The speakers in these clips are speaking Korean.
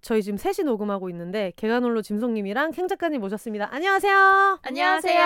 저희 지금 셋이 녹음하고 있는데 개간홀로 짐송님이랑 캥 작가님 모셨습니다. 안녕하세요. 안녕하세요.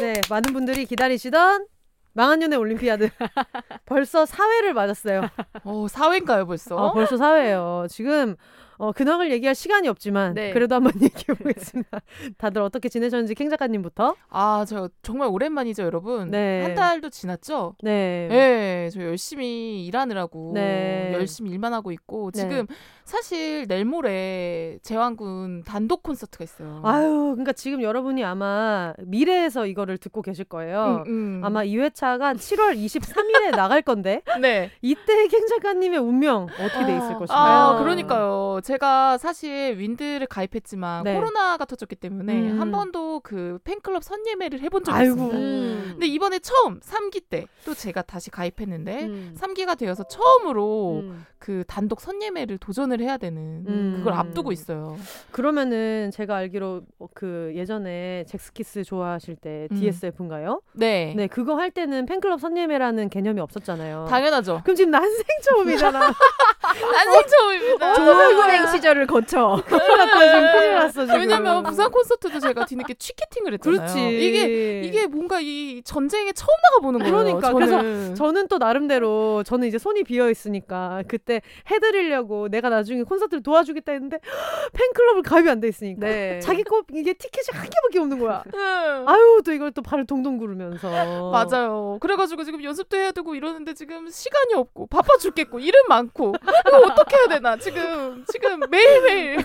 네, 많은 분들이 기다리시던 망한년의 올림피아드 벌써 4회를 맞았어요. 어, 사회인가요, 벌써? 어, 벌써 4회예요. 지금 어, 근황을 얘기할 시간이 없지만 네. 그래도 한번 얘기해 보겠습니다. 다들 어떻게 지내셨는지 캥 작가님부터. 아, 저 정말 오랜만이죠, 여러분. 네. 한 달도 지났죠? 네. 네, 저 열심히 일하느라고 네. 열심히 일만 하고 있고 네. 지금 사실 내일 모레 제왕군 단독 콘서트가 있어요. 아유, 그러니까 지금 여러분이 아마 미래에서 이거를 듣고 계실 거예요. 음, 음. 아마 이 회차가 7월 23일에 나갈 건데 네. 이때 캥 작가님의 운명 어떻게 돼 있을 아, 것인가요? 아, 그러니까요. 제가 사실 윈드를 가입했지만 네. 코로나가 터졌기 때문에 음. 한 번도 그 팬클럽 선예매를 해본 적이 아이고. 없습니다. 음. 근데 이번에 처음 3기 때 또 제가 다시 가입했는데 음. 3기가 되어서 처음으로 음. 그 단독 선예매를 도전을 해야 되는 음. 그걸 앞두고 있어요. 그러면은 제가 알기로 그 예전에 잭스키스 좋아하실 때 음. DSF인가요? 네. 네, 그거 할 때는 팬클럽 선예매라는 개념이 없었잖아요. 당연하죠. 그럼 지금 난생 처음이잖아. 난생 처음입니다. 조선은행 시절을 거쳐. 큰일 났다 지금 큰일 났어 지금. 왜냐면 부산 콘서트도 제가 뒤늦게 취캐팅을 했잖아요. 그렇지. 이게 이게 뭔가 이 전쟁에 처음 나가보는 거예요. 그러니까. 저는. 저는 또 나름대로 저는 이제 손이 비어 있으니까 그때 해드리려고 내가 나중에 콘서트를 도와주겠다 했는데 팬클럽을 가입이 안 돼 있으니까 네. 자기 거 이게 티켓이 한 개밖에 없는 거야. 응. 아유 또 이걸 또 발을 동동 구르면서 맞아요. 그래가지고 지금 연습도 해야 되고 이러는데 지금 시간이 없고 바빠 죽겠고 일은 많고 이거 어떻게 해야 되나 지금 지금 매일 매일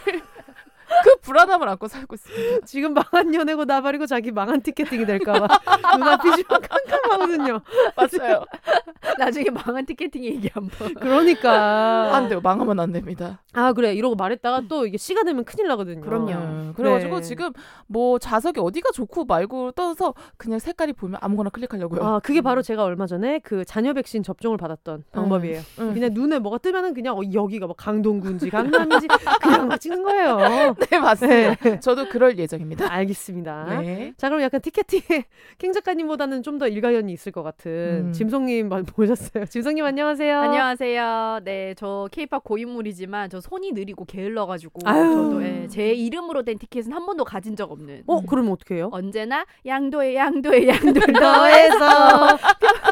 그 불안함을 안고 살고 있습니다. 지금 망한 연애고 나발이고 자기 망한 티켓팅이 될까봐 눈앞이 좀 깜깜하거든요. 맞아요. 나중에 망한 티켓팅 얘기 한번. 그러니까 안 돼요. 망하면 안 됩니다. 아 그래 이러고 말했다가 또 이게 시가 되면 큰일 나거든요. 그럼요. 네. 그래가지고 네. 지금 뭐 좌석이 어디가 좋고 말고 떠서 그냥 색깔이 보면 아무거나 클릭하려고요. 아 그게 바로 제가 얼마 전에 그 자녀 백신 접종을 받았던 방법이에요. 응. 그냥 눈에 뭐가 뜨면은 그냥 어, 여기가 뭐 강동구인지 강남인지 그냥 막 찍는 거예요. 네 맞습니다. 네. 저도 그럴 예정입니다. 알겠습니다. 네. 자 그럼 약간 티켓팅에 캥 작가님보다는 좀 더 일가견이 있을 것 같은 음. 짐송님 마- 모셨어요. 짐송님 안녕하세요. 안녕하세요. 네, 저 케이팝 고인물이지만 저 손이 느리고 게을러가지고 아유. 저도 예, 제 이름으로 된 티켓은 한 번도 가진 적 없는. 어 그럼 어떻게 해요? 언제나 양도에 양도에 양도를 더해서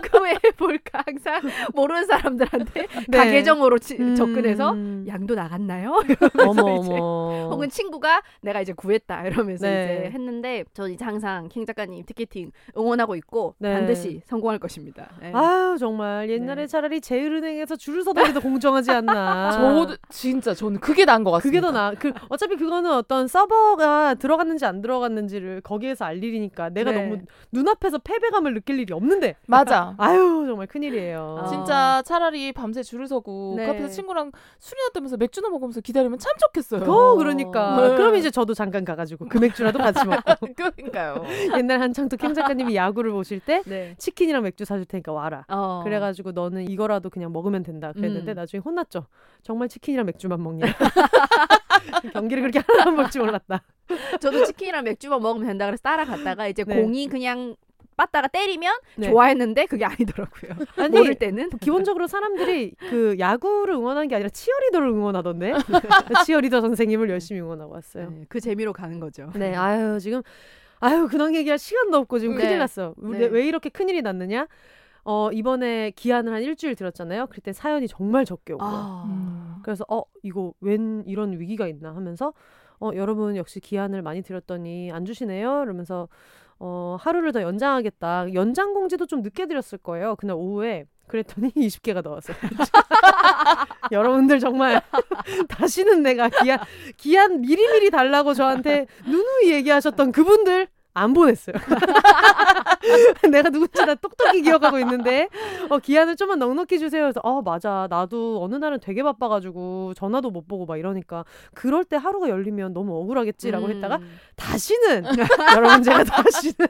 평소에 볼까 항상 모르는 사람들한테 네. 가 계정으로 치- 음. 접근해서 양도 나갔나요? 어머 어머. 혹은 친구가 내가 이제 구했다 이러면서 네. 이제 했는데 저 이제 항상 킹 작가님 티켓팅 응원하고 있고 네. 반드시 성공할 것입니다. 네. 아유 정말 옛날에 네. 차라리 제일은행에서 줄을 더 공정하지 않나. 저도 진짜 저는 그게 나은 것 아. 그게 같습니다. 더 나. 그 어차피 그거는 어떤 서버가 들어갔는지 안 들어갔는지를 거기에서 알 일이니까 내가 네. 너무 눈앞에서 패배감을 느낄 일이 없는데. 맞아. 아유 정말 큰일이에요. 어. 진짜 차라리 밤새 줄을 서고 네. 그 앞에서 친구랑 술이나 뜨면서 맥주나 먹으면서 기다리면 참 좋겠어요. 어 그러니까. 네. 그럼 이제 저도 잠깐 가가지고 그 맥주라도 같이 먹고. 그러니까요. 옛날 한창 또 캥 작가님이 야구를 보실 때 네. 치킨이랑 맥주 사줄 테니까 와라. 어. 그래가지고 너는 이거라도 그냥 먹으면 된다. 그랬는데 음. 나중에 혼났죠. 정말 치킨이랑 맥주만 먹냐. 경기를 그렇게 하나만 먹지 몰랐다. 저도 치킨이랑 맥주만 먹으면 된다 그래서 따라갔다가 이제 네. 공이 그냥 빠따가 때리면 네. 좋아했는데 그게 아니더라고요. 아니 모를 때는 기본적으로 사람들이 그 야구를 응원하는 게 아니라 치어리더를 응원하던데 치어리더 선생님을 열심히 응원하고 왔어요. 네, 그 재미로 가는 거죠. 네, 아유 지금 아유 근황 얘기할 시간도 없고 지금 네. 큰일 났어. 네. 왜 이렇게 큰일이 났느냐? 어 이번에 기한을 한 일주일 들었잖아요. 그때 사연이 정말 적게 오고. 아. 음. 그래서 어 이거 웬 이런 위기가 있나 하면서 어 여러분 역시 기한을 많이 드렸더니 안 주시네요. 이러면서 어 하루를 더 연장하겠다. 연장 공지도 좀 늦게 드렸을 거예요. 그날 오후에 그랬더니 20개가 나왔어요. 여러분들 정말 다시는 내가 기한 기한 미리미리 달라고 저한테 누누이 얘기하셨던 그분들 안 보냈어요. 내가 누군지 다 똑똑히 기억하고 있는데 어 기한을 좀만 넉넉히 주세요. 그래서 어 맞아 나도 어느 날은 되게 바빠가지고 전화도 못 보고 막 이러니까 그럴 때 하루가 열리면 너무 억울하겠지라고 음. 했다가 다시는 여러분 제가 다시는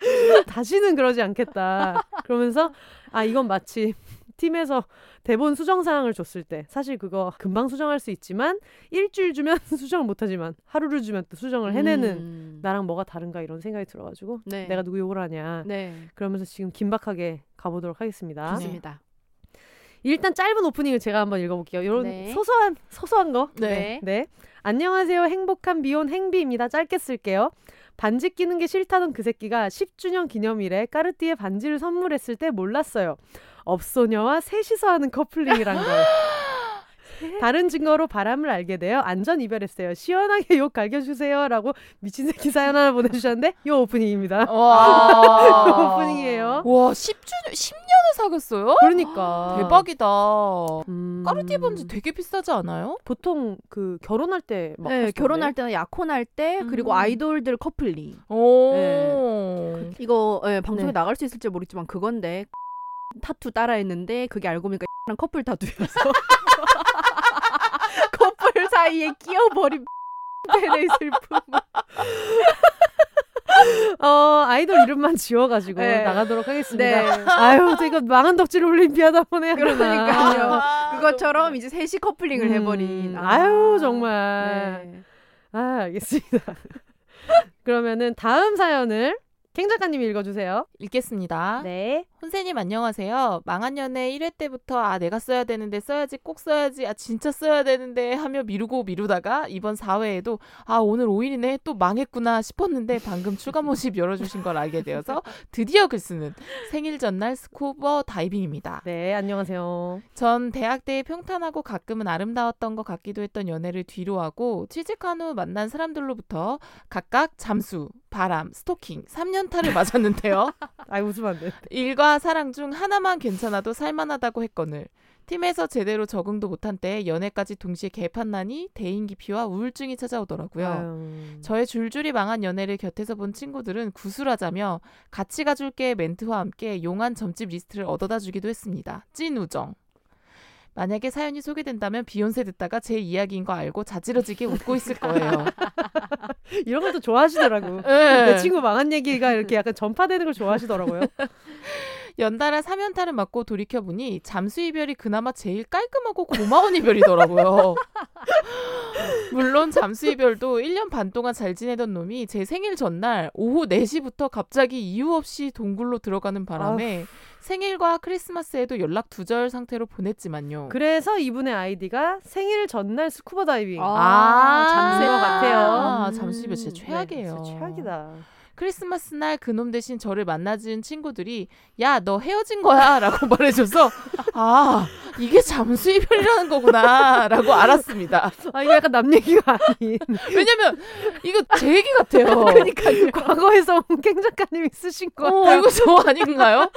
다시는 그러지 않겠다. 그러면서 아 이건 마치 팀에서 대본 수정 사항을 줬을 때 사실 그거 금방 수정할 수 있지만 일주일 주면 수정을 못하지만 하루를 주면 또 수정을 해내는 음. 나랑 뭐가 다른가 이런 생각이 들어가지고 네. 내가 누구 욕을 하냐 네. 그러면서 지금 긴박하게 가보도록 하겠습니다. 좋습니다. 일단 짧은 오프닝을 제가 한번 읽어볼게요. 이런 네. 소소한 소소한 거. 네. 네. 안녕하세요. 행복한 비혼 행비입니다. 짧게 쓸게요. 반지 끼는 게 싫다던 그 새끼가 10주년 기념일에 까르띠에 반지를 선물했을 때 몰랐어요. 업소녀와 셋이서 하는 커플링이란 걸. 다른 증거로 바람을 알게 되어 안전 이별했어요. 시원하게 욕 갈겨주세요라고 미친 새끼 사연 하나 보내주셨는데 이 오프닝입니다. 와. 오프닝이에요. 와 10주년 10년을 사귀었어요? 그러니까 대박이다. 음, 까르띠에 반지 되게 비싸지 않아요? 보통 그 결혼할 때막 네, 결혼할 때나 약혼할 때 그리고 음. 아이돌들 커플링. 오. 네. 이거 예, 방송에 네. 나갈 수 있을지 모르겠지만 그건데 타투 따라했는데 그게 알고 보니까 랑 커플 타투여서 커플 사이에 끼어버린 팬의 슬픔. 어 아이돌 이름만 지워가지고 네. 나가도록 하겠습니다. 네. 아유, 저 이거 망한 덕질 해야 되나. 그러니까요. 아, 그것처럼 이제 셋이 커플링을 음, 해버린. 아 유 정말. 네. 아 알겠습니다. 그러면은 다음 사연을 캥 작가님이 읽어주세요. 읽겠습니다. 네. 혼세님 안녕하세요. 망한 연애 1회 때부터 아 내가 써야 되는데 써야지 꼭 써야지 아 진짜 써야 되는데 하며 미루고 미루다가 이번 4회에도 아 오늘 5일이네 또 망했구나 싶었는데 방금 추가 모집 열어주신 걸 알게 되어서 드디어 글 쓰는 생일 전날 스쿠버 다이빙입니다. 네 안녕하세요. 전 대학 때 평탄하고 가끔은 아름다웠던 것 같기도 했던 연애를 뒤로하고 취직한 후 만난 사람들로부터 각각 잠수, 바람, 스토킹 3연타를 맞았는데요. 아 웃으면 안 돼. 일과 사랑 중 하나만 괜찮아도 살만하다고 했거늘. 팀에서 제대로 적응도 못한 때 연애까지 동시에 개판나니 대인 기피와 우울증이 찾아오더라고요. 아유. 저의 줄줄이 망한 연애를 곁에서 본 친구들은 구술하자며 같이 가줄게 멘트와 함께 용한 점집 리스트를 얻어다 주기도 했습니다. 찐 우정. 만약에 사연이 소개된다면 비욘세 듣다가 제 이야기인 거 알고 자지러지게 웃고 있을 거예요. 이런 걸또 좋아하시더라고. 네. 내 친구 망한 얘기가 이렇게 약간 전파되는 걸 좋아하시더라고요. 연달아 3연타를 맞고 돌이켜보니 잠수 이별이 그나마 제일 깔끔하고 고마운 이별이더라고요. 물론 잠수 이별도 1년 반 동안 잘 지내던 놈이 제 생일 전날 오후 4시부터 갑자기 이유 없이 동굴로 들어가는 바람에 생일과 크리스마스에도 연락 두절 상태로 보냈지만요. 그래서 이분의 아이디가 생일 전날 스쿠버 다이빙. 아, 잠수인 것 같아요. 아, 음. 잠수 이별 진짜 네, 최악이에요. 진짜 최악이다. 크리스마스 날 그놈 대신 저를 만나준 친구들이 야 너 헤어진 거야라고 말해줘서 아 이게 잠수 이별이라는 거구나라고 알았습니다. 아 이거 약간 남 얘기가 아닌. 왜냐면 이거 제 얘기 같아요. 그러니까 과거에서 캥 작가님이 쓰신 거. 어 이거 저 아닌가요?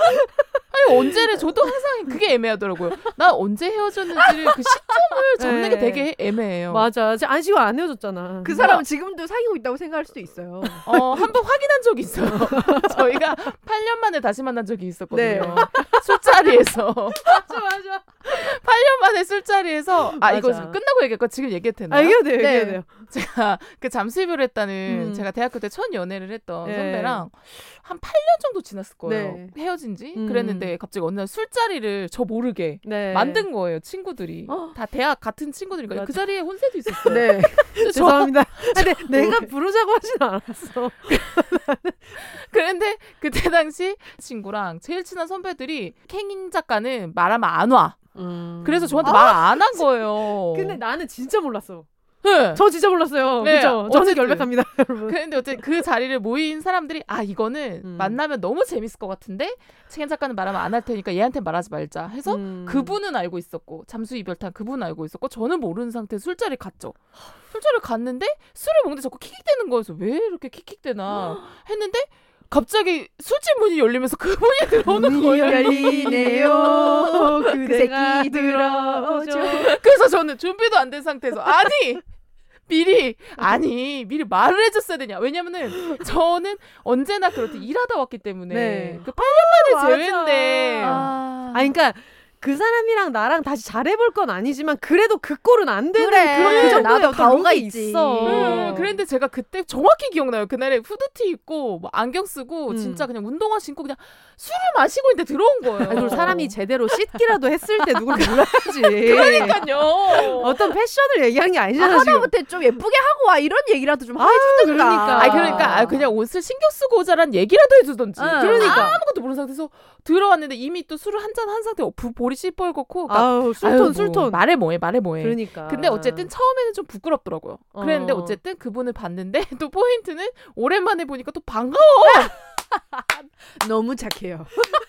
아니 언제를 저도 항상 그게 애매하더라고요. 나 언제 헤어졌는지를 그 시점을 적는 게 네. 되게 애매해요. 맞아. 지금 안시고 안 헤어졌잖아. 그 사람은 지금도 사귀고 있다고 생각할 수도 있어요. 어, 한번 확인 한 적이 있어요. 저희가 8년 만에 다시 만난 적이 있었거든요. 네. 술자리에서. 맞아 맞아. 8년 만에 술자리에서 아 이거 맞아. 끝나고 얘기할까 지금 얘기해도 되나요? 아 이겨도 돼요. 네. 이겨도 돼요. 제가 그 잠수 이별했다는 음. 제가 대학교 때 첫 연애를 했던 네. 선배랑 한 8년 정도 지났을 거예요. 네. 헤어진 지 음. 그랬는데 갑자기 어느 날 술자리를 저 모르게 네. 만든 거예요 친구들이 어. 다 대학 같은 친구들이니까 맞아. 그 자리에 혼세도 있었어요. 네. 죄송합니다. 아, 근데 내가 부르자고 하진 않았어. 그런데 그때 당시 친구랑 제일 친한 선배들이 캥인 작가는 말하면 안 와. 그래서 저한테 말안 한 거예요. 근데 나는 진짜 몰랐어. 네. 저 진짜 몰랐어요. 네, 그죠? 저는. 결백합니다, 여러분. 그런데 어쨌든 그 자리를 모인 사람들이 아 이거는 음. 만나면 너무 재밌을 것 같은데 책임 작가는 말하면 안 할 테니까 얘한테 말하지 말자 해서 음. 그분은 알고 있었고 잠수 이별탄 그분은 알고 있었고 저는 모르는 상태 에서 술자리 갔죠. 술자리 갔는데 술을 먹는데 자꾸 킥킥대는 거여서 왜 이렇게 킥킥대나 했는데 갑자기 술집 문이 열리면서 그분이 들어오는 거예요. 열리네요. 그 그대가 새끼 들어오죠. 들어오죠. 그래서 저는 준비도 안 된 상태에서 아니 미리 아니 미리 말을 해줬어야 되냐 왜냐면은 저는 언제나 그렇듯 일하다 왔기 때문에 네. 그 8년 맞아. 만에 제외인데 아, 아, 그러니까 그 사람이랑 나랑 다시 잘해볼 건 아니지만 그래도 그 꼴은 안 되는 그래. 그런 그 정도의 나도 어떤 가오가 룩이 있지. 있어. 음, 그랬는데 제가 그때 정확히 기억나요. 그날에 후드티 입고 뭐 안경 쓰고 음. 진짜 그냥 운동화 신고 그냥 술을 마시고 있는데 들어온 거예요. 아니, 사람이 제대로 씻기라도 했을 때 누굴 몰라야지. 그러니까요. 어떤 패션을 얘기한 게 아, 아니잖아 지금. 하다못해 좀 예쁘게 하고 와 이런 얘기라도 좀 아, 해주든가. 그러니까. 아 그러니까 아, 그냥 옷을 신경 쓰고 오자란 얘기라도 해주던지. 응. 그러니까. 아무것도 모르는 상태에서 들어왔는데 이미 또 술을 한 잔 한 상태 부 볼이 시뻘겋고 그러니까 아우 술톤 아유, 뭐, 술톤. 말해 뭐해 말해 뭐해. 그러니까. 근데 어쨌든 처음에는 좀 부끄럽더라고요. 그랬는데 어. 어쨌든 그분을 봤는데 또 포인트는 오랜만에 보니까 또 반가워. 너무 착해요.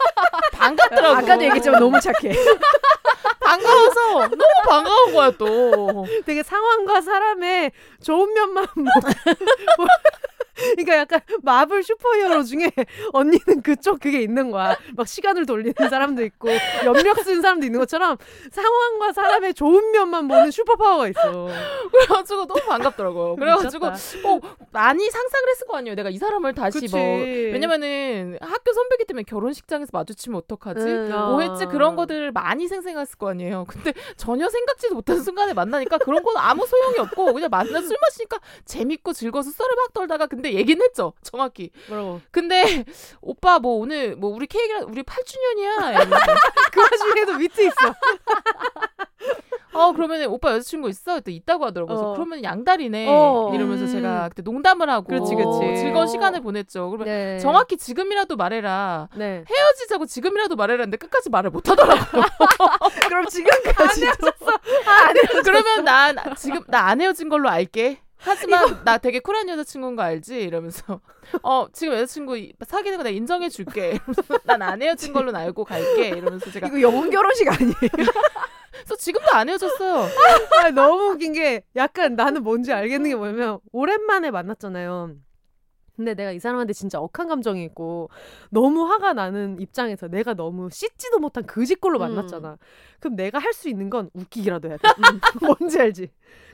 반갑더라고. 아까도 얘기했지만 너무 착해. 반가워서 너무 반가운 거야 또. 되게 상황과 사람의 좋은 면만 뭐, 뭐- 그러니까 약간 마블 슈퍼히어로 중에 언니는 그쪽 그게 있는 거야. 막 시간을 돌리는 사람도 있고 염력 쓰는 사람도 있는 것처럼 상황과 사람의 좋은 면만 보는 슈퍼파워가 있어. 그래가지고 너무 반갑더라고요. 그래가지고. 어, 많이 상상을 했을 거 아니에요. 내가 이 사람을 다시 그치. 뭐 왜냐면은 학교 선배기 때문에 결혼식장에서 마주치면 어떡하지? 음. 뭐 했지 아. 그런 것들을 많이 생각했을 거 아니에요. 근데 전혀 생각지도 못한 순간에 만나니까 그런 건 아무 소용이 없고 그냥 만나 술 마시니까 재밌고 즐거워서 썰을 막 떨다가 근데 얘기는 했죠. 정확히. 뭐라고? 근데 오빠 뭐 오늘 뭐 우리 케이크랑 우리 8주년이야. 그 와중에도 위트 있어. 어 그러면 오빠 여자친구 있어? 또 있다고 하더라고요. 어. 그러면 양다리네. 어. 이러면서 음. 제가 그때 농담을 하고 그렇지, 그렇지. 즐거운 시간을 보냈죠. 그러면 네. 정확히 지금이라도 말해라. 네. 헤어지자고 지금이라도 말해라 했는데 끝까지 말을 못 하더라고요. 그럼 지금까지 그러면 나, 나 지금 나 안 헤어진 걸로 알게. 하지만 나 되게 쿨한 여자친구인 거 알지? 이러면서 어 지금 여자친구 이- 사귀는 거 내가 인정해 줄게. 난 안 헤어진 걸로 알고 갈게. 이러면서 제가 이거 영혼 결혼식 아니에요? 그래서 지금도 안 헤어졌어요. 아, 너무 웃긴 게 약간 나는 뭔지 알겠는 게 뭐냐면 오랜만에 만났잖아요. 근데 내가 이 사람한테 진짜 억한 감정이 있고 너무 화가 나는 입장에서 내가 너무 씻지도 못한 그 짓꼴로 음. 만났잖아. 그럼 내가 할 수 있는 건 웃기기라도 해야 돼. 음, 뭔지 알지?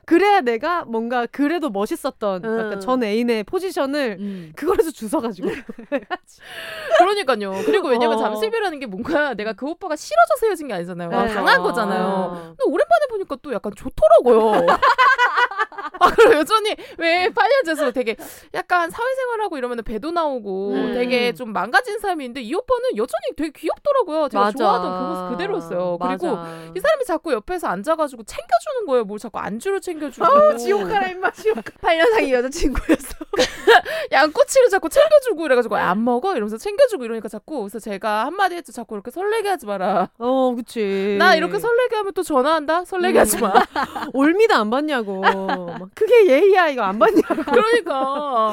그래야 내가 뭔가 그래도 멋있었던 음. 약간 전 애인의 포지션을 음. 그거에서 주워가지고 그러니까요. 그리고 왜냐면 어. 잠수이별라는 게 뭔가 내가 그 오빠가 싫어져서 헤어진 게 아니잖아요. 아, 네. 당한 어. 거잖아요. 근데 오랜만에 보니까 또 약간 좋더라고요. 아, 그리고 여전히 왜 8년 전에서 되게 약간 사회생활하고 이러면 배도 나오고 음. 되게 좀 망가진 사람인데 이 오빠는 여전히 되게 귀엽더라고요. 제가 맞아. 좋아하던 그 모습 그대로였어요. 그리고 맞아. 이 사람이 자꾸 옆에서 앉아가지고 챙겨주는 거예요. 뭘 자꾸 안주 로 챙겨주고. 아우 지옥 가라 임마 지옥. 8년상이 여자친구였어. 양꼬치를 자꾸 챙겨주고 이래가지고 안 먹어 이러면서 챙겨주고 이러니까 자꾸 그래서 제가 한마디 했죠. 자꾸 이렇게 설레게 하지 마라. 어 그치. 나 이렇게 설레게 하면 또 전화한다. 설레게 음. 하지 마. 올미도 안 봤냐고. 막 그게 예의야 이거 안 봤냐고. 그러니까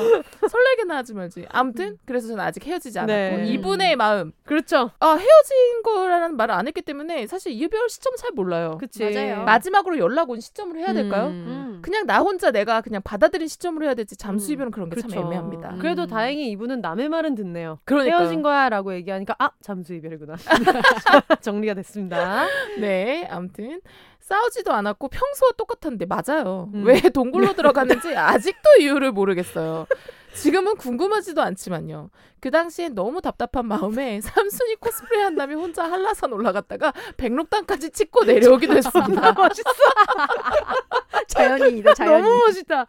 설레게나 하지 말지. 아무튼 그래서 저는 아직 헤어지지 않았고 네. 이분의 마음. 그렇죠. 아 헤어진 거라는 말을 안 했기 때문에 사실 이별 시점 잘 몰라요. 그치. 맞아요. 마지막으로 연락 온 시점으로 해야 될까요? 음. 그냥 나 혼자 내가 그냥 받아들인 시점으로 해야 될지 잠수 음, 이별은 그런 게참 그쵸. 애매합니다. 음. 그래도 다행히 이분은 남의 말은 듣네요. 그러니까 헤어진 거야라고 얘기하니까 아 잠수 이별이구나. 정리가 됐습니다. 네, 아무튼 싸우지도 않았고 평소와 똑같았는데 맞아요. 음. 왜 동굴로 들어갔는지 아직도 이유를 모르겠어요. 지금은 궁금하지도 않지만요. 그 당시엔 너무 답답한 마음에 삼순이 코스프레 한다며 혼자 한라산 올라갔다가 백록당까지 찍고 내려오기도 했습니다. 멋있어. 자연이다 자연이. 너무 멋있다.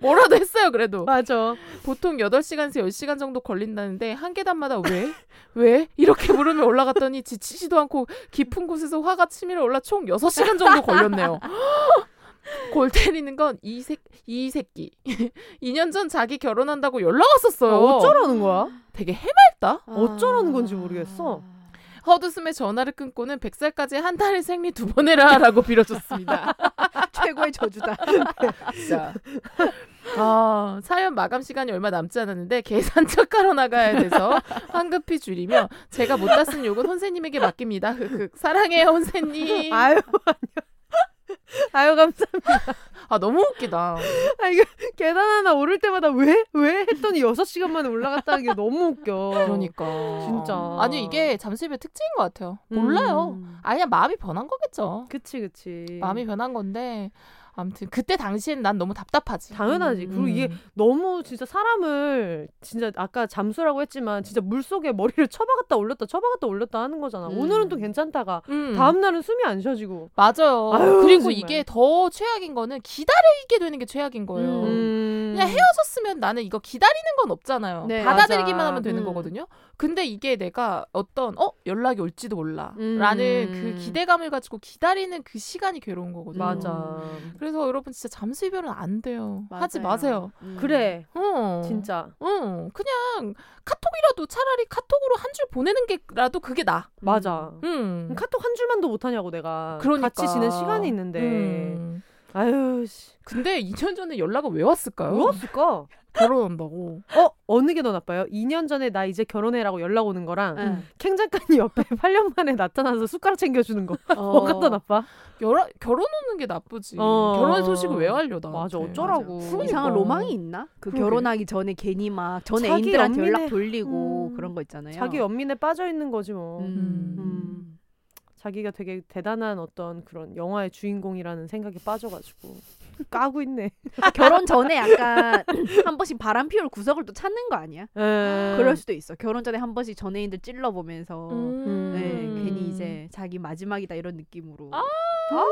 뭐라도 했어요, 그래도. 맞아. 보통 8시간에서 10시간 정도 걸린다는데 한 계단마다 왜? 왜? 이렇게 물으며 올라갔더니 지치지도 않고 깊은 곳에서 화가 치밀어 올라 총 6시간 정도 걸렸네요. 골 때리는 건 이 새, 이 새끼. 2년 전 자기 결혼한다고 연락 왔었어요. 어쩌라는 거야? 되게 해맑다? 어쩌라는 건지 모르겠어. 헛웃음에 전화를 끊고는 100살까지 한 달에 생리 두 번 해라라고 빌어줬습니다. 최고의 저주다. 진짜. 아, 사연 마감 시간이 얼마 남지 않았는데 계산처 깔아 나가야 돼서 황급히 줄이며 제가 못다 쓴 욕은 혼세님에게 맡깁니다. 사랑해요 혼세님. 아유 아니요. 아유 감사합니다. 아 너무 웃기다. 아 이거 계단 하나 오를 때마다 왜? 왜? 했더니 6 시간 만에 올라갔다는 게 너무 웃겨. 그러니까. 진짜. 아니 이게 잠수입의 특징인 것 같아요. 몰라요. 음. 아 그냥 마음이 변한 거겠죠. 그치 그치. 마음이 변한 건데 아무튼 그때 당시엔 난 너무 답답하지. 당연하지. 그리고 이게 음. 너무 진짜 사람을 진짜 아까 잠수라고 했지만 진짜 물 속에 머리를 쳐박았다 올렸다 쳐박았다 올렸다 하는 거잖아. 음. 오늘은 또 괜찮다가 음. 다음 날은 숨이 안 쉬어지고. 맞아요. 아유, 그리고 정말. 이게 더 최악인 거는 기다리게 되는 게 최악인 거예요. 음. 그냥 헤어졌으면 나는 이거 기다리는 건 없잖아요. 네, 받아들이기만 맞아. 하면 되는 음. 거거든요. 근데 이게 내가 어떤 어 연락이 올지도 몰라 음. 라는 그 기대감을 가지고 기다리는 그 시간이 괴로운 거거든요. 맞아. 그래서 여러분 진짜 잠수 이별은 안 돼요. 하지 맞아요. 마세요. 음. 그래. 어. 진짜. 응, 그냥 카톡이라도 차라리 카톡으로 한 줄 보내는 게라도 그게 나. 맞아. 응. 카톡 한 줄만도 못 하냐고 내가. 그러니까. 같이 지낸 시간이 있는데. 음. 아유 씨. 근데 2년 전에 연락을 왜 왔을까요? 왜 왔을까? 결혼한다고. 어 어느 게 더 나빠요? 2년 전에 나 이제 결혼해라고 연락 오는 거랑 응. 캥 작가님 옆에 8년 만에 나타나서 숟가락 챙겨주는 거 어. 뭐가 더 나빠? 결혼 결혼 오는 게 나쁘지. 어. 결혼 소식을 왜 알려 나? 맞아 어쩌라고. 그러니까. 이상한 로망이 있나? 그 그러게. 결혼하기 전에 괜히 막 전 애인들한테 연락 돌리고 음. 그런 거 있잖아요. 자기 연민에 빠져 있는 거지 뭐. 음. 음. 자기가 되게 대단한 어떤 그런 영화의 주인공이라는 생각에 빠져가지고 까고 있네. 결혼 전에 약간 한 번씩 바람 피울 구석을 또 찾는 거 아니야? 에. 그럴 수도 있어. 결혼 전에 한 번씩 전애인들 찔러 보면서 음. 네, 괜히 이제 자기 마지막이다 이런 느낌으로. 아, 수도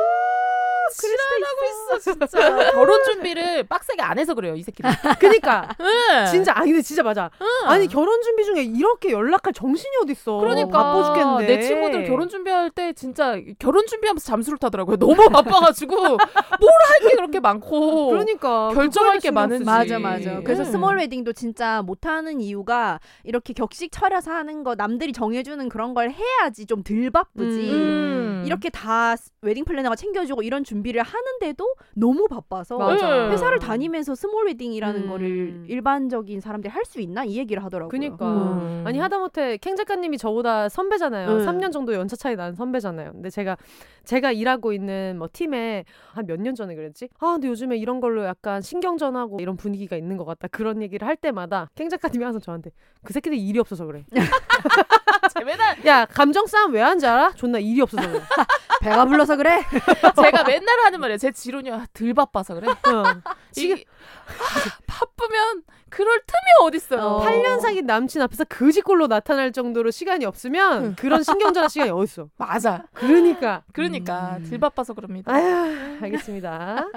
지랄하고 있어 진짜. 결혼 준비를 빡세게 안 해서 그래요 이 새끼들. 그니까 응. 진짜 아니 근데 진짜 맞아. 아니 결혼 준비 중에 이렇게 연락할 정신이 어딨어. 그러니까 바빠 죽겠는데. 내 친구들 결혼 준비할 때 진짜 결혼 준비하면서 잠수를 타더라고요. 너무 바빠가지고 뭘 할 게 그렇게 많고 그러니까 결정할 게 많은지. 맞아 맞아. 그래서 음. small wedding도 진짜 못하는 이유가 이렇게 격식 차려서 하는 거 남들이 정해주는 그런 걸 해야지 좀 덜 바쁘지. 음. 이렇게 다 웨딩 플래너가 챙겨주고 이런 준비 를 하는데도 너무 바빠서 맞아. 음. 회사를 다니면서 small wedding이라는 음. 거를 일반적인 사람들이 할 수 있나 이 얘기를 하더라고요. 그니까. 음. 아니 하다못해 캥 작가님이 저보다 선배잖아요. 음. 3년 정도 연차 차이 나는 선배잖아요. 근데 제가 제가 일하고 있는 뭐 팀에 한 몇 년 전에 그랬지? 아 근데 요즘에 이런 걸로 약간 신경전하고 이런 분위기가 있는 것 같다. 그런 얘기를 할 때마다 캥 작가님이 항상 저한테 그 새끼들 일이 없어서 그래. 제 맨날 야 감정 싸움 왜 하는지 알아? 존나 일이 없어서 그래. 배가 불러서 그래. 제가 맨날 하는 말이에요. 제 지론이야 덜 바빠서 그래. 어. 지금 이게 아, 바쁘면 그럴 틈이 어딨어요. 어. 8년 사귄 남친 앞에서 거지꼴로 나타날 정도로 시간이 없으면 그런 신경전할 시간이 어딨어. 맞아. 그러니까. 그러니까 음. 덜 바빠서 그럽니다. 아휴 알겠습니다.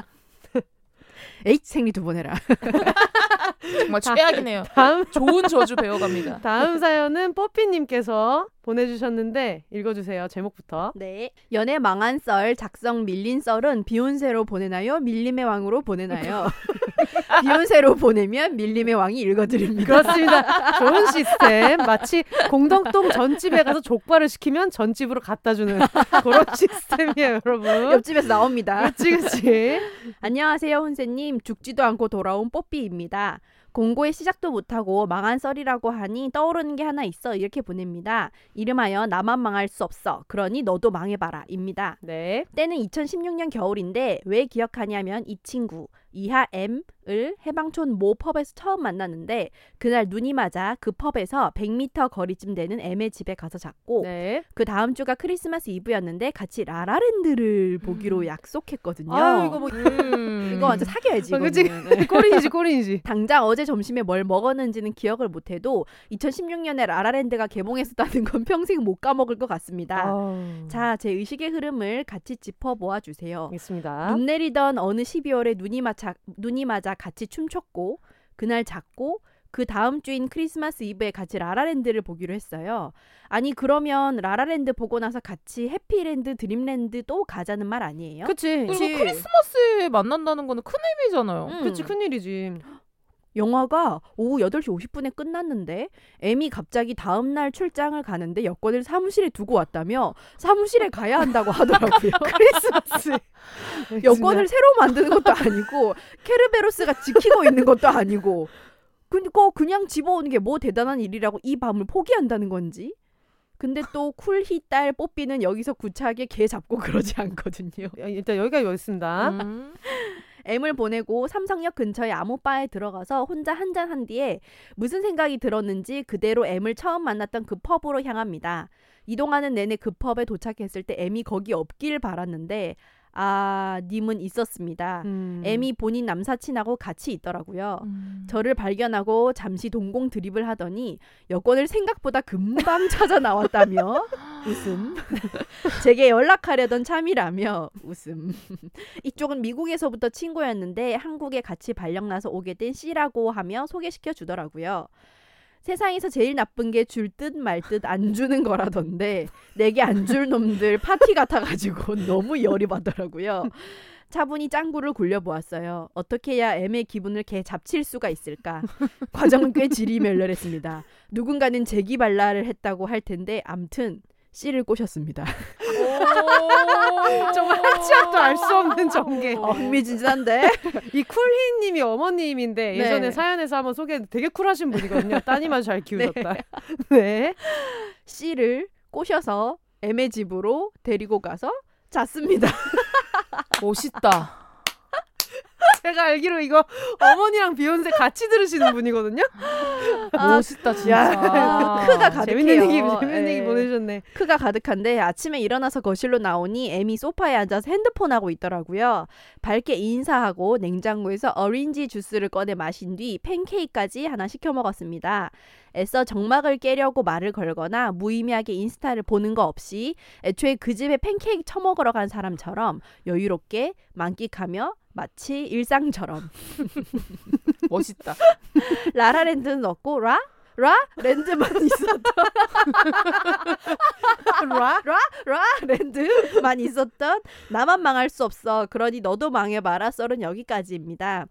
에이 생리 두 번 해라. 정말 최악이네요. 다음 좋은 저주 배워갑니다. 다음 사연은 뽀삐님께서 보내주셨는데 읽어주세요. 제목부터. 네. 연애 망한 썰, 작성 밀린 썰은 비욘세로 보내나요? 밀림의 왕으로 보내나요? 비욘세로 보내면 밀림의 왕이 읽어드립니다. 그렇습니다. 좋은 시스템. 마치 공덕동 전집에 가서 족발을 시키면 전집으로 갖다 주는 그런 시스템이에요, 여러분. 옆집에서 나옵니다. 그치, 그치. 안녕하세요, 혼세님. 죽지도 않고 돌아온 뽀삐입니다. 공고의 시작도 못하고 망한 썰이라고 하니 떠오르는 게 하나 있어 이렇게 보냅니다. 이름하여 나만 망할 수 없어. 그러니 너도 망해봐라. 입니다. 네. 때는 2016년 겨울인데 왜 기억하냐면 이 친구 이하 M을 해방촌 모 펍에서 처음 만났는데 그날 눈이 맞아 그 펍에서 100m 거리쯤 되는 M의 집에 가서 잤고 네. 그 다음 주가 크리스마스 이브였는데 같이 라라랜드를 보기로 약속했거든요. 아유, 이거 뭐. 음. 이거 완전 사귀어야지. 어, 그치? 이거는. 네. 꼬린이지, 꼬린이지. 당장 어제 점심에 뭘 먹었는지는 기억을 못해도 2016년에 라라랜드가 개봉했었다는 건 평생 못 까먹을 것 같습니다. 아우. 자, 제 의식의 흐름을 같이 짚어보아 주세요. 알겠습니다. 눈 내리던 어느 12월에 눈이 맞아 눈이 맞아 같이 춤췄고 그날 잤고 그 다음 주인 크리스마스 이브에 같이 라라랜드를 보기로 했어요. 아니 그러면 라라랜드 보고 나서 같이 해피랜드 드림랜드 또 가자는 말 아니에요? 그치. 그리고 그치. 크리스마스에 만난다는 거는 큰 의미잖아요. 음. 그치, 큰 일이지. 영화가 오후 8시 50분에 끝났는데 M이 갑자기 다음 날 출장을 가는데 여권을 사무실에 두고 왔다며 사무실에 가야 한다고 하더라고요. 크리스마스. 여권을 새로 만드는 것도 아니고 케르베로스가 지키고 있는 것도 아니고 그니까 그냥 집어오는 게 뭐 대단한 일이라고 이 밤을 포기한다는 건지 근데 또 쿨히 딸 뽀삐는 여기서 구차하게 개 잡고 그러지 않거든요. 야, 일단 여기까지 왔습니다. 음. M을 보내고 삼성역 근처의 아무 바에 들어가서 혼자 한잔 한 뒤에 무슨 생각이 들었는지 그대로 M을 처음 만났던 그 펍으로 향합니다. 이동하는 내내 그 펍에 도착했을 때 M이 거기 없길 바랐는데 아, 님은 있었습니다. 음. M이 본인 남사친하고 같이 있더라고요. 음. 저를 발견하고 잠시 동공 드립을 하더니 여권을 생각보다 금방 찾아 나왔다며 웃음. 제게 연락하려던 참이라며 웃음. 이쪽은 미국에서부터 친구였는데 한국에 같이 발령나서 오게 된 C라고 하며 소개시켜 주더라고요. 세상에서 제일 나쁜 게 줄 듯 말 듯 안 주는 거라던데 내게 안 줄 놈들 파티 같아가지고 너무 열이 받더라고요. 차분히 짱구를 굴려보았어요. 어떻게 해야 M의 기분을 개 잡칠 수가 있을까? 과정은 꽤 지리멸렬했습니다. 누군가는 재기발랄을 했다고 할 텐데 암튼 C를 꼬셨습니다. 오. 정말 하치아도 알 수 없는 전개. 어, 흥미진진한데? 이 쿨희님이 어머님인데 예전에 네. 사연에서 한번 소개 되게 쿨하신 분이거든요. 따님 아주 잘 키우셨다. 네. C를 꼬셔서 M의 집으로 데리고 가서 잤습니다. 멋있다. 제가 알기로 이거 어머니랑 비욘세 같이 들으시는 분이거든요. 아, 멋있다 진짜. 야, 크가 가득해요. 재밌는 얘기, 재밌는 예. 얘기 보내주셨네. 크가 가득한데 아침에 일어나서 거실로 나오니 M이 소파에 앉아서 핸드폰 하고 있더라고요. 밝게 인사하고 냉장고에서 어린지 주스를 꺼내 마신 뒤 팬케이크까지 하나 시켜 먹었습니다. 애써 정막을 깨려고 말을 걸거나 무의미하게 인스타를 보는 거 없이 애초에 그 집에 팬케이크 처먹으러 간 사람처럼 여유롭게 만끽하며 마치 일상처럼 멋있다. 라라랜드는 없고 라? 라? 랜드만 있었던 라? 라 랜드만 있었던 나만 망할 수 없어. 그러니 너도 망해봐라. 썰은 여기까지입니다.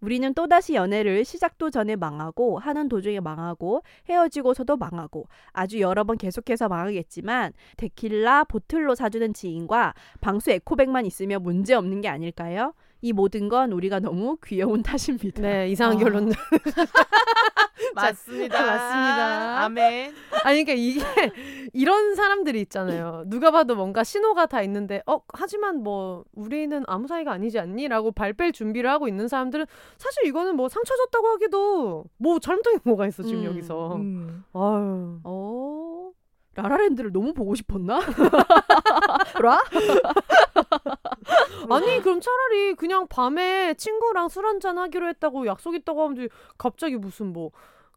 우리는 또다시 연애를 시작도 전에 망하고 하는 도중에 망하고 헤어지고서도 망하고 아주 여러 번 계속해서 망하겠지만 데킬라 보틀로 사주는 지인과 방수 에코백만 있으면 문제 없는 게 아닐까요? 이 모든 건 우리가 너무 귀여운 탓입니다. 네, 이상한 아. 결론. 맞습니다. 맞습니다. 아멘. 아니 그러니까 이게 이런 사람들이 있잖아요. 누가 봐도 뭔가 신호가 다 있는데 어 하지만 뭐 우리는 아무 사이가 아니지 않니?라고 발뺄 준비를 하고 있는 사람들은 사실 이거는 뭐 상처 줬다고 하기도 뭐 잘못된 게 뭐가 있어 지금 음, 여기서. 음. 아유. 어 라라랜드를 너무 보고 싶었나? 라? 아니 그럼 차라리 그냥 밤에 친구랑 술 한잔 하기로 했다고 약속 있다고 하면. 갑자기 무슨 뭐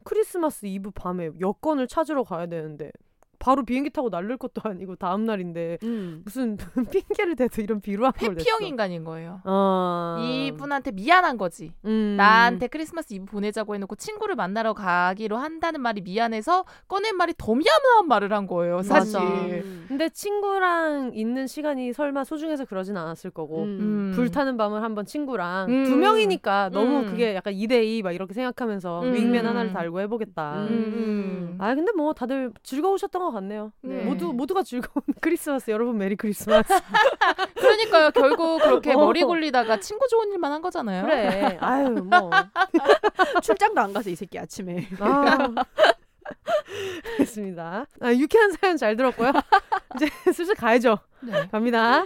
크리스마스 이브 밤에 여권을 찾으러 가야 되는데 바로 비행기 타고 날릴 것도 아니고 다음 날인데 음. 무슨 핑계를 대서 이런 비루한 걸 냈어. 회피형 인간인 거예요. 어. 이분한테 미안한 거지. 음. 나한테 크리스마스 이브 보내자고 해놓고 친구를 만나러 가기로 한다는 말이 미안해서 꺼낸 말이 더 미안한 말을 한 거예요. 사실. 맞아. 음. 근데 친구랑 있는 시간이 설마 소중해서 그러진 않았을 거고 음. 불타는 밤을 한번 친구랑 음. 두 명이니까 너무 음. 그게 약간 2대2 막 이렇게 생각하면서 음. wingman 하나를 달고 해보겠다. 음. 아 근데 뭐 다들 즐거우셨던 것 같네요. 네. 모두 모두가 즐거운 크리스마스 여러분 Merry Christmas. 그러니까요. 결국 그렇게 어. 머리 굴리다가 친구 좋은 일만 한 거잖아요. 그래. 아유 뭐. 출장도 안 가서 이 새끼 아침에. 아. 됐습니다. 아, 유쾌한 사연 잘 들었고요. 이제 슬슬 가야죠. 네. 갑니다.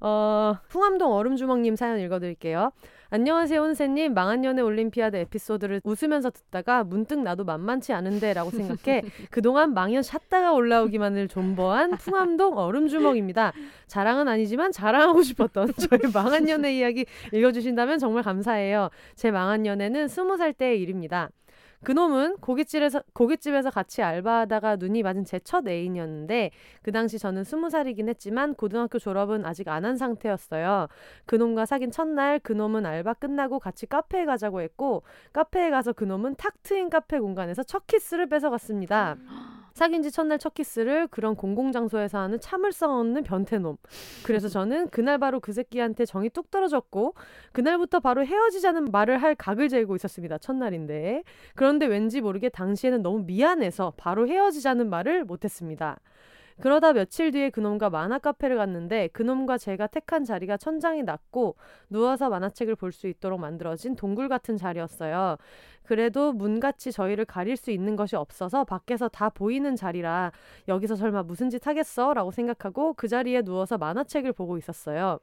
어, 풍암동 얼음주먹님 사연 읽어드릴게요. 안녕하세요, 혼세님. 망한 연애 올림피아드 에피소드를 웃으면서 듣다가 문득 나도 만만치 않은데라고 생각해 그동안 망연 샷다가 올라오기만을 존버한 풍암동 얼음주먹입니다. 자랑은 아니지만 자랑하고 싶었던 저의 망한 연애 이야기 읽어주신다면 정말 감사해요. 제 망한 연애는 스무 살 때의 일입니다. 그놈은 고깃집에서 고깃집에서 같이 알바하다가 눈이 맞은 제 첫 애인이었는데 그 당시 저는 스무 살이긴 했지만 고등학교 졸업은 아직 안 한 상태였어요. 그놈과 사귄 첫날 그놈은 알바 끝나고 같이 카페에 가자고 했고 카페에 가서 그놈은 탁 트인 카페 공간에서 첫 키스를 뺏어갔습니다. 사귄 지 첫날 첫 키스를 그런 공공장소에서 하는 참을성 없는 변태놈. 그래서 저는 그날 바로 그 새끼한테 정이 뚝 떨어졌고 그날부터 바로 헤어지자는 말을 할 각을 재고 있었습니다. 첫날인데. 그런데 왠지 모르게 당시에는 너무 미안해서 바로 헤어지자는 말을 못했습니다. 그러다 며칠 뒤에 그놈과 만화 카페를 갔는데 그놈과 제가 택한 자리가 천장이 낮고 누워서 만화책을 볼 수 있도록 만들어진 동굴 같은 자리였어요. 그래도 문같이 저희를 가릴 수 있는 것이 없어서 밖에서 다 보이는 자리라 여기서 설마 무슨 짓 하겠어? 라고 생각하고 그 자리에 누워서 만화책을 보고 있었어요.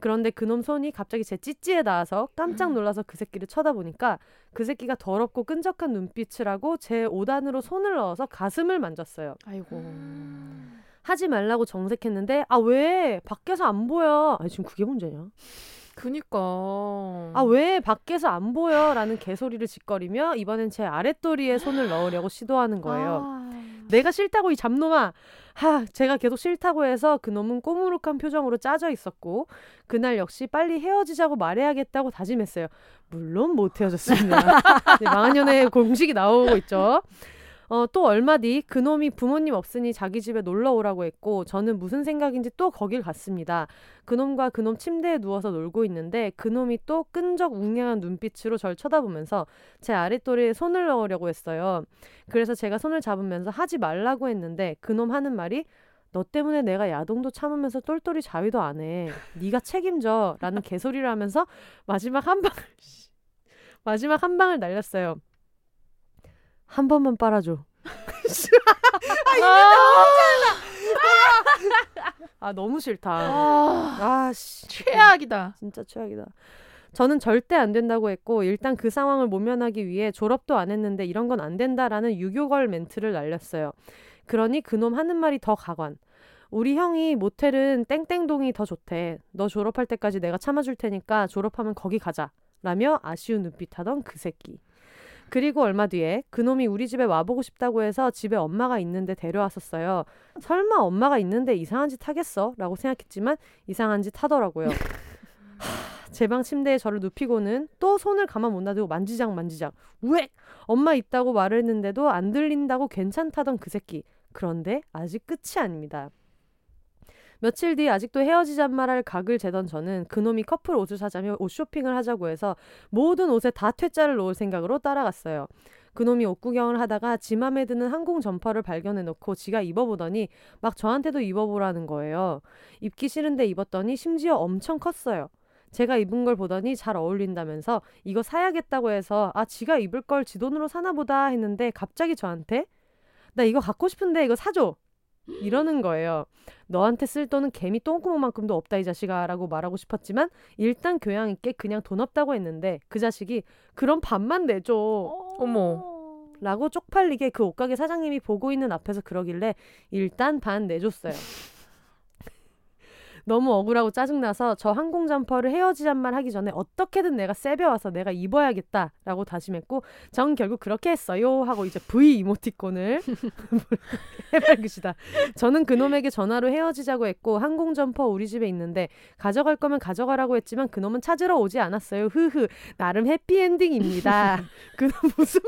그런데 그놈 손이 갑자기 제 찌찌에 닿아서 깜짝 놀라서 그 새끼를 쳐다보니까 그 새끼가 더럽고 끈적한 눈빛을 하고 제 오단으로 손을 넣어서 가슴을 만졌어요. 아이고. 하지 말라고 정색했는데 아 왜 밖에서 안 보여? 아 지금 그게 문제냐? 그니까. 아 왜 밖에서 안 보여 라는 개소리를 짓거리며 이번엔 제 아랫도리에 손을 넣으려고 시도하는 거예요. 아. 내가 싫다고 이 잡놈아. 하, 제가 계속 싫다고 해서 그놈은 꼬무룩한 표정으로 짜져 있었고 그날 역시 빨리 헤어지자고 말해야겠다고 다짐했어요. 물론 못 헤어졌습니다. 네, 망한 연애 공식이 나오고 있죠. 어, 또 얼마 뒤 그놈이 부모님 없으니 자기 집에 놀러 오라고 했고 저는 무슨 생각인지 또 거길 갔습니다. 그놈과 그놈 침대에 누워서 놀고 있는데 그놈이 또 끈적 웅냥한 눈빛으로 절 쳐다보면서 제 아랫도리에 손을 넣으려고 했어요. 그래서 제가 손을 잡으면서 하지 말라고 했는데 그놈 하는 말이 너 때문에 내가 야동도 참으면서 똘똘이 자위도 안 해. 네가 책임져. 라는 개소리를 하면서 마지막 한 방을 마지막 한 방을 날렸어요. 한 번만 빨아줘. 아 너무 싫다. 아, 아씨 최악이다. 진짜 최악이다. 저는 절대 안 된다고 했고 일단 그 상황을 모면하기 위해 졸업도 안 했는데 이런 건 안 된다라는 유교걸 멘트를 날렸어요. 그러니 그놈 하는 말이 더 가관. 우리 형이 모텔은 땡땡동이 더 좋대. 너 졸업할 때까지 내가 참아줄 테니까 졸업하면 거기 가자. 라며 아쉬운 눈빛 하던 그 새끼. 그리고 얼마 뒤에 그놈이 우리 집에 와보고 싶다고 해서 집에 엄마가 있는데 데려왔었어요. 설마 엄마가 있는데 이상한 짓 하겠어? 라고 생각했지만 이상한 짓 하더라고요. 제 방 침대에 저를 눕히고는 또 손을 가만 못 놔두고 만지작 만지작 우엑 엄마 있다고 말을 했는데도 안 들린다고 괜찮다던 그 새끼 그런데 아직 끝이 아닙니다 며칠 뒤 아직도 헤어지잔 말할 각을 재던 저는 그놈이 커플 옷을 사자며 옷 쇼핑을 하자고 해서 모든 옷에 다 퇴짜를 놓을 생각으로 따라갔어요. 그놈이 옷 구경을 하다가 지 맘에 드는 항공 점퍼를 발견해 놓고 지가 입어보더니 막 저한테도 입어보라는 거예요. 입기 싫은데 입었더니 심지어 엄청 컸어요. 제가 입은 걸 보더니 잘 어울린다면서 이거 사야겠다고 해서 아 지가 입을 걸 지 돈으로 사나 보다 했는데 갑자기 저한테 나 이거 갖고 싶은데 이거 사줘 이러는 거예요. 너한테 쓸 돈은 개미 똥구멍만큼도 없다 이 자식아 라고 말하고 싶었지만 일단 교양 있게 그냥 돈 없다고 했는데 그 자식이 그럼 반만 내줘 어머. 라고 쪽팔리게 그 옷가게 사장님이 보고 있는 앞에서 그러길래 일단 반 내줬어요. 너무 억울하고 짜증나서 저 항공 점퍼를 헤어지잔 말 하기 전에 어떻게든 내가 쌔벼와서 내가 입어야겠다라고 다짐했고 전 결국 그렇게 했어요 하고 이제 V 이모티콘을 해맑으시다. 저는 그놈에게 전화로 헤어지자고 했고 항공 점퍼 우리 집에 있는데 가져갈 거면 가져가라고 했지만 그놈은 찾으러 오지 않았어요. 흐흐 나름 해피엔딩입니다. 그놈 무슨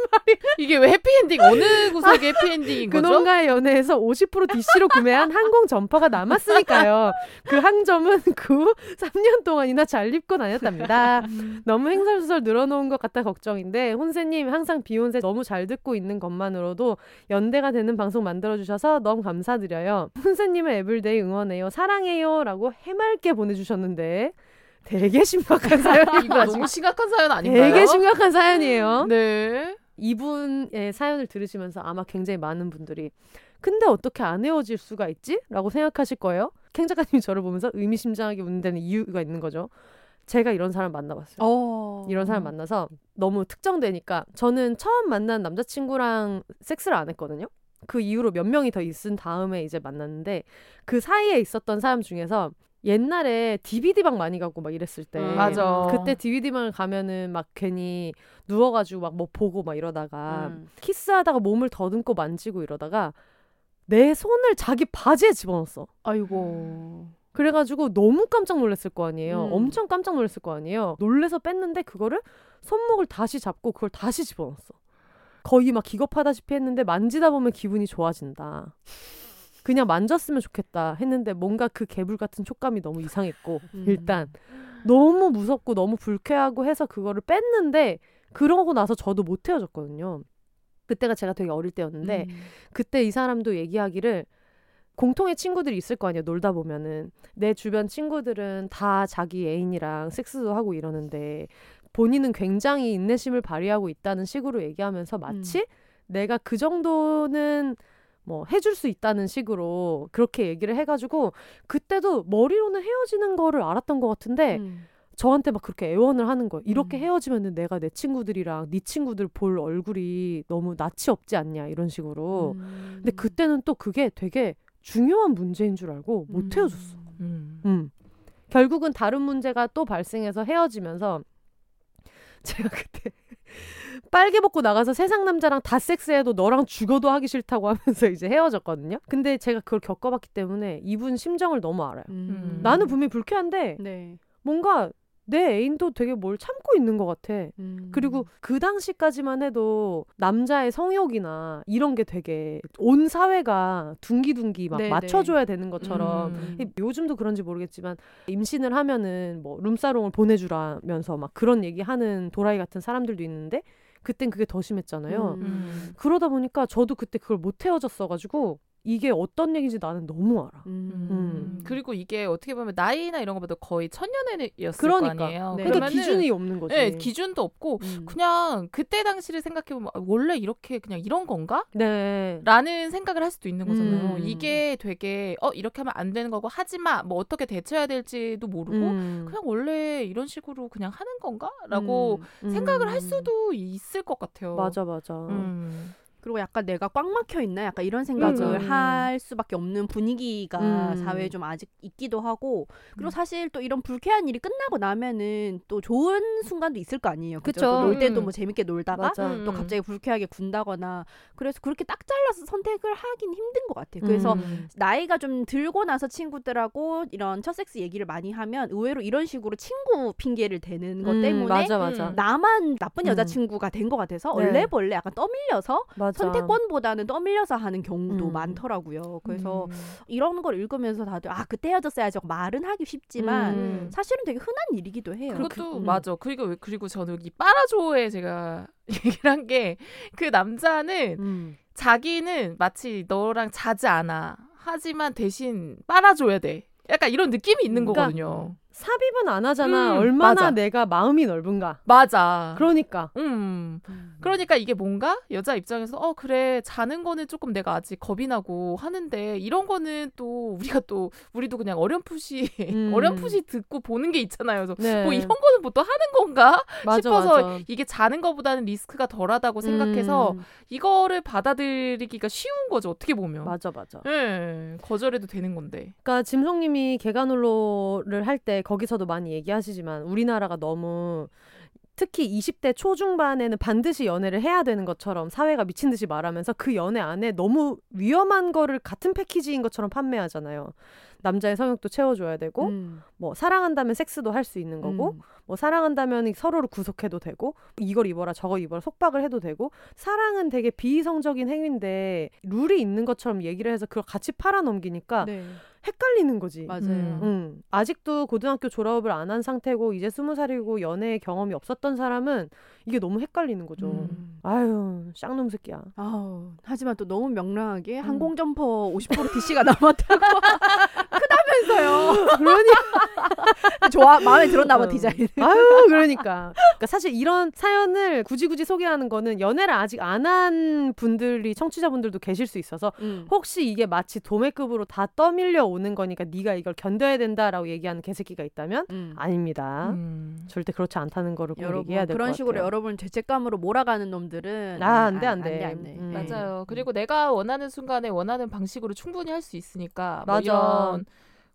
이게 왜 해피엔딩? 어느 구석이 해피엔딩인 거죠? 그놈과의 연애에서 50% DC로 구매한 항공 점퍼가 남았으니까요. 그 항점은 그 후 3년 동안이나 잘 입고 다녔답니다. 너무 횡설수설 늘어놓은 것 같아 걱정인데 혼세님 항상 비혼세 너무 잘 듣고 있는 것만으로도 연대가 되는 방송 만들어주셔서 너무 감사드려요. 혼세님을 everyday 응원해요. 사랑해요 라고 해맑게 보내주셨는데 되게 심각한 사연이 이거 너무 심각한 사연 아닌가요? 되게 심각한 사연이에요. 네. 이분의 사연을 들으시면서 아마 굉장히 많은 분들이 근데 어떻게 안 헤어질 수가 있지? 라고 생각하실 거예요. 캥 작가님이 저를 보면서 의미심장하게 웃는 데는 이유가 있는 거죠. 제가 이런 사람 만나봤어요. 어. 이런 사람 만나서 너무 특정되니까 저는 처음 만난 남자친구랑 섹스를 안 했거든요. 그 이후로 몇 명이 더 있은 다음에 이제 만났는데 그 사이에 있었던 사람 중에서 옛날에 DVD방 많이 가고 막 이랬을 때 음, 맞아. 그때 DVD방을 가면은 막 괜히 누워가지고 막 뭐 보고 막 이러다가 음. 키스하다가 몸을 더듬고 만지고 이러다가 내 손을 자기 바지에 집어넣었어. 아이고. 그래가지고 너무 깜짝 놀랐을 거 아니에요. 음. 엄청 깜짝 놀랐을 거 아니에요. 놀래서 뺐는데 그거를 손목을 다시 잡고 그걸 다시 집어넣었어. 거의 막 기겁하다시피 했는데 만지다 보면 기분이 좋아진다. 그냥 만졌으면 좋겠다 했는데 뭔가 그 개불 같은 촉감이 너무 이상했고 음. 일단 너무 무섭고 너무 불쾌하고 해서 그거를 뺐는데 그러고 나서 저도 못 헤어졌거든요. 그때가 제가 되게 어릴 때였는데 음. 그때 이 사람도 얘기하기를 공통의 친구들이 있을 거 아니에요. 놀다 보면은 내 주변 친구들은 다 자기 애인이랑 섹스도 하고 이러는데 본인은 굉장히 인내심을 발휘하고 있다는 식으로 얘기하면서 마치 내가 그 정도는 뭐 해줄 수 있다는 식으로 그렇게 얘기를 해가지고 그때도 머리로는 헤어지는 거를 알았던 것 같은데 음. 저한테 막 그렇게 애원을 하는 거예요. 이렇게 음. 헤어지면은 내가 내 친구들이랑 네 친구들 볼 얼굴이 너무 낯이 없지 않냐 이런 식으로. 음. 근데 그때는 또 그게 되게 중요한 문제인 줄 알고 못 음. 헤어졌어. 음. 음. 결국은 다른 문제가 또 발생해서 헤어지면서 제가 그때 빨개 벗고 나가서 세상 남자랑 다 섹스해도 너랑 죽어도 하기 싫다고 하면서 이제 헤어졌거든요. 근데 제가 그걸 겪어봤기 때문에 이분 심정을 너무 알아요. 음. 나는 분명히 불쾌한데 네. 뭔가 내 애인도 되게 뭘 참고 있는 것 같아. 음. 그리고 그 당시까지만 해도 남자의 성욕이나 이런 게 되게 온 사회가 둥기둥기 막 네네. 맞춰줘야 되는 것처럼 음. 이- 요즘도 그런지 모르겠지만 임신을 하면은 뭐 룸사롱을 보내주라면서 막 그런 얘기하는 도라이 같은 사람들도 있는데 그땐 그게 더 심했잖아요. 음. 음. 그러다 보니까 저도 그때 그걸 못 헤어졌어가지고 이게 어떤 얘기인지 나는 너무 알아. 음. 음. 그리고 이게 어떻게 보면 나이나 이런 것보다 거의 천년애였을 그러니까. 거 아니에요. 네. 그러니까 그러면은 기준이 없는 거지. 네, 기준도 없고 음. 그냥 그때 당시를 생각해 보면 원래 이렇게 그냥 이런 건가? 네. 라는 생각을 할 수도 있는 거잖아요. 음. 이게 되게 어 이렇게 하면 안 되는 거고 하지 마. 뭐 어떻게 대처해야 될지도 모르고 음. 그냥 원래 이런 식으로 그냥 하는 건가?라고 음. 생각을 할 음. 수도 있을 것 같아요. 맞아 맞아. 음. 그리고 약간 내가 꽉 막혀 있나 약간 이런 생각을 음. 할 수밖에 없는 분위기가 음. 사회에 좀 아직 있기도 하고 그리고 음. 사실 또 이런 불쾌한 일이 끝나고 나면은 또 좋은 순간도 있을 거 아니에요. 그죠? 그쵸. 또놀 때도 음. 뭐 재밌게 놀다가 맞아. 음. 또 갑자기 불쾌하게 군다거나 그래서 그렇게 딱 잘라서 선택을 하긴 힘든 것 같아요. 그래서 음. 나이가 좀 들고 나서 친구들하고 이런 첫 섹스 얘기를 많이 하면 의외로 이런 식으로 친구 핑계를 대는 것 음, 때문에 맞아 맞아. 음. 나만 나쁜 음. 여자친구가 된 것 같아서 네. 얼레벌레 약간 떠밀려서 맞아. 선택권보다는 떠밀려서 하는 경우도 음. 많더라고요. 그래서 음. 이런 걸 읽으면서 다들 아 그때 헤어졌어야지 하고 말은 하기 쉽지만 음. 사실은 되게 흔한 일이기도 해요. 그것도. 맞아. 그리고 그리고 저는 이 빠라조에 제가 얘기를 한 게 그 남자는 음. 자기는 마치 너랑 자지 않아. 하지만 대신 빨아줘야 돼. 약간 이런 느낌이 있는 그러니까 거거든요. 삽입은 안 하잖아. 음, 얼마나 맞아. 내가 마음이 넓은가. 맞아. 그러니까. 음. 음. 그러니까 이게 뭔가 여자 입장에서 어 그래 자는 거는 조금 내가 아직 겁이 나고 하는데 이런 거는 또 우리가 또 우리도 그냥 어렴풋이 음. 어렴풋이 듣고 보는 게 있잖아요. 그래서 네. 뭐 이런 거는 뭐또 하는 건가 맞아, 싶어서 맞아. 이게 자는 거보다는 리스크가 덜하다고 생각해서 음, 이거를 받아들이기가 쉬운 거죠 어떻게 보면. 맞아 맞아. 예, 거절해도 되는 건데. 그러니까 짐송님이 개간홀로를 할때 거기서도 많이 얘기하시지만 우리나라가 너무 특히 20대 초중반에는 반드시 연애를 해야 되는 것처럼 사회가 미친 듯이 말하면서 그 연애 안에 너무 위험한 거를 같은 패키지인 것처럼 판매하잖아요. 남자의 성욕도 채워줘야 되고 음. 뭐 사랑한다면 섹스도 할 수 있는 거고 음. 뭐 사랑한다면 서로를 구속해도 되고 이걸 입어라 저거 입어라 속박을 해도 되고 사랑은 되게 비이성적인 행위인데 룰이 있는 것처럼 얘기를 해서 그걸 같이 팔아넘기니까 네. 헷갈리는 거지. 맞아요. 음. 음, 아직도 고등학교 졸업을 안 한 상태고 이제 스무 살이고 연애 경험이 없었던 사람은 이게 너무 헷갈리는 거죠. 음. 아유 쌍놈 새끼야. 아우, 하지만 또 너무 명랑하게 음. 항공 점퍼 50% DC가 남았다고 크다면서요. 그러니 좋아 마음에 들었나 봐 어. 디자인. 아유 그러니까. 그러니까 사실 이런 사연을 굳이 굳이 소개하는 거는 연애를 아직 안 한 분들이 청취자분들도 계실 수 있어서 음. 혹시 이게 마치 도매급으로 다 떠밀려 오는 거니까 네가 이걸 견뎌야 된다라고 얘기하는 개새끼가 있다면 음. 아닙니다. 음. 절대 그렇지 않다는 거를 꼭 여러분 얘기해야 될것 그런 같아요. 식으로 여러분 죄책감으로 몰아가는 놈들은 아, 안 돼, 안안 돼. 돼, 안 돼. 음. 네. 맞아요. 그리고 내가 원하는 순간에 원하는 방식으로 충분히 할 수 있으니까 뭐 맞아. 이런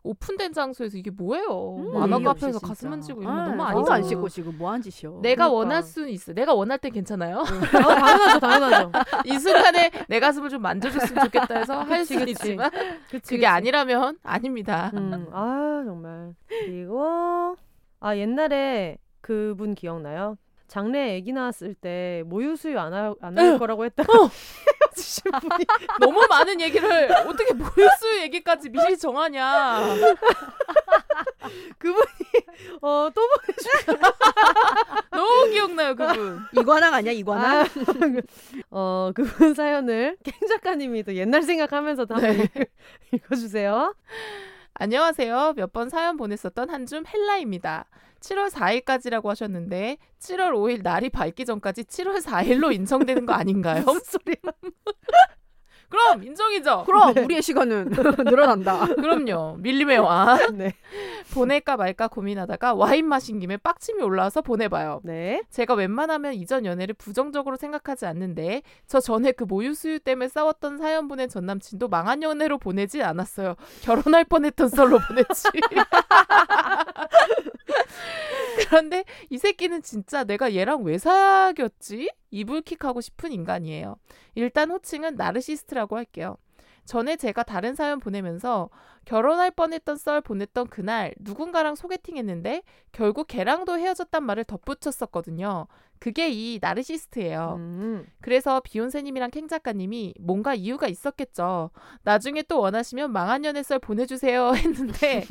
오픈된 장소에서 이게 뭐예요? 음, 만화 카페에서 가슴. 만지고 이런 거 아, 너무 아니죠. 안 씻고 지금 뭐 한 짓이요. 내가 그러니까. 원할 수는 있어. 내가 원할 땐 괜찮아요. 아, 당연하죠, 당연하죠. 이 순간에 내 가슴을 좀 만져줬으면 좋겠다 해서 할 수. 있지만 그치, 그게 아니라면 아닙니다. 음, 아 정말. 그리고 아 옛날에 그분 기억나요? 장래 아기 나왔을 때 모유 수유 안할 할 거라고 했다가 헤어지신 분이 너무 많은 얘기를 어떻게 모유수 얘기까지 미리 정하냐. 어또 너무 기억나요 그분. 이관왕 아니야 이관왕? 아, 어 그분 사연을 깽 작가님이 또 옛날 생각하면서도 한번 네. 읽- 읽어주세요. 안녕하세요. 몇 번 사연 보냈었던 한줌 헬라입니다. 7월 4일까지라고 하셨는데 7월 5일 날이 밝기 전까지 7월 4일로 인정되는 거 아닌가요? 소리야? 그럼 인정이죠. 그럼 네. 우리의 시간은 늘어난다. 그럼요. 밀림의 왕. 네. 보낼까 말까 고민하다가 와인 마신 김에 빡침이 올라와서 보내봐요. 네. 제가 웬만하면 이전 연애를 부정적으로 생각하지 않는데 저 전에 그 모유 수유 때문에 싸웠던 사연 보낸 전 남친도 망한 연애로 보내지 않았어요. 결혼할 뻔했던 썰로 보냈지. 그런데 이 새끼는 진짜 내가 얘랑 왜 사귀었지? 이불킥하고 싶은 인간이에요. 일단 호칭은 나르시스트라고 할게요. 전에 제가 다른 사연 보내면서 결혼할 뻔했던 썰 보냈던 그날 누군가랑 소개팅했는데 결국 걔랑도 헤어졌단 말을 덧붙였었거든요. 그게 이 나르시스트예요. 음. 그래서 비욘세님이랑 캥 작가님이 뭔가 이유가 있었겠죠. 나중에 또 원하시면 망한 연애 썰 보내주세요 했는데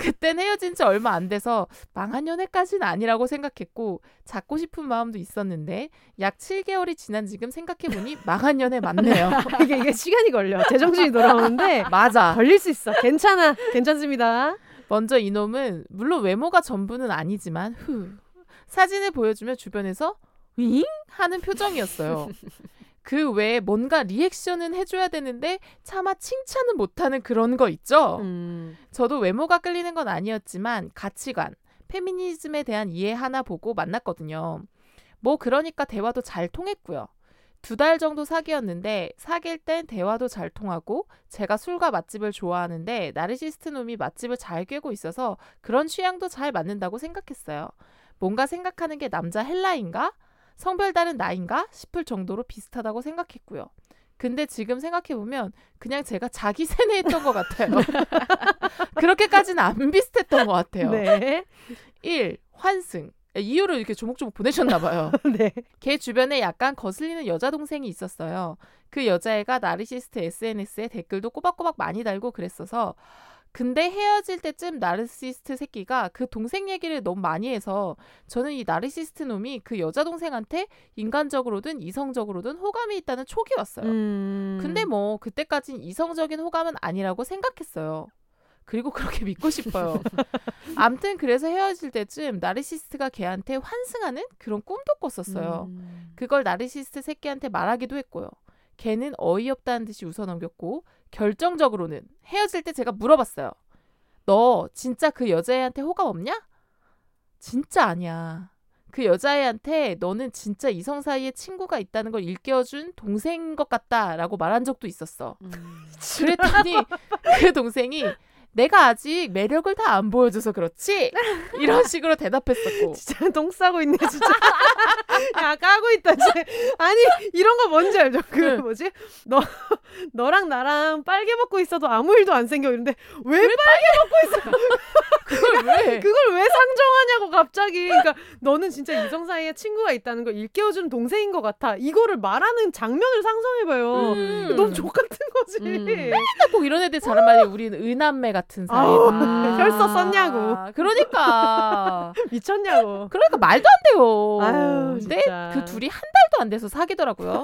그땐 헤어진 지 얼마 안 돼서 망한 연애까지는 아니라고 생각했고 잡고 싶은 마음도 있었는데 약 7개월이 지난 지금 생각해보니 망한 연애 맞네요. 이게 이게 시간이 걸려. 제정신이 돌아오는데 맞아. 걸릴 수 있어. 괜찮아. 괜찮습니다. 먼저 이놈은 물론 외모가 전부는 아니지만 후 사진을 보여주며 주변에서 윙 하는 표정이었어요. 그 외에 뭔가 리액션은 해줘야 되는데 차마 칭찬은 못하는 그런 거 있죠. 음. 저도 외모가 끌리는 건 아니었지만 가치관, 페미니즘에 대한 이해 하나 보고 만났거든요. 뭐 그러니까 대화도 잘 통했고요. 두 달 정도 사귀었는데 사귈 땐 대화도 잘 통하고 제가 술과 맛집을 좋아하는데 나르시스트 놈이 맛집을 잘 꿰고 있어서 그런 취향도 잘 맞는다고 생각했어요. 뭔가 생각하는 게 남자 헬라인가? 성별 다른 나인가? 싶을 정도로 비슷하다고 생각했고요. 근데 지금 생각해보면 그냥 제가 자기 세뇌했던 것 같아요. 그렇게까지는 안 비슷했던 것 같아요. 네. 1. 환승. 이유를 이렇게 조목조목 보내셨나 봐요. 네. 걔 주변에 약간 거슬리는 여자 동생이 있었어요. 그 여자애가 나르시스트 SNS에 댓글도 꼬박꼬박 많이 달고 그랬어서 근데 헤어질 때쯤 나르시스트 새끼가 그 동생 얘기를 너무 많이 해서 저는 이 나르시스트 놈이 그 여자 동생한테 인간적으로든 이성적으로든 호감이 있다는 촉이 왔어요. 음. 근데 뭐 그때까진 이성적인 호감은 아니라고 생각했어요. 그리고 그렇게 믿고 싶어요. 암튼 그래서 헤어질 때쯤 나르시스트가 걔한테 환승하는 그런 꿈도 꿨었어요. 음. 그걸 나르시스트 새끼한테 말하기도 했고요. 걔는 어이없다는 듯이 웃어넘겼고 결정적으로는 헤어질 때 제가 물어봤어요. 너 진짜 그 여자애한테 호감 없냐? 진짜 아니야. 그 여자애한테 너는 진짜 이성 사이에 친구가 있다는 걸 일깨워준 동생인 것 같다라고 말한 적도 있었어. 음. 그랬더니 그 동생이 내가 아직 매력을 다 안 보여줘서 그렇지? 이런 식으로 대답했었고. 진짜 똥 싸고 있네 진짜. 야 까고 있다 진짜. 아니 이런 거 뭔지 알죠? 그 네. 뭐지? 너 너랑 나랑 빨개 먹고 있어도 아무 일도 안 생겨 이런데 왜, 그걸 왜? 그걸 왜 상정하냐고 갑자기. 그러니까 너는 진짜 이성 사이에 친구가 있다는 걸 일깨워주는 동생인 것 같아. 이거를 말하는 장면을 상상해봐요. 음. 너무 족 같은 거지. 음. 꼭 이런 애들 잘한 말이 우리는 은남매 같은 사이. 아. 혈서 썼냐고. 그러니까. 미쳤냐고. 그러니까 말도 안 돼요. 아유, 근데 진짜. 그 둘이 한 달도 안 돼서 사귀더라고요.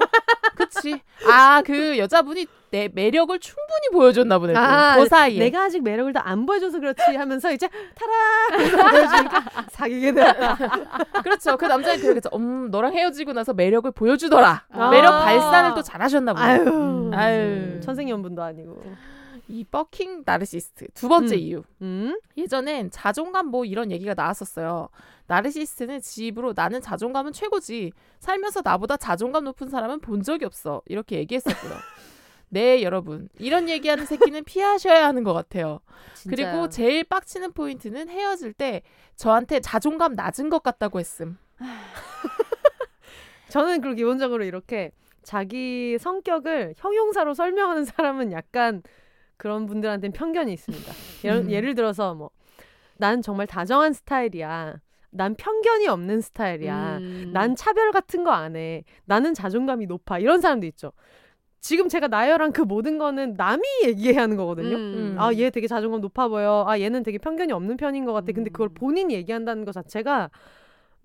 그치. 아, 그 여자분이 내 매력을 충분히 보여줬나 보네. 또. 아, 그 사이에. 내가 아직 매력을 다안 보여줘서 그렇지 하면서 이제 타라 사귀게 됐다. 그렇죠. 그 남자는 그러겠죠. 음, 너랑 헤어지고 나서 매력을 보여주더라. 아. 매력 발산을 또 잘하셨나 보네. 아유, 음. 아유. 천생연분도 아니고. 이 버킹 나르시스트. 두 번째 음. 이유. 음? 예전엔 자존감 뭐 이런 얘기가 나왔었어요. 나르시스트는 지 입으로 나는 자존감은 최고지. 살면서 나보다 자존감 높은 사람은 본 적이 없어. 이렇게 얘기했었고요. 네, 여러분. 이런 얘기하는 새끼는 피하셔야 하는 것 같아요. 그리고 제일 빡치는 포인트는 헤어질 때 저한테 자존감 낮은 것 같다고 했음. 저는 그리고 기본적으로 이렇게 자기 성격을 형용사로 설명하는 사람은 약간 그런 분들한테는 편견이 있습니다. 예를, 음. 예를 들어서 뭐 난 정말 다정한 스타일이야. 난 편견이 없는 스타일이야. 음. 난 차별 같은 거 안 해. 나는 자존감이 높아. 이런 사람도 있죠. 지금 제가 나열한 그 모든 거는 남이 얘기해야 하는 거거든요. 음. 아, 얘 되게 자존감 높아 보여. 아, 얘는 되게 편견이 없는 편인 것 같아. 근데 그걸 음. 본인이 얘기한다는 것 자체가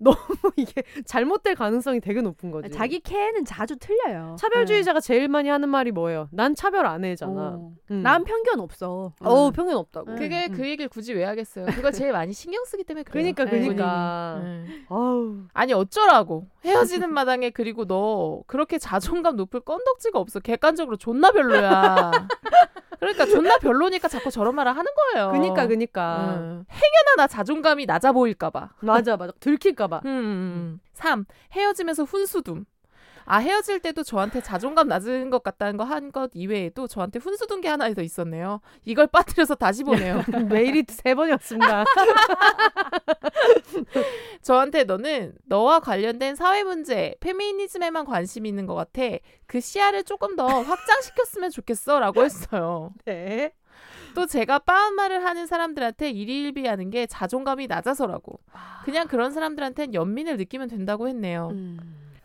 너무 이게 잘못될 가능성이 되게 높은 거지. 자기 캐는 자주 틀려요. 차별주의자가 제일 많이 하는 말이 뭐예요? 난 차별 안 네. 해잖아. 어. 음. 난 편견 없어. 어우, 음. 편견 없다고. 음. 그게 그 얘기를 굳이 왜 하겠어요? 그걸 제일 많이 신경 쓰기 때문에 그래요. 그러니까 네. 그러니까. 네. 아우. 아니 어쩌라고 헤어지는 마당에 그리고 너 그렇게 자존감 높을 건덕지가 없어 객관적으로 존나 별로야 그러니까 존나 별로니까 자꾸 저런 말을 하는 거예요. 그니까 그니까. 음. 행여나 나 자존감이 낮아 보일까 봐. 맞아 맞아. 들킬까 봐. 음, 음. 3. 헤어지면서 훈수둠. 아 헤어질 때도 저한테 자존감 낮은 것 같다는 거 한 것 이외에도 저한테 훈수둔 게 하나 더 있었네요. 이걸 빠뜨려서 다시 보내요. 메일이 세 번이었습니다. 저한테 너는 너와 관련된 사회 문제, 페미니즘에만 관심이 있는 것 같아. 그 시야를 조금 더 확장시켰으면 좋겠어라고 했어요. 네. 또 제가 빠은 말을 하는 사람들한테 일일비하는 게 자존감이 낮아서라고. 그냥 그런 사람들한텐 연민을 느끼면 된다고 했네요. 음.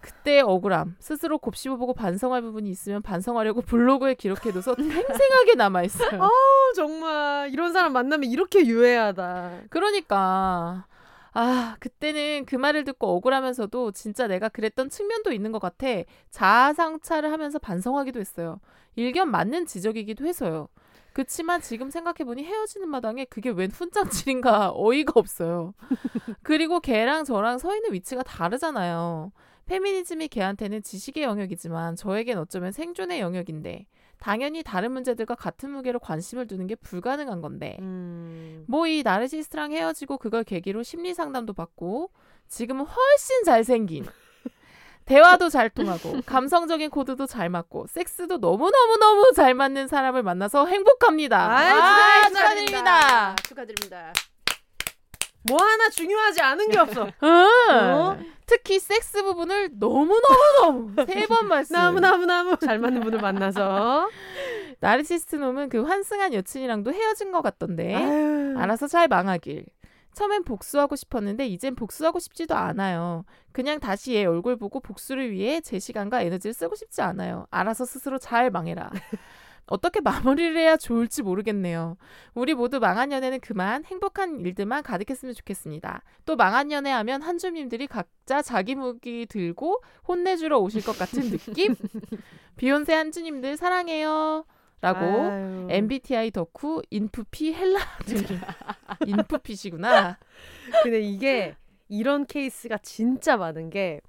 그때 억울함. 스스로 곱씹어보고 반성할 부분이 있으면 반성하려고 블로그에 기록해둬서 생생하게 남아있어요. 어, 정말 이런 사람 만나면 이렇게 유해하다. 그러니까 아 그때는 그 말을 듣고 억울하면서도 진짜 내가 그랬던 측면도 있는 것 같아 자아상찰을 하면서 반성하기도 했어요. 일견 맞는 지적이기도 해서요. 그치만 지금 생각해보니 헤어지는 마당에 그게 웬 훈장질인가 어이가 없어요. 그리고 걔랑 저랑 서 있는 위치가 다르잖아요. 페미니즘이 걔한테는 지식의 영역이지만 저에겐 어쩌면 생존의 영역인데 당연히 다른 문제들과 같은 무게로 관심을 두는 게 불가능한 건데 음. 뭐이 나르시스트랑 헤어지고 그걸 계기로 심리 상담도 받고 지금은 훨씬 잘생긴 대화도 잘 통하고 감성적인 코드도 잘 맞고 섹스도 너무너무너무 잘 맞는 사람을 만나서 행복합니다. 아이, 아, 축하드립니다. 축하드립니다. 축하드립니다. 뭐 하나 중요하지 않은 게 없어. 응. 어? 특히 섹스 부분을 너무너무너무 세 번 말씀. 나무 나무 나무 잘 맞는 분을 만나서. 나르시스트 놈은 그 환승한 여친이랑도 헤어진 것 같던데. 아유. 알아서 잘 망하길. 처음엔 복수하고 싶었는데 이젠 복수하고 싶지도 않아요. 그냥 다시 얘 얼굴 보고 복수를 위해 제 시간과 에너지를 쓰고 싶지 않아요. 알아서 스스로 잘 망해라. 어떻게 마무리를 해야 좋을지 모르겠네요. 우리 모두 망한 연애는 그만 행복한 일들만 가득했으면 좋겠습니다. 또 망한 연애 하면 한주님들이 각자 자기 무기 들고 혼내주러 오실 것 같은 느낌? 비혼세 한주님들 사랑해요. 라고 아유. MBTI 덕후 인프피 헬라들이 인프피시구나. 근데 이게 이런 케이스가 진짜 많은 게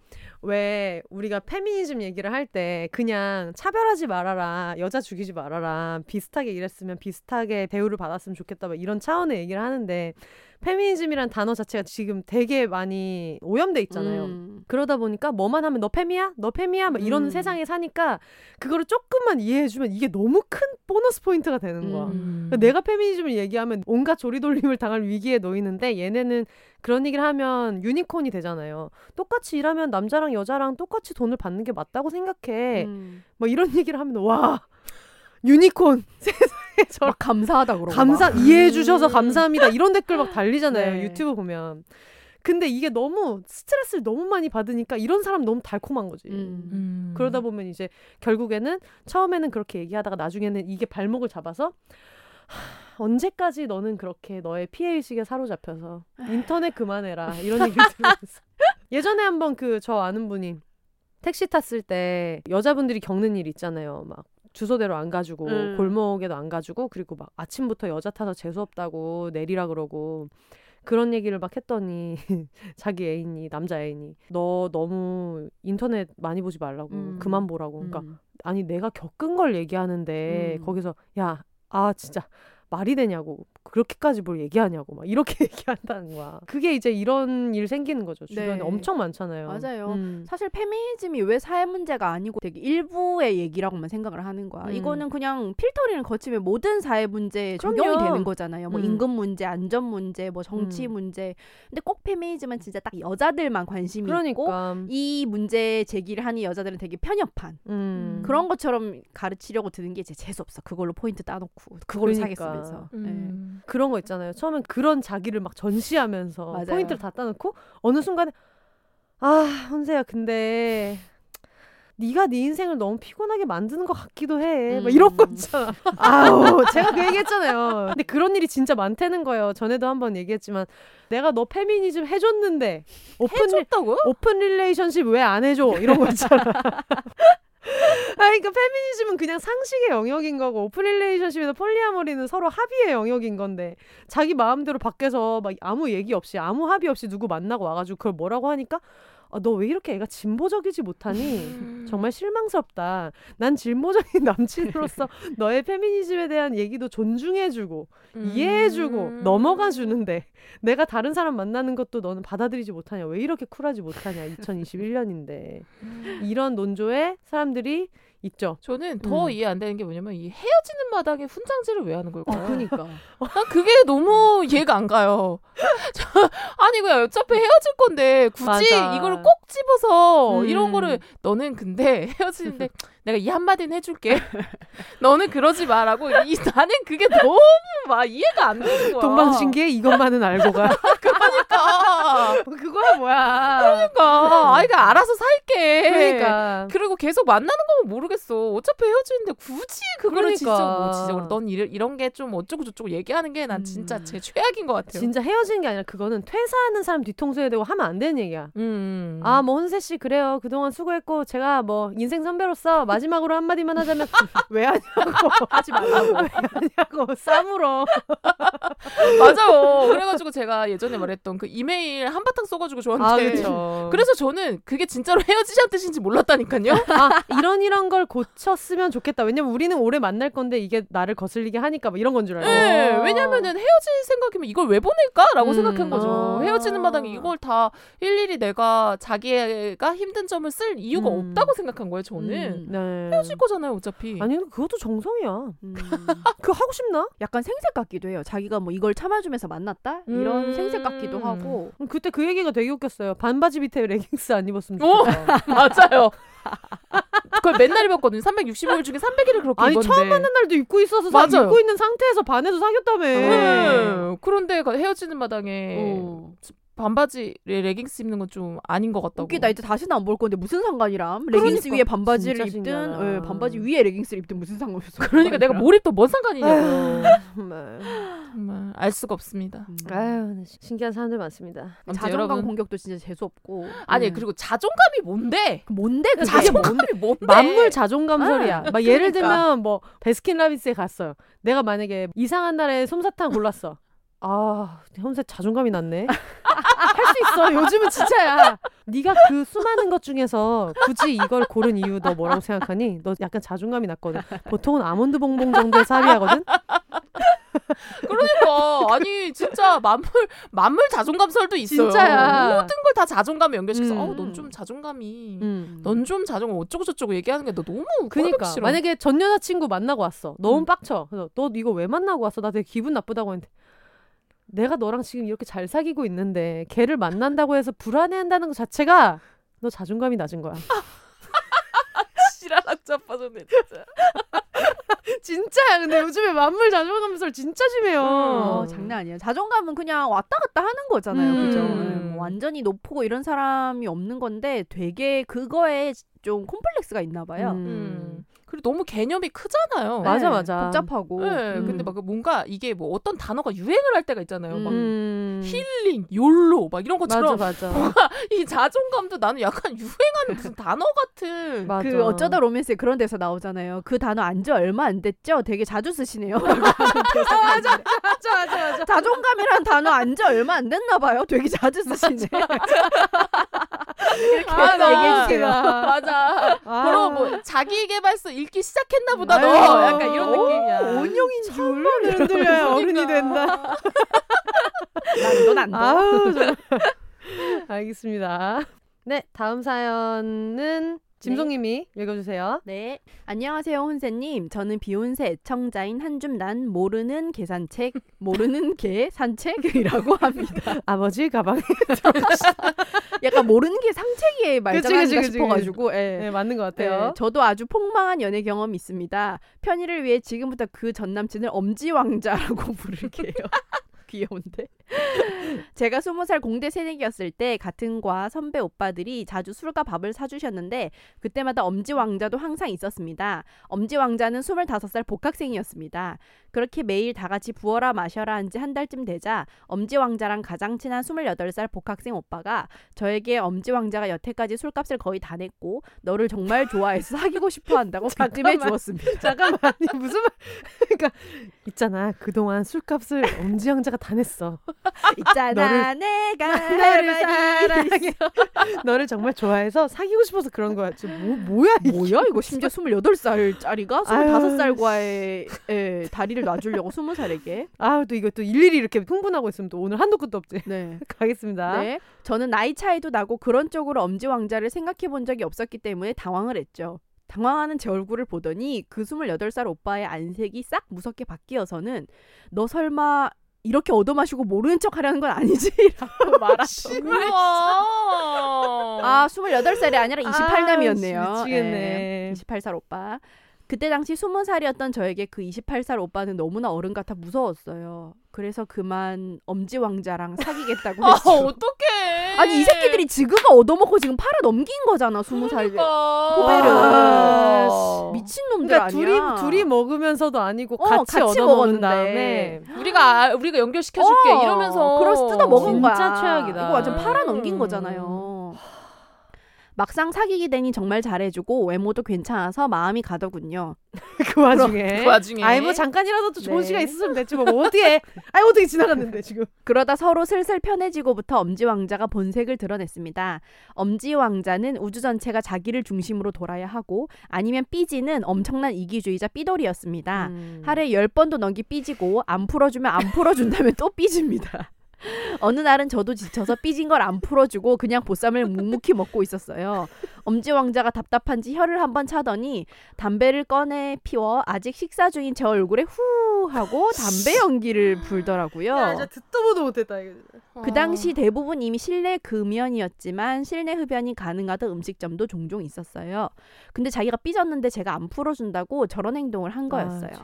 왜 우리가 페미니즘 얘기를 할 때 그냥 차별하지 말아라 여자 죽이지 말아라 비슷하게 일했으면 비슷하게 대우를 받았으면 좋겠다 막 이런 차원의 얘기를 하는데 페미니즘이란 단어 자체가 지금 되게 많이 오염돼 있잖아요. 음. 그러다 보니까 뭐만 하면 너 페미야? 너 페미야? 막 이런 음. 세상에 사니까 그거를 조금만 이해해주면 이게 너무 큰 보너스 포인트가 되는 거야. 음. 그러니까 내가 페미니즘을 얘기하면 온갖 조리돌림을 당할 위기에 놓이는데 얘네는 그런 얘기를 하면 유니콘이 되잖아요. 똑같이 일하면 남자랑 여자랑 똑같이 돈을 받는 게 맞다고 생각해. 음. 뭐 이런 얘기를 하면 와 유니콘 세상에 저 막 감사하다 그러고 감사 막. 이해해 주셔서 음. 감사합니다 이런 댓글 막 달리잖아요 네. 유튜브 보면. 근데 이게 너무 스트레스를 너무 많이 받으니까 이런 사람 너무 달콤한 거지. 음. 음. 그러다 보면 이제 결국에는 처음에는 그렇게 얘기하다가 나중에는 이게 발목을 잡아서 하, 언제까지 너는 그렇게 너의 피해 의식에 사로잡혀서 인터넷 그만해라 이런 얘기 들으면서 예전에 한번 그 저 아는 분이 택시 탔을 때 여자분들이 겪는 일 있잖아요 막 주소대로 안 가주고 음. 골목에도 안 가주고 그리고 막 아침부터 여자 타서 재수 없다고 내리라 그러고 그런 얘기를 막 했더니 자기 애인이 남자 애인이 너 너무 인터넷 많이 보지 말라고 음. 그만 보라고 그러니까 음. 아니 내가 겪은 걸 얘기하는데 음. 거기서 야 아 진짜 말이 되냐고 그렇게까지 뭘 얘기하냐고 막 이렇게 얘기한다는 거야 그게 이제 이런 일 생기는 거죠 주변에 네. 엄청 많잖아요 맞아요. 음. 사실 페미니즘이 왜 사회 문제가 아니고 되게 일부의 얘기라고만 생각을 하는 거야. 음. 이거는 그냥 필터링을 거치면 모든 사회 문제에 적용이 그럼요. 되는 거잖아요. 뭐 음. 임금 문제, 안전 문제, 뭐 정치 음. 문제. 근데 꼭 페미니즘은 진짜 딱 여자들만 관심이 있고 그러니까 이 문제 제기를 하는 여자들은 되게 편협한 음. 그런 것처럼 가르치려고 드는 게 이제 재수 없어. 그걸로 포인트 따놓고 그걸로 그러니까. 사겠으면서. 네. 음. 그런 거 있잖아요. 처음엔 그런 자기를 막 전시하면서 맞아요. 포인트를 다 따놓고 어느 순간에 아 혼세야 근데 네가 네 인생을 너무 피곤하게 만드는 것 같기도 해. 막 이런 거 음. 있잖아. 아우 제가 그 얘기했잖아요. 근데 그런 일이 진짜 많다는 거예요. 전에도 한번 얘기했지만 내가 너 페미니즘 해줬는데 open re, 해줬다고요? open relationship 왜 안 해줘 이런 거 있잖아. 아, 그러니까 페미니즘은 그냥 상식의 영역인 거고 open relationship이나 polyamory는 서로 합의의 영역인 건데 자기 마음대로 밖에서 막 아무 얘기 없이 아무 합의 없이 누구 만나고 와가지고 그걸 뭐라고 하니까 아, 너 왜 이렇게 애가 진보적이지 못하니? 음. 정말 실망스럽다. 난 진보적인 남친으로서 너의 페미니즘에 대한 얘기도 존중해주고 이해해주고 음. 넘어가 주는데 내가 다른 사람 만나는 것도 너는 받아들이지 못하냐? 왜 이렇게 쿨하지 못하냐? 2021년인데 이런 논조에 사람들이 있죠. 저는 더 음. 이해 안 되는 게 뭐냐면 이 헤어지는 마당에 훈장질을 왜 하는 걸까요? 어, 그니까. 난 그게 너무 이해가 안 가요. 저, 아니 그 어차피 헤어질 건데 굳이 맞아. 이걸 꼭 집어서 음. 이런 거를 너는 근데 헤어지는데 내가 이 한마디는 해줄게. 너는 그러지 마라고 이 나는 그게 너무 막 이해가 안 되는 거야. 동방신기에 이것만은 알고 가. 그러니까 그거야 뭐야? 그러니까 아이가 알아서 살게. 그러니까. 그리고 계속 만나는 모르겠어. 어차피 헤어지는데 굳이 그거를 진짜 그러니까. 뭐 진짜 넌 이런 이런 게 좀 어쩌고 저쩌고 얘기하는 게 난 진짜 음. 제 최악인 것 같아요. 진짜 헤어지는 게 아니라 그거는 퇴사하는 사람 뒤통수에 대고 하면 안 되는 얘기야. 음. 아, 뭐 혼세 씨 그래요. 그동안 수고했고 제가 뭐 인생 선배로서 마지막으로 한마디만 하자면 왜 하냐고 하지 말라고. 왜 하냐고 싸물어. 맞아요. 그래가지고 제가 예전에 말했던 그 이메일 한바탕 써가지고 저한테. 아. 그래서 저는 그게 진짜로 헤어지자는 뜻인지 몰랐다니까요. 아, 이런 이런 걸 고쳤으면 좋겠다. 왜냐면 우리는 오래 만날 건데 이게 나를 거슬리게 하니까 뭐 이런 건 줄 알고. 네, 어. 왜냐면은 헤어질 생각이면 이걸 왜 보낼까라고 음. 생각한 거죠. 아. 헤어지는 마당에 이걸 다 일일이 내가 자기가 힘든 점을 쓸 이유가 음. 없다고 생각한 거예요. 저는 음. 네. 헤어질 거잖아요, 어차피. 아니 그것도 정성이야. 음. 그거 하고 싶나? 약간 생색 같기도 해요. 자기가 뭐 이걸 참아주면서 만났다? 이런 음. 생색 같기도 하고. 그때 그 얘기가 되게 웃겼어요. 반바지 밑에 레깅스 안 입었으면 오! 좋겠다. 맞아요. 그걸 맨날 입었거든요. 365일 중에 300일을 그렇게 아니 입었는데. 처음 만난 날도 입고 있어서 사- 맞아요. 입고 있는 상태에서 반해서 사귀었다며. 네. 그런데 가- 헤어지는 마당에 어. 반바지 레- 레깅스 입는 건 좀 아닌 것 같다고. 웃기다 이제 다시는 안 볼 건데 무슨 상관이람? 레깅스 그러니까. 위에 반바지를 입든. 예, 반바지 위에 레깅스를 입든 무슨 상관이 있어? 그러니까 내가 뭘 입든 뭔 상관이냐고. 정말. 정말 알 수가 없습니다. 음. 아유 네, 신기한 사람들 많습니다. 자존감 여러분- 공격도 진짜 재수 없고. 아니 음. 그리고 자존감이 뭔데? 그 뭔데 그게? 자존감이 뭔데? 만물 자존감설이야. 아, 막 예를 그러니까. 들면 뭐 베스킨라빈스에 갔어요. 내가 만약에 이상한 날에 솜사탕 골랐어. 아, 현세 자존감이 낮네. 할 수 있어. 요즘은 진짜야. 네가 그 수많은 것 중에서 굳이 이걸 고른 이유 너 뭐라고 생각하니? 너 약간 자존감이 낮거든. 보통은 아몬드 봉봉 정도의 살이하거든. 그러니까 아니 진짜 만물 만물 자존감 설도 있어요. 진짜야. 모든 걸 다 자존감에 연결시켜서 음. 어우 넌좀 자존감이 음. 넌좀 자존감 어쩌고 저쩌고 얘기하는 게 너 너무 그니까. 만약에 전 여자친구 만나고 왔어. 너무 음. 빡쳐. 그래서 너 이거 왜 만나고 왔어? 나 되게 기분 나쁘다고 했는데 내가 너랑 지금 이렇게 잘 사귀고 있는데 걔를 만난다고 해서 불안해한다는 것 자체가 너 자존감이 낮은 거야. 지랄학자 빠졌네 진짜. 진짜야. 근데 요즘에 만물 자존감 설 진짜 심해요. 어, 장난 아니에요. 자존감은 그냥 왔다 갔다 하는 거잖아요. 음. 그죠? 예, 뭐 완전히 높고 이런 사람이 없는 건데 되게 그거에 좀 콤플렉스가 있나 봐요. 음. 그리고 너무 개념이 크잖아요. 맞아, 네, 맞아. 복잡하고. 네, 음. 근데 막 뭔가 이게 뭐 어떤 단어가 유행을 할 때가 있잖아요. 막 음. 힐링, 욜로 막 이런 맞아 것처럼 맞아. 이 자존감도 나는 약간 유행하는 무슨 단어 같은. 맞아. 그 어쩌다 로맨스에 그런 데서 나오잖아요. 그 단어 안지 얼마 안 됐죠? 되게 자주 쓰시네요. 맞아, 맞아 맞아 맞아. 자존감이란 단어 안지 얼마 안 됐나 봐요. 되게 자주 쓰시네. 이렇게 아, 나 얘기해 주세요. 맞아. 아. 그럼 뭐 자기 개발서 읽기 시작했나 보다 너. 아유. 약간 이런 느낌이야. 원영인 줄 흔들려야 어른이 된다. 난 이건 안 돼. 아우. 알겠습니다. 네 다음 사연은 짐송님이 읽어주세요. 네. 안녕하세요, 혼세님. 저는 비혼세 애청자인 한 줌 난 모르는 계산책, 모르는 개 산책이라고 합니다. 아버지 가방에 약간 모르는 게 상책에 말장난인가 그치, 그치, 싶어가지고. 예. 네, 맞는 것 네, 같아요. 저도 아주 폭망한 연애 경험이 있습니다. 편의를 위해 지금부터 그 전 남친을 엄지 왕자라고 부를게요. 귀여운데. 제가 스무 살 공대 새내기였을 때 같은 과 선배 오빠들이 자주 술과 밥을 사주셨는데 그때마다 엄지 왕자도 항상 있었습니다. 엄지 왕자는 25살 복학생이었습니다. 그렇게 매일 다 같이 부어라 마셔라 한 지 한 달쯤 되자 엄지 왕자랑 가장 친한 28살 복학생 오빠가 저에게 엄지 왕자가 여태까지 술값을 거의 다 냈고 너를 정말 좋아해서 사귀고 싶어 한다고 잠깐만. 주었습니다. 잠깐만 아니 무슨 말 그러니까 있잖아 그동안 술값을 엄지영자가 다 냈어 있잖아 내가 너를 사랑해. 너를 정말 좋아해서 사귀고 싶어서 그런 거야. 지금 뭐 뭐야 이게? 뭐야 이거 심지어 28살짜리가 아유, 25살과의 예, 다리를 놔주려고 20살에게 아우 또 이거 또 일일이 이렇게 흥분하고 있으면 또 오늘 한도 끝도 없지. 네. 가겠습니다. 네. 저는 나이 차이도 나고 그런 쪽으로 엄지 왕자를 생각해 본 적이 없었기 때문에 당황을 했죠. 당황하는 제 얼굴을 보더니 그 28살 오빠의 안색이 싹 무섭게 바뀌어서는 너 설마 이렇게 얻어마시고 모르는 척 하려는 건 아니지? 라고 말하더니 뭐야? 아 28살이 아니라 28남이었네요. 아, 미치겠네. 28살 오빠. 그때 당시 20살이었던 저에게 그 28살 오빠는 너무나 어른 같아 무서웠어요. 그래서 그만 엄지 왕자랑 사귀겠다고 아, 했죠. 어떡해. 아니 이 새끼들이 지그가 얻어먹고 지금 팔아 넘긴 거잖아 20살. 그러니까. 아, 미친 놈들 그러니까 아니야. 둘이 둘이 먹으면서도 아니고 어, 같이, 같이 얻어먹은. 다음에 우리가 아- 우리가 연결시켜 줄게 어, 이러면서 그래서 뜯어 먹은 진짜 거야. 최악이다. 이거 완전 팔아 넘긴 음. 거잖아요. 막상 사귀게 되니 정말 잘해주고 외모도 괜찮아서 마음이 가더군요. 그 와중에 그 와중에 아이 뭐 잠깐이라도 또 좋은 네. 시간 있었으면 됐지 뭐, 뭐 어떻게 아이 어떻게 지나갔는데 지금 그러다 서로 슬슬 편해지고부터 엄지 왕자가 본색을 드러냈습니다. 엄지 왕자는 우주 전체가 자기를 중심으로 돌아야 하고 아니면 삐지는 엄청난 이기주의자 삐돌이었습니다. 음. 하루에 열 번도 넘기 삐지고 안 풀어주면 안 풀어준다면 또 삐집니다. 어느 날은 저도 지쳐서 삐진 걸 안 풀어주고 그냥 보쌈을 묵묵히 먹고 있었어요. 엄지 왕자가 답답한지 혀를 한번 차더니 담배를 꺼내 피워 아직 식사 중인 제 얼굴에 후 하고 담배 연기를 불더라고요. 야 진짜 듣도 보도 못했다 이거 그 당시 대부분 이미 실내 금연이었지만 실내 흡연이 가능하던 음식점도 종종 있었어요. 근데 자기가 삐졌는데 제가 안 풀어준다고 저런 행동을 한 거였어요. 아,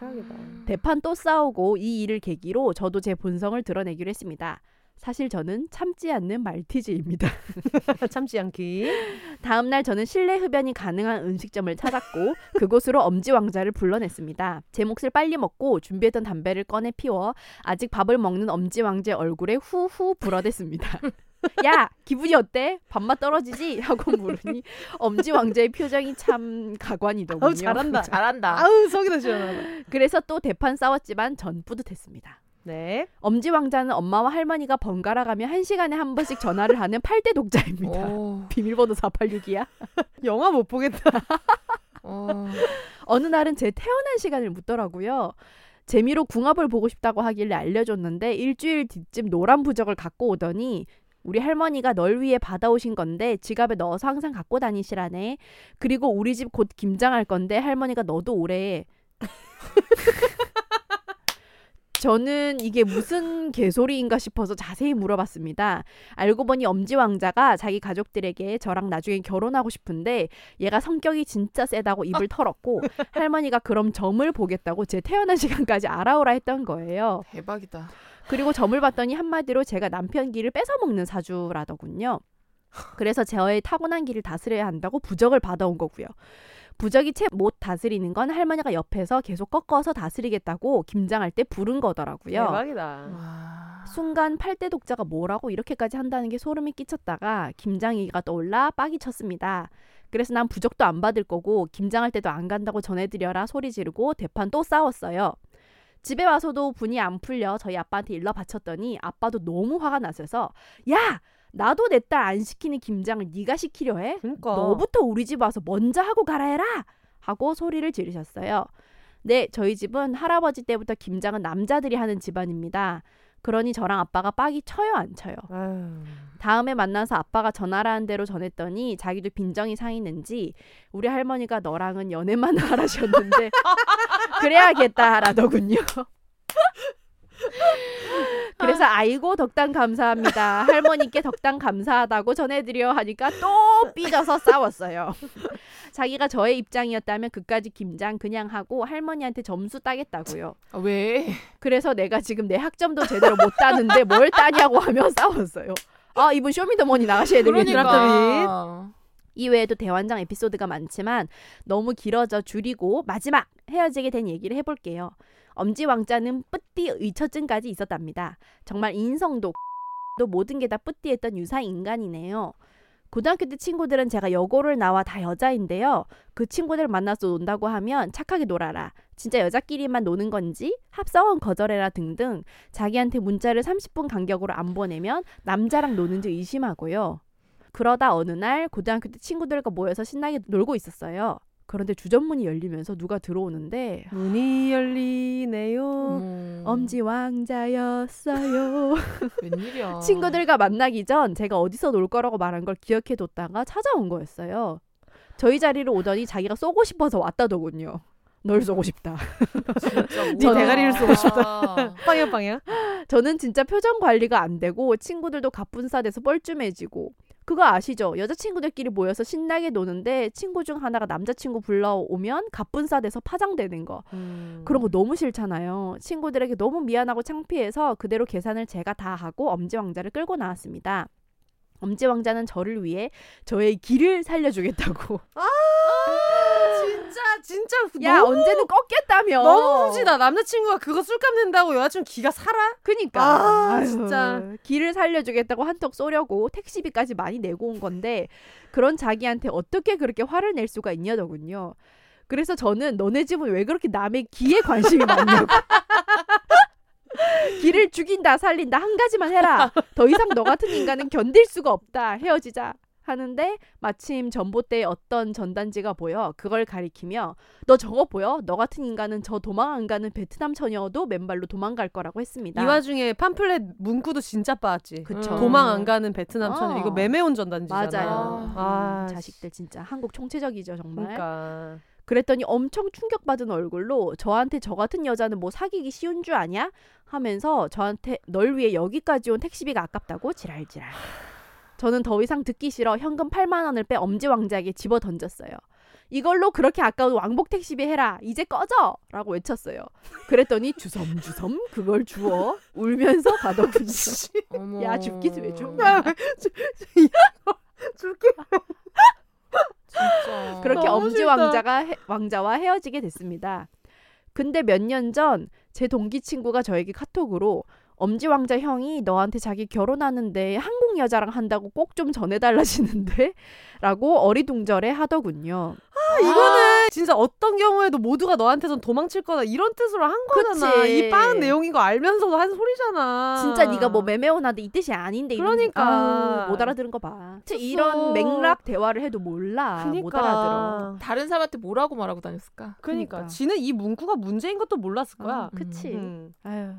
대판 또 싸우고 이 일을 계기로 저도 제 본성을 드러내기로 했습니다. 사실 저는 참지 않는 말티즈입니다. 참지 않기 다음 날 저는 실내 흡연이 가능한 음식점을 찾았고 그곳으로 엄지 왕자를 불러냈습니다. 제 몫을 빨리 먹고 준비했던 담배를 꺼내 피워 아직 밥을 먹는 엄지 왕자의 얼굴에 후후 불어댔습니다. 야 기분이 어때? 밥맛 떨어지지? 하고 물으니 엄지 왕자의 표정이 참 가관이더군요. 아우 잘한다 잘한다. 아우 속이 다 시원하다 그래서 또 대판 싸웠지만 전 뿌듯했습니다. 네 엄지 왕자는 엄마와 할머니가 번갈아 가며 한 시간에 한 번씩 전화를 하는 8대 독자입니다. 오, 비밀번호 486이야. 영화 못 보겠다 어. 어느 날은 제 태어난 시간을 묻더라고요. 재미로 궁합을 보고 싶다고 하길래 알려줬는데 일주일 뒤쯤 노란 부적을 갖고 오더니 우리 할머니가 널 위해 받아오신 건데 지갑에 넣어서 항상 갖고 다니시라네. 그리고 우리 집 곧 김장할 건데 할머니가 너도 오래. 저는 이게 무슨 개소리인가 싶어서 자세히 물어봤습니다. 알고 보니 엄지 왕자가 자기 가족들에게 저랑 나중에 결혼하고 싶은데 얘가 성격이 진짜 세다고 입을 털었고 할머니가 그럼 점을 보겠다고 제 태어난 시간까지 알아오라 했던 거예요. 대박이다. 그리고 점을 봤더니 한마디로 제가 남편 길을 뺏어먹는 사주라더군요. 그래서 저의 타고난 길을 다스려야 한다고 부적을 받아온 거고요. 부적이 채 못 다스리는 건 할머니가 옆에서 계속 꺾어서 다스리겠다고 김장할 때 부른 거더라고요. 대박이다 와. 순간 8대 독자가 뭐라고 이렇게까지 한다는 게 소름이 끼쳤다가 김장이가 떠올라 빡이 쳤습니다. 그래서 난 부적도 안 받을 거고 김장할 때도 안 간다고 전해드려라 소리 지르고 대판 또 싸웠어요. 집에 와서도 분이 안 풀려 저희 아빠한테 일러 바쳤더니 아빠도 너무 화가 나셔서 야 나도 내 딸 안 시키는 김장을 네가 시키려 해? 그러니까 너부터 우리 집 와서 먼저 하고 가라 해라 하고 소리를 지르셨어요. 네, 저희 집은 할아버지 때부터 김장은 남자들이 하는 집안입니다. 그러니 저랑 아빠가 빡이 쳐요 안 쳐요. 아유. 다음에 만나서 아빠가 전화라는 대로 전했더니 자기도 빈정이 상했는지 우리 할머니가 너랑은 연애만 하라셨는데 그래야겠다라더군요. 그래서 아이고 덕담 감사합니다. 할머니께 덕담 감사하다고 전해드려 하니까 또 삐져서 싸웠어요. 자기가 저의 입장이었다면 그까지 김장 그냥 하고 할머니한테 점수 따겠다고요. 아, 왜? 그래서 내가 지금 내 학점도 제대로 못 따는데 뭘 따냐고 하며 싸웠어요. 아 이분 쇼미더머니 나가셔야 되겠네요. 그러니까. 이 외에도 대환장 에피소드가 많지만 너무 길어져 줄이고 마지막 헤어지게 된 얘기를 해볼게요. 엄지 왕자는 뿌띠 의처증까지 있었답니다. 정말 인성도 또 모든 게 다 뿌띠했던 유사 인간이네요. 고등학교 때 친구들은 제가 여고를 나와 다 여자인데요. 그 친구들 만나서 논다고 하면 착하게 놀아라. 진짜 여자끼리만 노는 건지 합성은 거절해라 등등 자기한테 문자를 30분 간격으로 안 보내면 남자랑 노는지 의심하고요. 그러다 어느 날 고등학교 때 친구들과 모여서 신나게 놀고 있었어요. 그런데 주전문이 열리면서 누가 들어오는데 문이 열리네요. 어머, 엄지 왕자였어요. 웬일이야. 친구들과 만나기 전 제가 어디서 놀 거라고 말한 걸 기억해뒀다가 찾아온 거였어요. 저희 자리로 오더니 자기가 쏘고 싶어서 왔다더군요. 널 쏘고 싶다. 네 뭐야. 대가리를 쏘고 싶다. 빵야 빵야. 저는 진짜 표정 관리가 안 되고 친구들도 가뿐싸돼서 뻘쭘해지고 그거 아시죠? 여자친구들끼리 모여서 신나게 노는데 친구 중 하나가 남자친구 불러오면 가뿐싸돼서 파장되는 거. 음. 그런 거 너무 싫잖아요. 친구들에게 너무 미안하고 창피해서 그대로 계산을 제가 다 하고 엄지 왕자를 끌고 나왔습니다. 엄지 왕자는 저를 위해 저의 길을 살려주겠다고. 진짜 진짜 야 너무 언제는 꺾겠다며. 너무 후지다. 남자친구가 그거 술값 낸다고 여자친구 기가 살아? 그니까 아, 아유, 진짜. 길을 살려주겠다고 한턱 쏘려고 택시비까지 많이 내고 온 건데 그런 자기한테 어떻게 그렇게 화를 낼 수가 있냐더군요. 그래서 저는 너네 집은 왜 그렇게 남의 기에 관심이 많냐고. 길을 죽인다 살린다 한 가지만 해라. 더 이상 너 같은 인간은 견딜 수가 없다. 헤어지자. 하는데 마침 전봇대에 어떤 전단지가 보여 그걸 가리키며 너 저거 보여? 너 같은 인간은 저 도망 안 가는 베트남 처녀도 맨발로 도망갈 거라고 했습니다. 이 와중에 팜플렛 문구도 진짜 빠았지. 그쵸. 음. 도망 안 가는 베트남 어. 천녀 이거 매매온 전단지잖아. 맞아요. 아, 음, 자식들 진짜 한국 총체적이죠 정말. 그러니까 그랬더니 엄청 충격받은 얼굴로 저한테 저 같은 여자는 뭐 사귀기 쉬운 줄 아냐? 하면서 저한테 널 위해 여기까지 온 택시비가 아깝다고 지랄지랄. 저는 더 이상 듣기 싫어 현금 8만 원을 빼 엄지 왕자에게 집어 던졌어요. 이걸로 그렇게 아까운 왕복 택시비 해라. 이제 꺼져! 라고 외쳤어요. 그랬더니 주섬주섬 그걸 주워 울면서 가더군요. 야, 죽기도 왜 죽냐. 야, 줄게. 진짜. 그렇게 엄지 싫다. 왕자가 해- 왕자와 헤어지게 됐습니다. 근데 몇 년 전 제 동기 친구가 저에게 카톡으로 엄지 왕자 형이 너한테 자기 결혼하는데 한국 여자랑 한다고 꼭 좀 전해달라시는데 라고 어리둥절해 하더군요. 아, 이거는 진짜 어떤 경우에도 모두가 너한테선 도망칠 거다 이런 뜻으로 한 거잖아. 그치. 이 빠은 내용인 거 알면서도 한 소리잖아. 진짜 네가 뭐 매매원한데 이 뜻이 아닌데 그러니까. 아우, 못 알아들은 거 봐. 이런 맥락 대화를 해도 몰라. 그러니까. 못 알아들어. 다른 사람한테 뭐라고 말하고 다녔을까? 그러니까. 그러니까. 지는 이 문구가 문제인 것도 몰랐을 거야. 어, 그치. 음. 아유.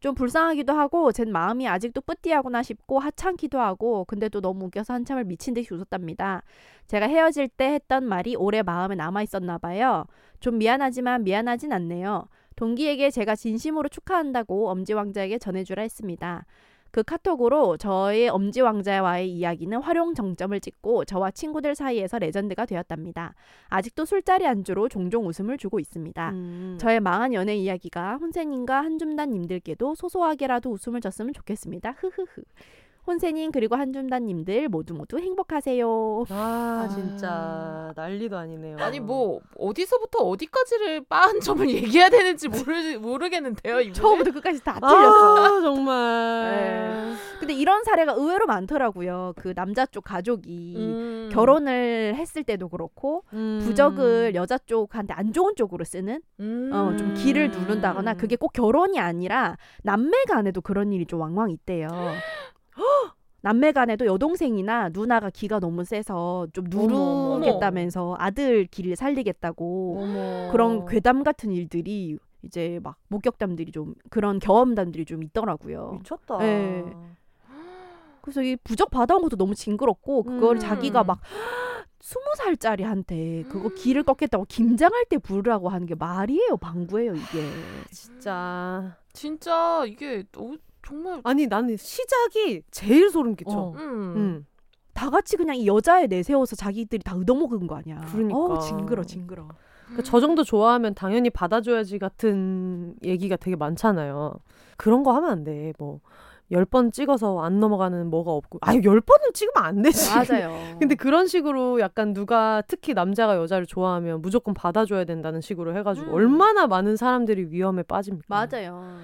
좀 불쌍하기도 하고 젠 마음이 아직도 뿌띠하구나 싶고 하찮기도 하고 근데 또 너무 웃겨서 한참을 미친 듯이 웃었답니다. 제가 헤어질 때 했던 말이 오래 마음에 남아 있었나 봐요. 좀 미안하지만 미안하진 않네요. 동기에게 제가 진심으로 축하한다고 엄지 왕자에게 전해주라 했습니다. 그 카톡으로 저의 엄지 왕자와의 이야기는 활용 정점을 찍고 저와 친구들 사이에서 레전드가 되었답니다. 아직도 술자리 안주로 종종 웃음을 주고 있습니다. 음. 저의 망한 연애 이야기가 혼세님과 한줌단님들께도 소소하게라도 웃음을 줬으면 좋겠습니다. 흐흐흐. 혼세님 그리고 한줌단님들 모두 모두 행복하세요. 아, 아. 진짜 난리도 아니네요. 아니 뭐 어디서부터 어디까지를 빠한 점을 얘기해야 되는지 모르 모르겠는데요. 이분은. 처음부터 끝까지 다 틀렸어. 아, 정말. 네. 근데 이런 사례가 의외로 많더라고요. 그 남자 쪽 가족이 음. 결혼을 했을 때도 그렇고 음. 부적을 여자 쪽한테 안 좋은 쪽으로 쓰는 음. 어, 좀 기를 누른다거나 그게 꼭 결혼이 아니라 남매 간에도 그런 일이 좀 왕왕 있대요. 남매 간에도 여동생이나 누나가 기가 너무 세서 좀 누르겠다면서 아들 기를 살리겠다고 어머. 그런 괴담 같은 일들이 이제 막 목격담들이 좀 그런 경험담들이 좀 있더라고요. 미쳤다. 네. 그래서 이 부적 받아온 것도 너무 징그럽고 그걸 음. 자기가 막 스무 살짜리한테 그거 기를 꺾겠다고 김장할 때 부르라고 하는 게 말이에요 방구예요 이게 진짜. 진짜 이게 어, 정말 아니 나는 시작이 제일 소름 끼쳐. 어. 음. 음. 다 같이 그냥 이 여자애 내세워서 자기들이 다 얻어먹은 거 아니야 그러니까. 어우 징그러 징그러 그러니까 저 정도 좋아하면 당연히 받아줘야지 같은 얘기가 되게 많잖아요. 그런 거 하면 안 돼. 뭐 열 번 찍어서 안 넘어가는 뭐가 없고. 아유 열 번은 찍으면 안 되지. 맞아요 근데 그런 식으로 약간 누가 특히 남자가 여자를 좋아하면 무조건 받아줘야 된다는 식으로 해가지고 음. 얼마나 많은 사람들이 위험에 빠집니까? 맞아요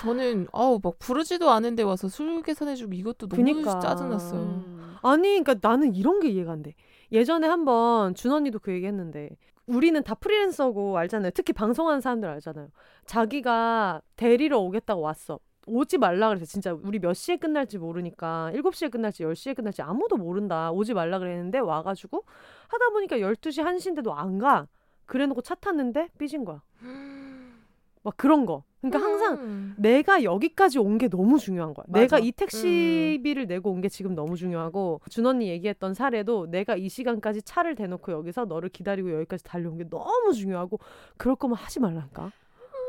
저는 아우 막 부르지도 않은데 와서 술 계산해주고 이것도 너무 그니까. 짜증났어요. 음. 아니, 그러니까 나는 이런 게 이해가 안 돼. 예전에 한번 준 언니도 그 얘기 했는데 우리는 다 프리랜서고 알잖아요. 특히 방송하는 사람들 알잖아요. 자기가 데리러 오겠다고 왔어. 오지 말라 그래서 진짜 우리 몇 시에 끝날지 모르니까 7시에 끝날지 10시에 끝날지 아무도 모른다. 오지 말라 그랬는데 와 가지고 하다 보니까 12시 1시인데도 안 가. 그래 놓고 차 탔는데 삐진 거야. 막 그런 거. 그러니까 항상 음. 내가 여기까지 온 게 너무 중요한 거야. 맞아. 내가 이 택시비를 내고 온 게 지금 너무 중요하고 준 언니 얘기했던 사례도 내가 이 시간까지 차를 대놓고 여기서 너를 기다리고 여기까지 달려온 게 너무 중요하고 그럴 거면 하지 말라니까.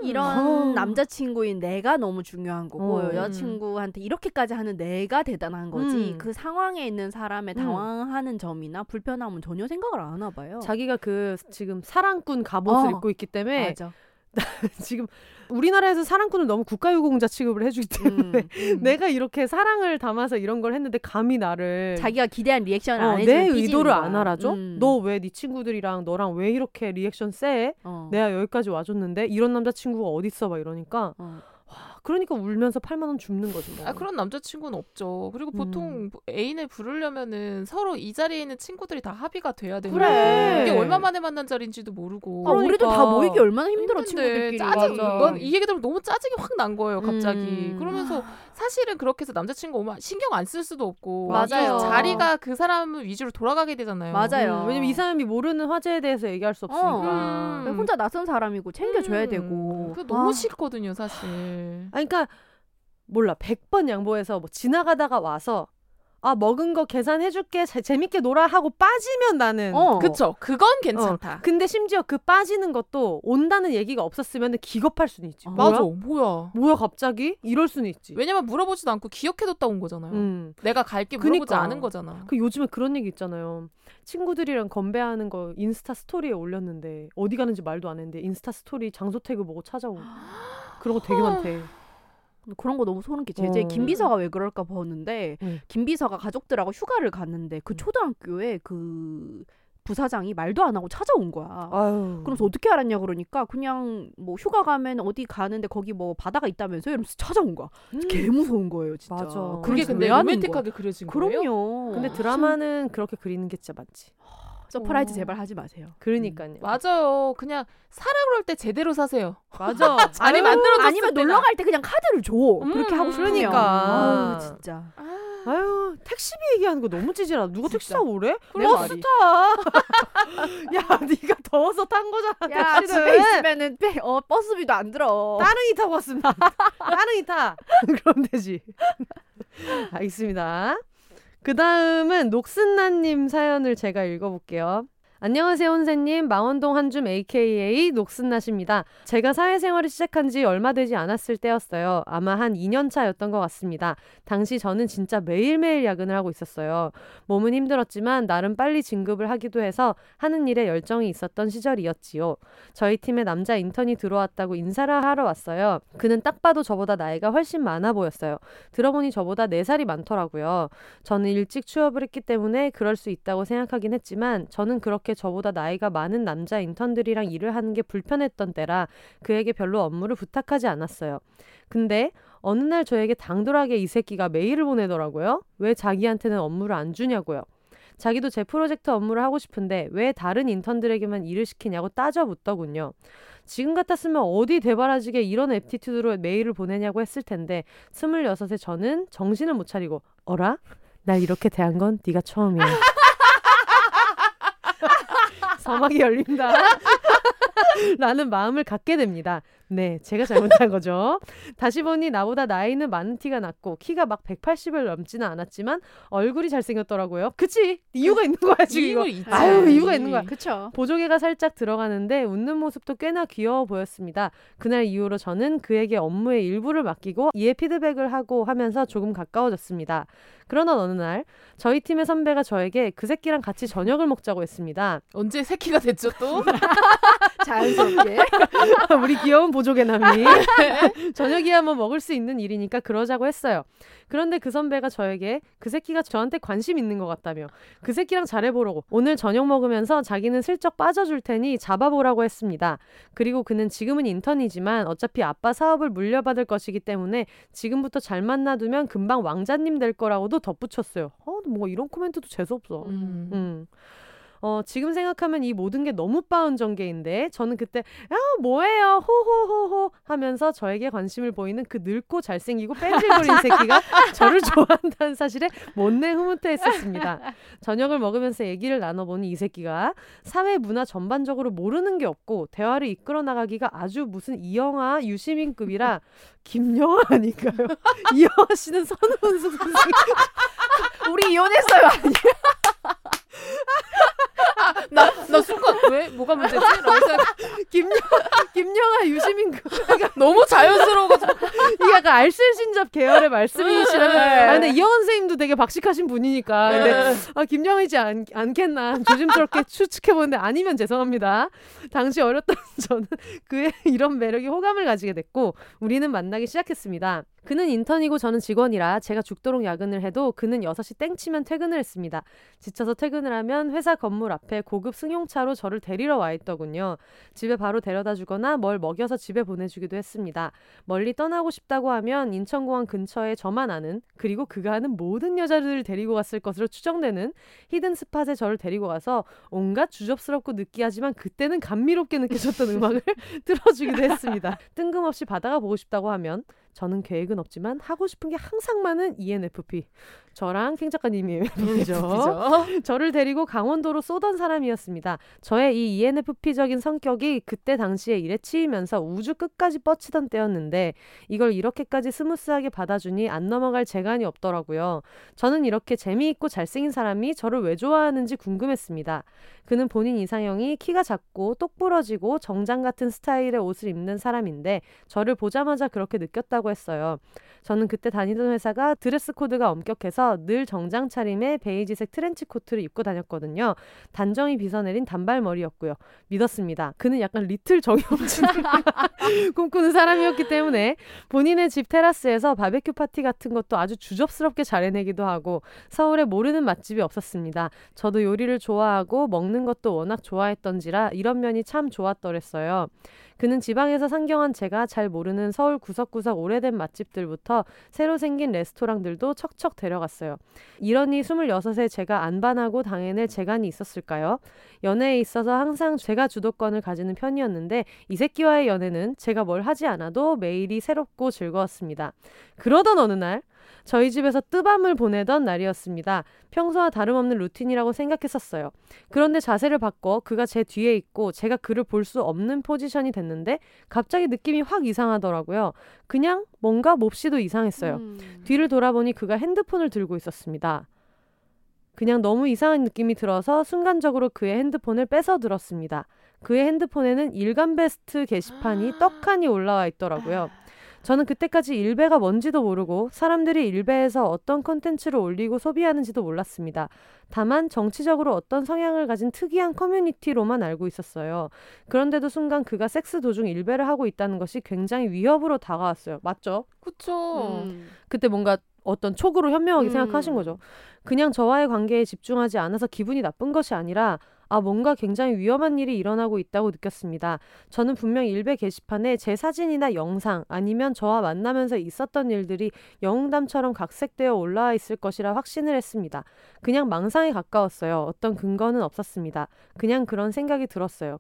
이런 어. 남자친구인 내가 너무 중요한 거고 어. 여자친구한테 이렇게까지 하는 내가 대단한 거지 음. 그 상황에 있는 사람의 음. 당황하는 점이나 불편함은 전혀 생각을 안 하나 봐요. 자기가 그 지금 사랑꾼 갑옷을 어. 입고 있기 때문에 맞아. 지금 우리나라에서 사랑꾼을 너무 국가유공자 취급을 해주기 때문에 음, 음. 내가 이렇게 사랑을 담아서 이런 걸 했는데 감히 나를 자기가 기대한 리액션을 어, 안 해주면 내 삐지는 의도를 거야. 안 알아줘? 음. 너 왜 네 친구들이랑 너랑 왜 이렇게 리액션 세? 어. 내가 여기까지 와줬는데 이런 남자친구가 어딨어 막 이러니까 어. 그러니까 울면서 8만 원 줍는 거지 뭐. 아 그런 남자친구는 없죠. 그리고 음. 보통 애인을 부르려면은 서로 이 자리에 있는 친구들이 다 합의가 돼야 되는데 그래. 이게 얼마 만에 만난 자리인지도 모르고 아, 우리도 그러니까. 다 모이기 얼마나 힘들어 힘든데 친구들끼리. 짜증. 넌 이 얘기 들으면 너무 짜증이 확 난 거예요. 갑자기. 음. 그러면서 사실은 그렇게 해서 남자친구 오면 신경 안 쓸 수도 없고 맞아요. 이 자리가 그 사람 위주로 돌아가게 되잖아요. 맞아요. 음, 왜냐면 이 사람이 모르는 화제에 대해서 얘기할 수 없으니까. 음. 혼자 낯선 사람이고 챙겨줘야 음. 되고. 너무 아, 싫거든요, 사실. 아, 그러니까 몰라 100번 양보해서 뭐 지나가다가 와서 아 먹은 거 계산해줄게 재- 재밌게 놀아 하고 빠지면 나는 어. 그쵸. 그건 괜찮다. 근데 심지어 그 빠지는 것도 온다는 얘기가 없었으면 기겁할 수는 있지. 어. 뭐야? 맞아. 뭐야. 뭐야 갑자기? 이럴 수는 있지. 왜냐면 물어보지도 않고 기억해뒀다 온 거잖아요. 음. 내가 갈게 물어보지 그니까. 않은 거잖아. 그 요즘에 그런 얘기 있잖아요. 친구들이랑 건배하는 거 인스타 스토리에 올렸는데 어디 가는지 말도 안 했는데 인스타 스토리 장소 태그 보고 찾아오고 그런 거 되게 많대. 그런 거 너무 소름 끼쳐. 이제 어. 김 비서가 왜 그럴까 보는데 응. 김비서가 가족들하고 휴가를 갔는데 그 응. 초등학교에 그 부사장이 말도 안 하고 찾아온 거야. 아유. 그래서 어떻게 알았냐 그러니까 그냥 뭐 휴가 가면 어디 가는데 거기 뭐 바다가 있다면서 이러면서 찾아온 거야. 음. 개 무서운 거예요 진짜. 맞아. 그게 근데 로맨틱하게 그려진 거야? 거예요? 그럼요. 근데 드라마는 그렇게 그리는 게 진짜 많지. surprise 어. 제발 하지 마세요. 그러니까요. 맞아요. 그냥 사라 그럴 때 제대로 사세요. 맞아. 아유, 만들어줬을 아니면. 놀러 갈 때 그냥 카드를 줘. 음, 그렇게 하고 싶으면. 그러니까. 아유, 진짜. 아유 택시비 얘기하는 거 너무 찌질하다. 누가 택시. 타고 오래? 버스. 타. 야 네가 더워서 탄 거잖아. 야 택시를. 집에 있으면은 빼- 어 버스비도 안 들어. 따릉이 타고 왔습니다. 따릉이 타. 그럼 되지. 알겠습니다. 그 다음은 녹슨나님 사연을 제가 읽어볼게요. 안녕하세요, 혼세님. 망원동 한줌 AKA 녹슨나십니다. 제가 사회생활을 시작한 지 얼마 되지 않았을 때였어요. 아마 한 2년 차였던 것 같습니다. 당시 저는 진짜 매일매일 야근을 하고 있었어요. 몸은 힘들었지만 나름 빨리 진급을 하기도 해서 하는 일에 열정이 있었던 시절이었지요. 저희 팀에 남자 인턴이 들어왔다고 인사를 하러 왔어요. 그는 딱 봐도 저보다 나이가 훨씬 많아 보였어요. 들어보니 저보다 4살이 많더라고요. 저는 일찍 취업을 했기 때문에 그럴 수 있다고 생각하긴 했지만 저는 그렇게 저보다 나이가 많은 남자 인턴들이랑 일을 하는 게 불편했던 때라 그에게 별로 업무를 부탁하지 않았어요. 근데 어느 날 저에게 당돌하게 이 새끼가 메일을 보내더라고요. 왜 자기한테는 업무를 안 주냐고요. 자기도 제 프로젝트 업무를 하고 싶은데 왜 다른 인턴들에게만 일을 시키냐고 따져 묻더군요. 지금 같았으면 어디 대바라지게 이런 애티튜드로 메일을 보내냐고 했을 텐데 스물여섯의 저는 정신을 못 차리고 어라? 날 이렇게 대한 건 네가 처음이야. 서막이 열린다. 라는 마음을 갖게 됩니다. 네, 제가 잘못한 거죠. 다시 보니 나보다 나이는 많은 티가 났고 키가 막 180을 넘지는 않았지만 얼굴이 잘생겼더라고요. 그치? 이유가 있는 거야 지금 이거. 이유가 있지. 아유, 이유가 있는 거야. 그쵸. 보조개가 살짝 들어가는데 웃는 모습도 꽤나 귀여워 보였습니다. 그날 이후로 저는 그에게 업무의 일부를 맡기고 이에 피드백을 하고 하면서 조금 가까워졌습니다. 그러나 어느 날 저희 팀의 선배가 저에게 그 새끼랑 같이 저녁을 먹자고 했습니다. 언제 새끼가 됐죠 또? 자연스럽게. 우리 귀여운 보조개남이 저녁이야 뭐 먹을 수 있는 일이니까 그러자고 했어요. 그런데 그 선배가 저에게 그 새끼가 저한테 관심 있는 것 같다며 그 새끼랑 잘해보라고 오늘 저녁 먹으면서 자기는 슬쩍 빠져줄 테니 잡아보라고 했습니다. 그리고 그는 지금은 인턴이지만 어차피 아빠 사업을 물려받을 것이기 때문에 지금부터 잘 만나두면 금방 왕자님 될 거라고도 덧붙였어요. 어, 뭔가 이런 코멘트도 재수없어. 음. 음. 어, 지금 생각하면 이 모든 게 너무 빠른 전개인데 저는 그때 야 뭐예요 호호호호 하면서 저에게 관심을 보이는 그 늙고 잘생기고 뺀질거리는 새끼가 저를 좋아한다는 사실에 못내 흐뭇해했었습니다. 저녁을 먹으면서 얘기를 나눠보니 이 새끼가 사회 문화 전반적으로 모르는 게 없고 대화를 이끌어 나가기가 아주 무슨 이영하 유시민급이라 김영하 아닌가요? 이영하 씨는 선우은숙 선생 우리 이혼했어요. 나, 나 순간 왜? 뭐가 문제지? 라고 김영 김영하 유시민급 너무 자연스러워가지고. 이게 약간 알쓸신잡 계열의 말씀이시라면 네. 아 근데 이영원 선생님도 되게 박식하신 분이니까. 근데 네. 아 김영이지 않, 않겠나. 조심스럽게 추측해보는데 아니면 죄송합니다. 당시 어렸던 저는 그의 이런 매력에 호감을 가지게 됐고 우리는 만나기 시작했습니다 그는 인턴이고 저는 직원이라 제가 죽도록 야근을 해도 그는 6시 땡치면 퇴근을 했습니다. 지쳐서 퇴근을 하면 회사 건물 앞에 고급 승용차로 저를 데리러 와 있더군요. 집에 바로 데려다 주거나 뭘 먹여서 집에 보내주기도 했습니다. 멀리 떠나고 싶다고 하면 인천공항 근처에 저만 아는 그리고 그가 아는 모든 여자들을 데리고 갔을 것으로 추정되는 히든 스팟에 저를 데리고 가서 온갖 주접스럽고 느끼하지만 그때는 감미롭게 느껴졌던 음악을 틀어주기도 했습니다. 뜬금없이 바다가 보고 싶다고 하면 저는 계획은 없지만 하고 싶은 게 항상 많은 ENFP. 저랑 캥 작가님이 ENFP죠. 그죠? 저를 데리고 강원도로 쏘던 사람이었습니다. 저의 이 ENFP적인 성격이 그때 당시에 일에 치이면서 우주 끝까지 뻗치던 때였는데 이걸 이렇게까지 스무스하게 받아주니 안 넘어갈 재간이 없더라고요. 저는 이렇게 재미있고 잘생긴 사람이 저를 왜 좋아하는지 궁금했습니다. 그는 본인 이상형이 키가 작고 똑부러지고 정장 같은 스타일의 옷을 입는 사람인데 저를 보자마자 그렇게 느꼈다고 했어요. 저는 그때 다니던 회사가 드레스 코드가 엄격해서 늘 정장 차림에 베이지색 트렌치 코트를 입고 다녔거든요. 단정히 빗어내린 단발머리였고요. 믿었습니다. 그는 약간 little 정영진 꿈꾸는 사람이었기 때문에 본인의 집 테라스에서 바베큐 파티 같은 것도 아주 주접스럽게 잘 해내기도 하고 서울에 모르는 맛집이 없었습니다. 저도 요리를 좋아하고 먹는 것도 워낙 좋아했던지라 이런 면이 참 좋았더랬어요. 그는 지방에서 상경한 제가 잘 모르는 서울 구석구석 오래된 맛집들부터 새로 생긴 레스토랑들도 척척 데려갔 어요. 이러니 26에 제가 안 반하고 당해낼 재간이 있었을까요? 연애에 있어서 항상 제가 주도권을 가지는 편이었는데 이 새끼와의 연애는 제가 뭘 하지 않아도 매일이 새롭고 즐거웠습니다. 그러던 어느 날 저희 집에서 뜨밤을 보내던 날이었습니다. 평소와 다름없는 루틴이라고 생각했었어요. 그런데 자세를 바꿔 그가 제 뒤에 있고 제가 그를 볼 수 없는 포지션이 됐는데 갑자기 느낌이 확 이상하더라고요. 그냥 뭔가 몹시도 이상했어요. 음. 뒤를 돌아보니 그가 핸드폰을 들고 있었습니다. 그냥 너무 이상한 느낌이 들어서 순간적으로 그의 핸드폰을 뺏어 들었습니다. 그의 핸드폰에는 일간 베스트 게시판이 떡하니 올라와 있더라고요. 저는 그때까지 일베가 뭔지도 모르고 사람들이 일베에서 어떤 컨텐츠를 올리고 소비하는지도 몰랐습니다. 다만 정치적으로 어떤 성향을 가진 특이한 커뮤니티로만 알고 있었어요. 그런데도 순간 그가 섹스 도중 일베를 하고 있다는 것이 굉장히 위협으로 다가왔어요. 맞죠? 그쵸. 음. 그때 뭔가 어떤 촉으로 현명하게 음. 생각하신 거죠. 그냥 저와의 관계에 집중하지 않아서 기분이 나쁜 것이 아니라 아 뭔가 굉장히 위험한 일이 일어나고 있다고 느꼈습니다. 저는 분명 일베 게시판에 제 사진이나 영상 아니면 저와 만나면서 있었던 일들이 영웅담처럼 각색되어 올라와 있을 것이라 확신을 했습니다. 그냥 망상에 가까웠어요. 어떤 근거는 없었습니다. 그냥 그런 생각이 들었어요.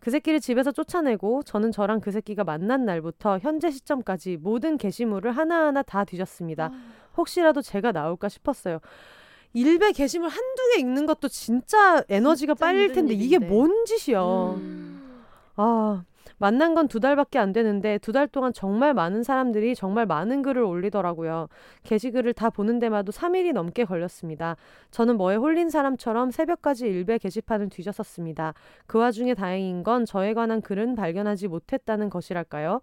그 새끼를 집에서 쫓아내고 저는 저랑 그 새끼가 만난 날부터 현재 시점까지 모든 게시물을 하나하나 다 뒤졌습니다. 혹시라도 제가 나올까 싶었어요. 일베 게시물 한두 개 읽는 것도 진짜 에너지가 진짜 빨릴 텐데 이게 일인데. 뭔 짓이야. 음. 아, 만난 건 두 달밖에 안 되는데 두 달 동안 정말 많은 사람들이 정말 많은 글을 올리더라고요. 게시글을 다 보는 데마도 3일이 넘게 걸렸습니다. 저는 뭐에 홀린 사람처럼 새벽까지 일베 게시판을 뒤졌었습니다. 그 와중에 다행인 건 저에 관한 글은 발견하지 못했다는 것이랄까요?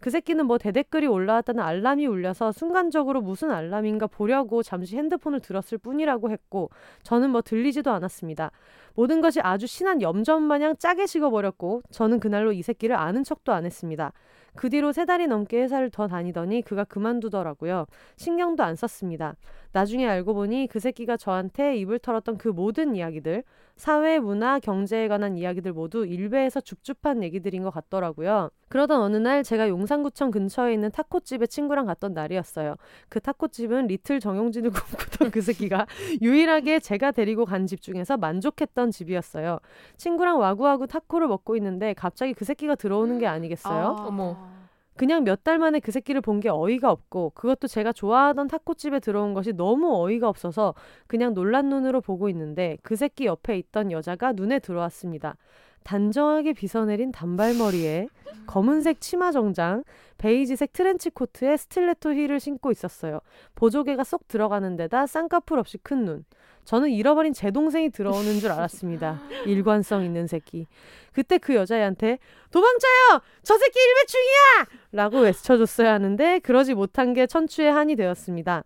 그 새끼는 뭐 대댓글이 올라왔다는 알람이 울려서 순간적으로 무슨 알람인가 보려고 잠시 핸드폰을 들었을 뿐이라고 했고 저는 뭐 들리지도 않았습니다. 모든 것이 아주 신한 염전 마냥 짜게 식어버렸고 저는 그날로 이 새끼를 아는 척도 안 했습니다. 그 뒤로 세 달이 넘게 회사를 더 다니더니 그가 그만두더라고요. 신경도 안 썼습니다. 나중에 알고 보니 그 새끼가 저한테 입을 털었던 그 모든 이야기들, 사회, 문화, 경제에 관한 이야기들 모두 일베에서 줍줍한 얘기들인 것 같더라고요. 그러던 어느 날 제가 용산구청 근처에 있는 타코집에 친구랑 갔던 날이었어요. 그 타코집은 리틀 정용진을 꿈꾸던 그 새끼가 유일하게 제가 데리고 간 집 중에서 만족했던 집이었어요. 친구랑 와구와구 타코를 먹고 있는데 갑자기 그 새끼가 들어오는 게 아니겠어요? 어머. 그냥 몇 달 만에 그 새끼를 본 게 어이가 없고 그것도 제가 좋아하던 타코집에 들어온 것이 너무 어이가 없어서 그냥 놀란 눈으로 보고 있는데 그 새끼 옆에 있던 여자가 눈에 들어왔습니다. 단정하게 빗어내린 단발머리에 검은색 치마 정장, 베이지색 트렌치 코트에 스틸레토 힐을 신고 있었어요. 보조개가 쏙 들어가는 데다 쌍꺼풀 없이 큰 눈. 저는 잃어버린 제 동생이 들어오는 줄 알았습니다. 일관성 있는 새끼. 그때 그 여자애한테 도망쳐요! 저 새끼 일배충이야! 라고 외쳐줬어야 하는데 그러지 못한 게 천추의 한이 되었습니다.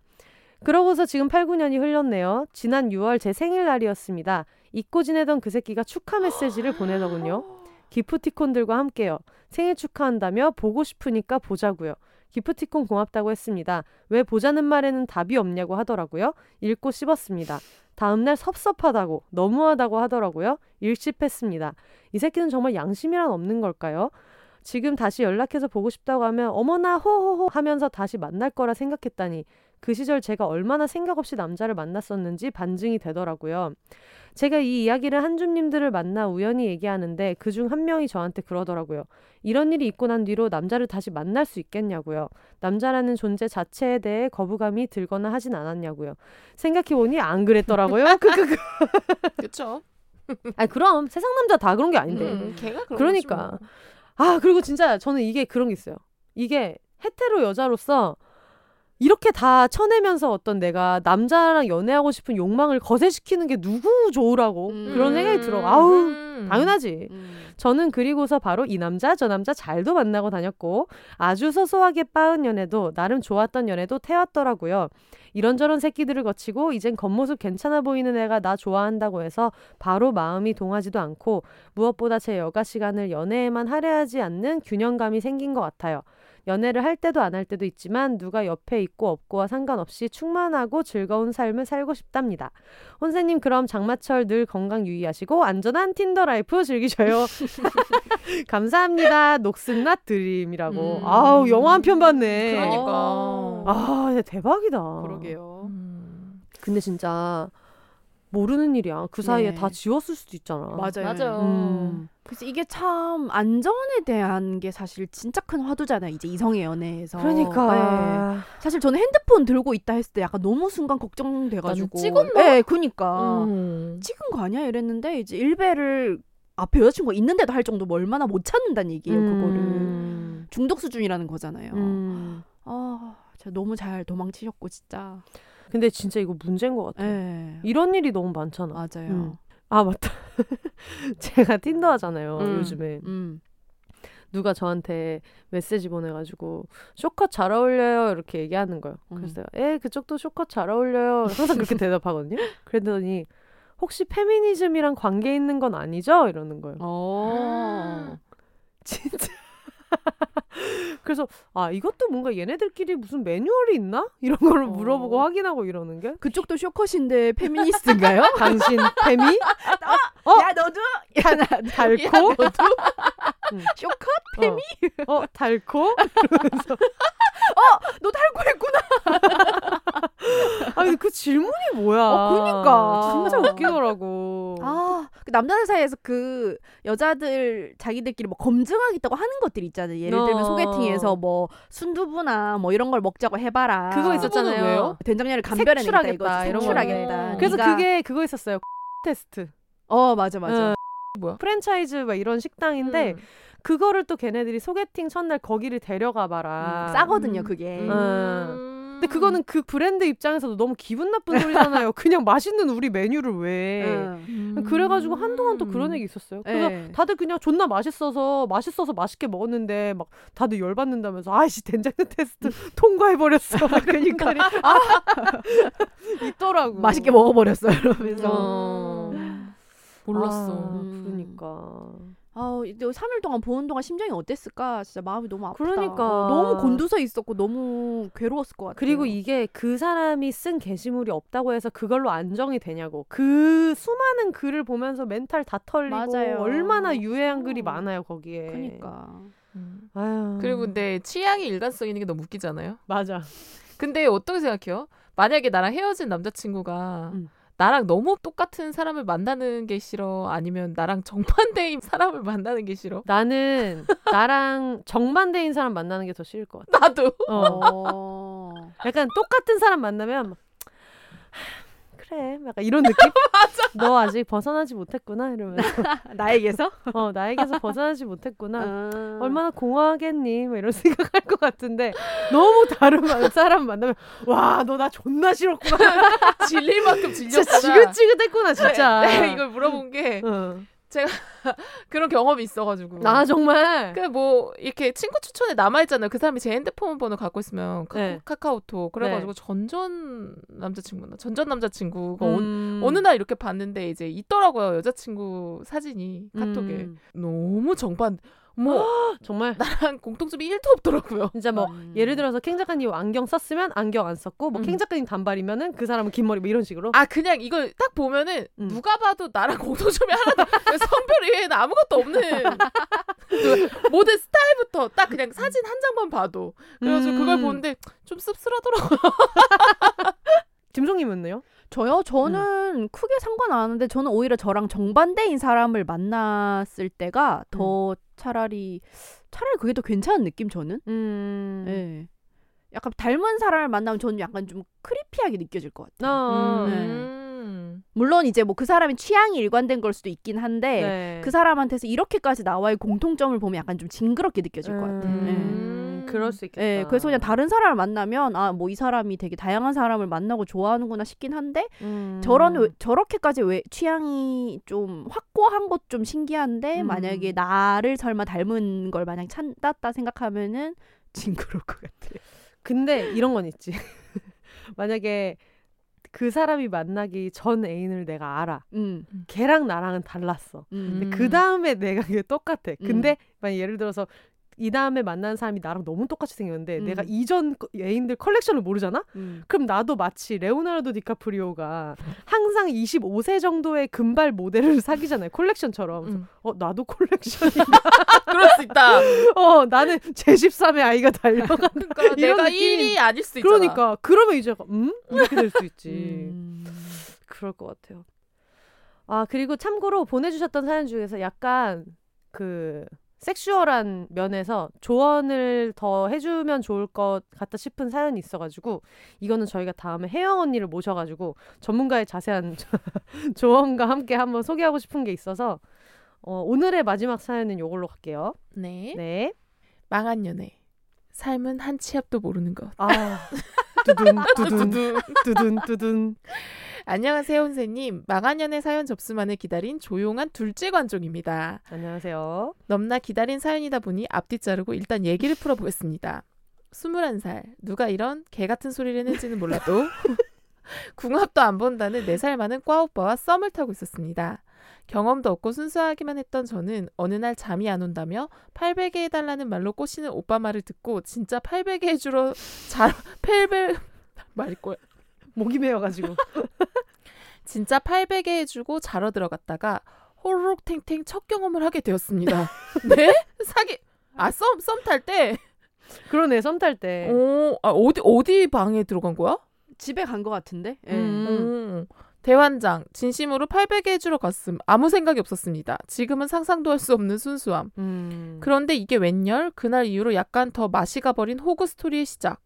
그러고서 지금 8, 9년이 흘렀네요. 지난 6월 제 생일날이었습니다. 잊고 지내던 그 새끼가 축하 메시지를 보내더군요. 기프티콘들과 함께요. 생일 축하한다며 보고 싶으니까 보자고요. 기프티콘 고맙다고 했습니다. 왜 보자는 말에는 답이 없냐고 하더라고요. 읽고 씹었습니다. 다음날 섭섭하다고 너무하다고 하더라고요. 일십했습니다. 이 새끼는 정말 양심이란 없는 걸까요? 지금 다시 연락해서 보고 싶다고 하면 어머나 호호호 하면서 다시 만날 거라 생각했다니 그 시절 제가 얼마나 생각 없이 남자를 만났었는지 반증이 되더라고요. 제가 이 이야기를 한줌님들을 만나 우연히 얘기하는데 그 중 한 명이 저한테 그러더라고요. 이런 일이 있고 난 뒤로 남자를 다시 만날 수 있겠냐고요. 남자라는 존재 자체에 대해 거부감이 들거나 하진 않았냐고요. 생각해보니 안 그랬더라고요. 크크크. 그쵸? 아 그럼 세상 남자 다 그런 게 아닌데. 음, 걔가 그런 그러니까. 뭐. 아 그리고 진짜 저는 이게 그런 게 있어요. 이게 헤테로 여자로서 이렇게 다 쳐내면서 어떤 내가 남자랑 연애하고 싶은 욕망을 거세시키는 게 누구 좋으라고 음. 그런 생각이 들어. 아우 음. 당연하지. 음. 저는 그리고서 바로 이 남자 저 남자 잘도 만나고 다녔고 아주 소소하게 빠은 연애도 나름 좋았던 연애도 태웠더라고요. 이런저런 새끼들을 거치고 이젠 겉모습 괜찮아 보이는 애가 나 좋아한다고 해서 바로 마음이 동하지도 않고 무엇보다 제 여가 시간을 연애에만 할애하지 않는 균형감이 생긴 것 같아요. 연애를 할 때도 안 할 때도 있지만 누가 옆에 있고 없고와 상관없이 충만하고 즐거운 삶을 살고 싶답니다. 혼세님 그럼 장마철 늘 건강 유의하시고 안전한 틴더 life 즐기셔요. 감사합니다. 녹슨낫 드림이라고. 음. 아우 영화 한 편 봤네. 그러니까. 아 대박이다. 그러게요. 음. 근데 진짜 모르는 일이야. 그 사이에 네. 다 지웠을 수도 있잖아. 맞아요. 맞아요. 음. 그래서 이게 참 안전에 대한 게 사실 진짜 큰 화두잖아요. 이제 이성의 연애에서. 그러니까. 네. 사실 저는 핸드폰 들고 있다 했을 때 약간 너무 순간 걱정돼가지고. 찍었나? 네, 그니까. 음. 찍은 거 아니야? 이랬는데 이제 일배를 앞에 여자친구가 있는데도 할 정도 뭐 얼마나 못 찾는다는 얘기예요. 그거를. 음. 중독 수준이라는 거잖아요. 음. 아, 진짜 너무 잘 도망치셨고 진짜. 근데 진짜 이거 문제인 것 같아. 네. 이런 일이 너무 많잖아. 맞아요. 음. 아 맞다. 제가 틴더 하잖아요. 음. 요즘에 음. 누가 저한테 메시지 보내가지고 쇼컷 잘 어울려요 이렇게 얘기하는 거예요. 음. 그래서 내가 에 그쪽도 쇼컷 잘 어울려요. 항상 그렇게 대답하거든요. 그랬더니 혹시 페미니즘이랑 관계 있는 건 아니죠? 이러는 거예요. 어. 진짜. 그래서 아 이것도 뭔가 얘네들끼리 무슨 매뉴얼이 있나 이런 거를 어. 물어보고 확인하고 이러는 게 그쪽도 쇼컷인데 페미니스트인가요? 당신 페미 어? 야 너도 야 나 달코 야, 너도? 쇼컷 어, 어 달코 너 달고 했구나. 아니 그 질문이 뭐야 어, 그니까. 진짜 웃기더라고 아, 그 남자들 사이에서 그 여자들 자기들끼리 뭐 검증하겠다고 하는 것들이 있잖아요. 예를 들면 어. 소개팅에서 뭐 순두부나 뭐 이런 걸 먹자고 해봐라. 그거 있었잖아요? 된장녀를 이거지. 이런 색출하겠다. 거네. 그래서 네가- 그게 그거 있었어요 테스트 어 맞아 맞아. 응. 뭐야? 프랜차이즈 막 이런 식당인데 음. 그거를 또 걔네들이 소개팅 첫날 거기를 데려가 봐라. 음, 싸거든요 음. 그게. 음. 근데 그거는 그 브랜드 입장에서도 너무 기분 나쁜 소리잖아요. 그냥 맛있는 우리 메뉴를 왜? 응. 음. 그래가지고 한동안 또 그런 얘기 있었어요. 그래서 네. 다들 그냥 존나 맛있어서 맛있어서 맛있게 먹었는데 막 다들 열받는다면서 아이씨 된장면 테스트 통과해 버렸어. 막 그러니까 아 있더라고. 맛있게 먹어버렸어요. 이러면서. 어. 몰랐어. 아, 음. 그러니까. 아우 이제 3일 동안 보는 동안 심정이 어땠을까? 진짜 마음이 너무 아프다. 그러니까. 어, 너무 곤두서 있었고 너무 괴로웠을 것 같아요. 그리고 이게 그 사람이 쓴 게시물이 없다고 해서 그걸로 안정이 되냐고. 그 수많은 글을 보면서 멘탈 다 털리고 맞아요. 얼마나 유해한 글이 어. 많아요 거기에. 그러니까 음. 아유. 그리고 근데 취향이 일관성 있는 게 너무 웃기잖아요. 맞아. 근데 어떻게 생각해요? 만약에 나랑 헤어진 남자친구가 음. 나랑 너무 똑같은 사람을 만나는 게 싫어? 아니면 나랑 정반대인 사람을 만나는 게 싫어? 나는 나랑 정반대인 사람 만나는 게 더 싫을 것 같아. 나도. 어. 어. 약간 똑같은 사람 만나면 하, 그래 약간 이런 느낌? 너 아직 벗어나지 못했구나 이러면서 나에게서 어 나에게서 벗어나지 못했구나. 어. 얼마나 공허하겠니? 뭐 이런 생각할 것 같은데 너무 다른 마- 사람 만나면 와 너 나 존나 싫었구나. 질릴 만큼 진짜 질렸구나. 지긋지긋했구나 진짜. 내가 이걸 물어본 게 어. 그런 경험이 있어가지고. 아 정말. 그 뭐 이렇게 친구 추천에 남아 있잖아요. 그 사람이 제 핸드폰 번호 갖고 있으면 카, 네. 카카오톡 그래가지고 전전 남자친구나 전전 남자친구가 음. 어, 어느 날 이렇게 봤는데 이제 있더라고요 여자친구 사진이 카톡에 음. 너무 정반 뭐 정말 나랑 공통점이 1도 없더라고요. 진짜 뭐 음. 예를 들어서 캥 작가님 안경 썼으면 안경 안 썼고 뭐 음. 캥 작가님 단발이면은 그 사람은 긴 머리 뭐 이런 식으로. 아 그냥 이걸 딱 보면은 음. 누가 봐도 나랑 공통점이 하나도 성별 외에는 아무것도 없는 그 모든 스타일부터 딱 그냥 사진 한 장만 봐도 그래가지고 음. 그걸 보는데 좀 씁쓸하더라고요. 김송님은요? 저요? 저는 크게 상관 안 하는데 저는 오히려 저랑 정반대인 사람을 만났을 때가 더 차라리 차라리 그게 더 괜찮은 느낌 저는. 음. 예. 약간 닮은 사람을 만나면 저는 약간 좀 크리피하게 느껴질 것 같아요. 어. 네. 음. 물론 이제 뭐 그 사람이 취향이 일관된 걸 수도 있긴 한데 네. 그 사람한테서 이렇게까지 나와의 공통점을 보면 약간 좀 징그럽게 느껴질 것 같아요. 예. 음, 그럴 수 있겠다. 예, 그래서 그냥 다른 사람을 만나면 아 뭐 이 사람이 되게 다양한 사람을 만나고 좋아하는구나 싶긴 한데 음. 저런 왜- 저렇게까지 왜 취향이 좀 확고한 것 좀 신기한데 음. 만약에 나를 설마 닮은 걸 마냥 찾았다 생각하면은 징그러울 것 같아요. 근데 이런 건 있지. 만약에 그 사람이 만나기 전 애인을 내가 알아. 음, 걔랑 나랑은 달랐어. 음, 근데 음. 그 다음에 내가 그게 똑같아. 근데 만약 예를 들어서 이 다음에 만난 사람이 나랑 너무 똑같이 생겼는데 음. 내가 이전 거- 애인들 컬렉션을 모르잖아? 음. 그럼 나도 마치 레오나르도 디카프리오가 항상 25세 정도의 금발 모델을 사귀잖아요. 콜렉션처럼. 음. 어, 나도 콜렉션인가? 그럴 수 있다. 어, 나는 제13의 아이가 달려간다. 그러니까 내가 느낌. 1이 아닐 수 있잖아. 그러니까 그러면 이제 음? 이렇게 될 수 있지. 음. 그럴 것 같아요. 아 그리고 참고로 보내주셨던 사연 중에서 약간 그 섹슈얼한 면에서 조언을 더 해주면 좋을 것 같다 싶은 사연이 있어가지고 이거는 저희가 다음에 혜영 언니를 모셔가지고 전문가의 자세한 조언과 함께 한번 소개하고 싶은 게 있어서 어, 오늘의 마지막 사연은 이걸로 갈게요. 네. 네. 망한 연애. 삶은 한 치 앞도 모르는 것. 아 두둔 두둔. 두둔 두둔. 안녕하세요, 선생님. 망한 연애 사연 접수만을 기다린 조용한 둘째 관종입니다. 안녕하세요. 넘나 기다린 사연이다 보니 앞뒤 자르고 일단 얘기를 풀어보겠습니다. 21살. 누가 이런 개 같은 소리를 했는지는 몰라도 궁합도 안 본다는 4살 많은 꽈오빠와 썸을 타고 있었습니다. 경험도 없고 순수하기만 했던 저는 어느 날 잠이 안 온다며 800에 해달라는 말로 꼬시는 오빠 말을 듣고 진짜 800에 해주러 잘 800 말이 꼬 목이 메어가지고. 진짜 800에 해주고 자러 들어갔다가 호로록 탱탱 첫 경험을 하게 되었습니다. 네? 사기 아 썸 썸 탈 때? 그러네 썸 탈 때. 어, 아, 어디 어디 방에 들어간 거야? 집에 간 것 같은데. 예. 음. 어, 대환장 진심으로 800에 해주러 갔음. 아무 생각이 없었습니다. 지금은 상상도 할 수 없는 순수함. 음. 그런데 이게 웬열? 그날 이후로 약간 더 맛이 가버린 호구 스토리의 시작.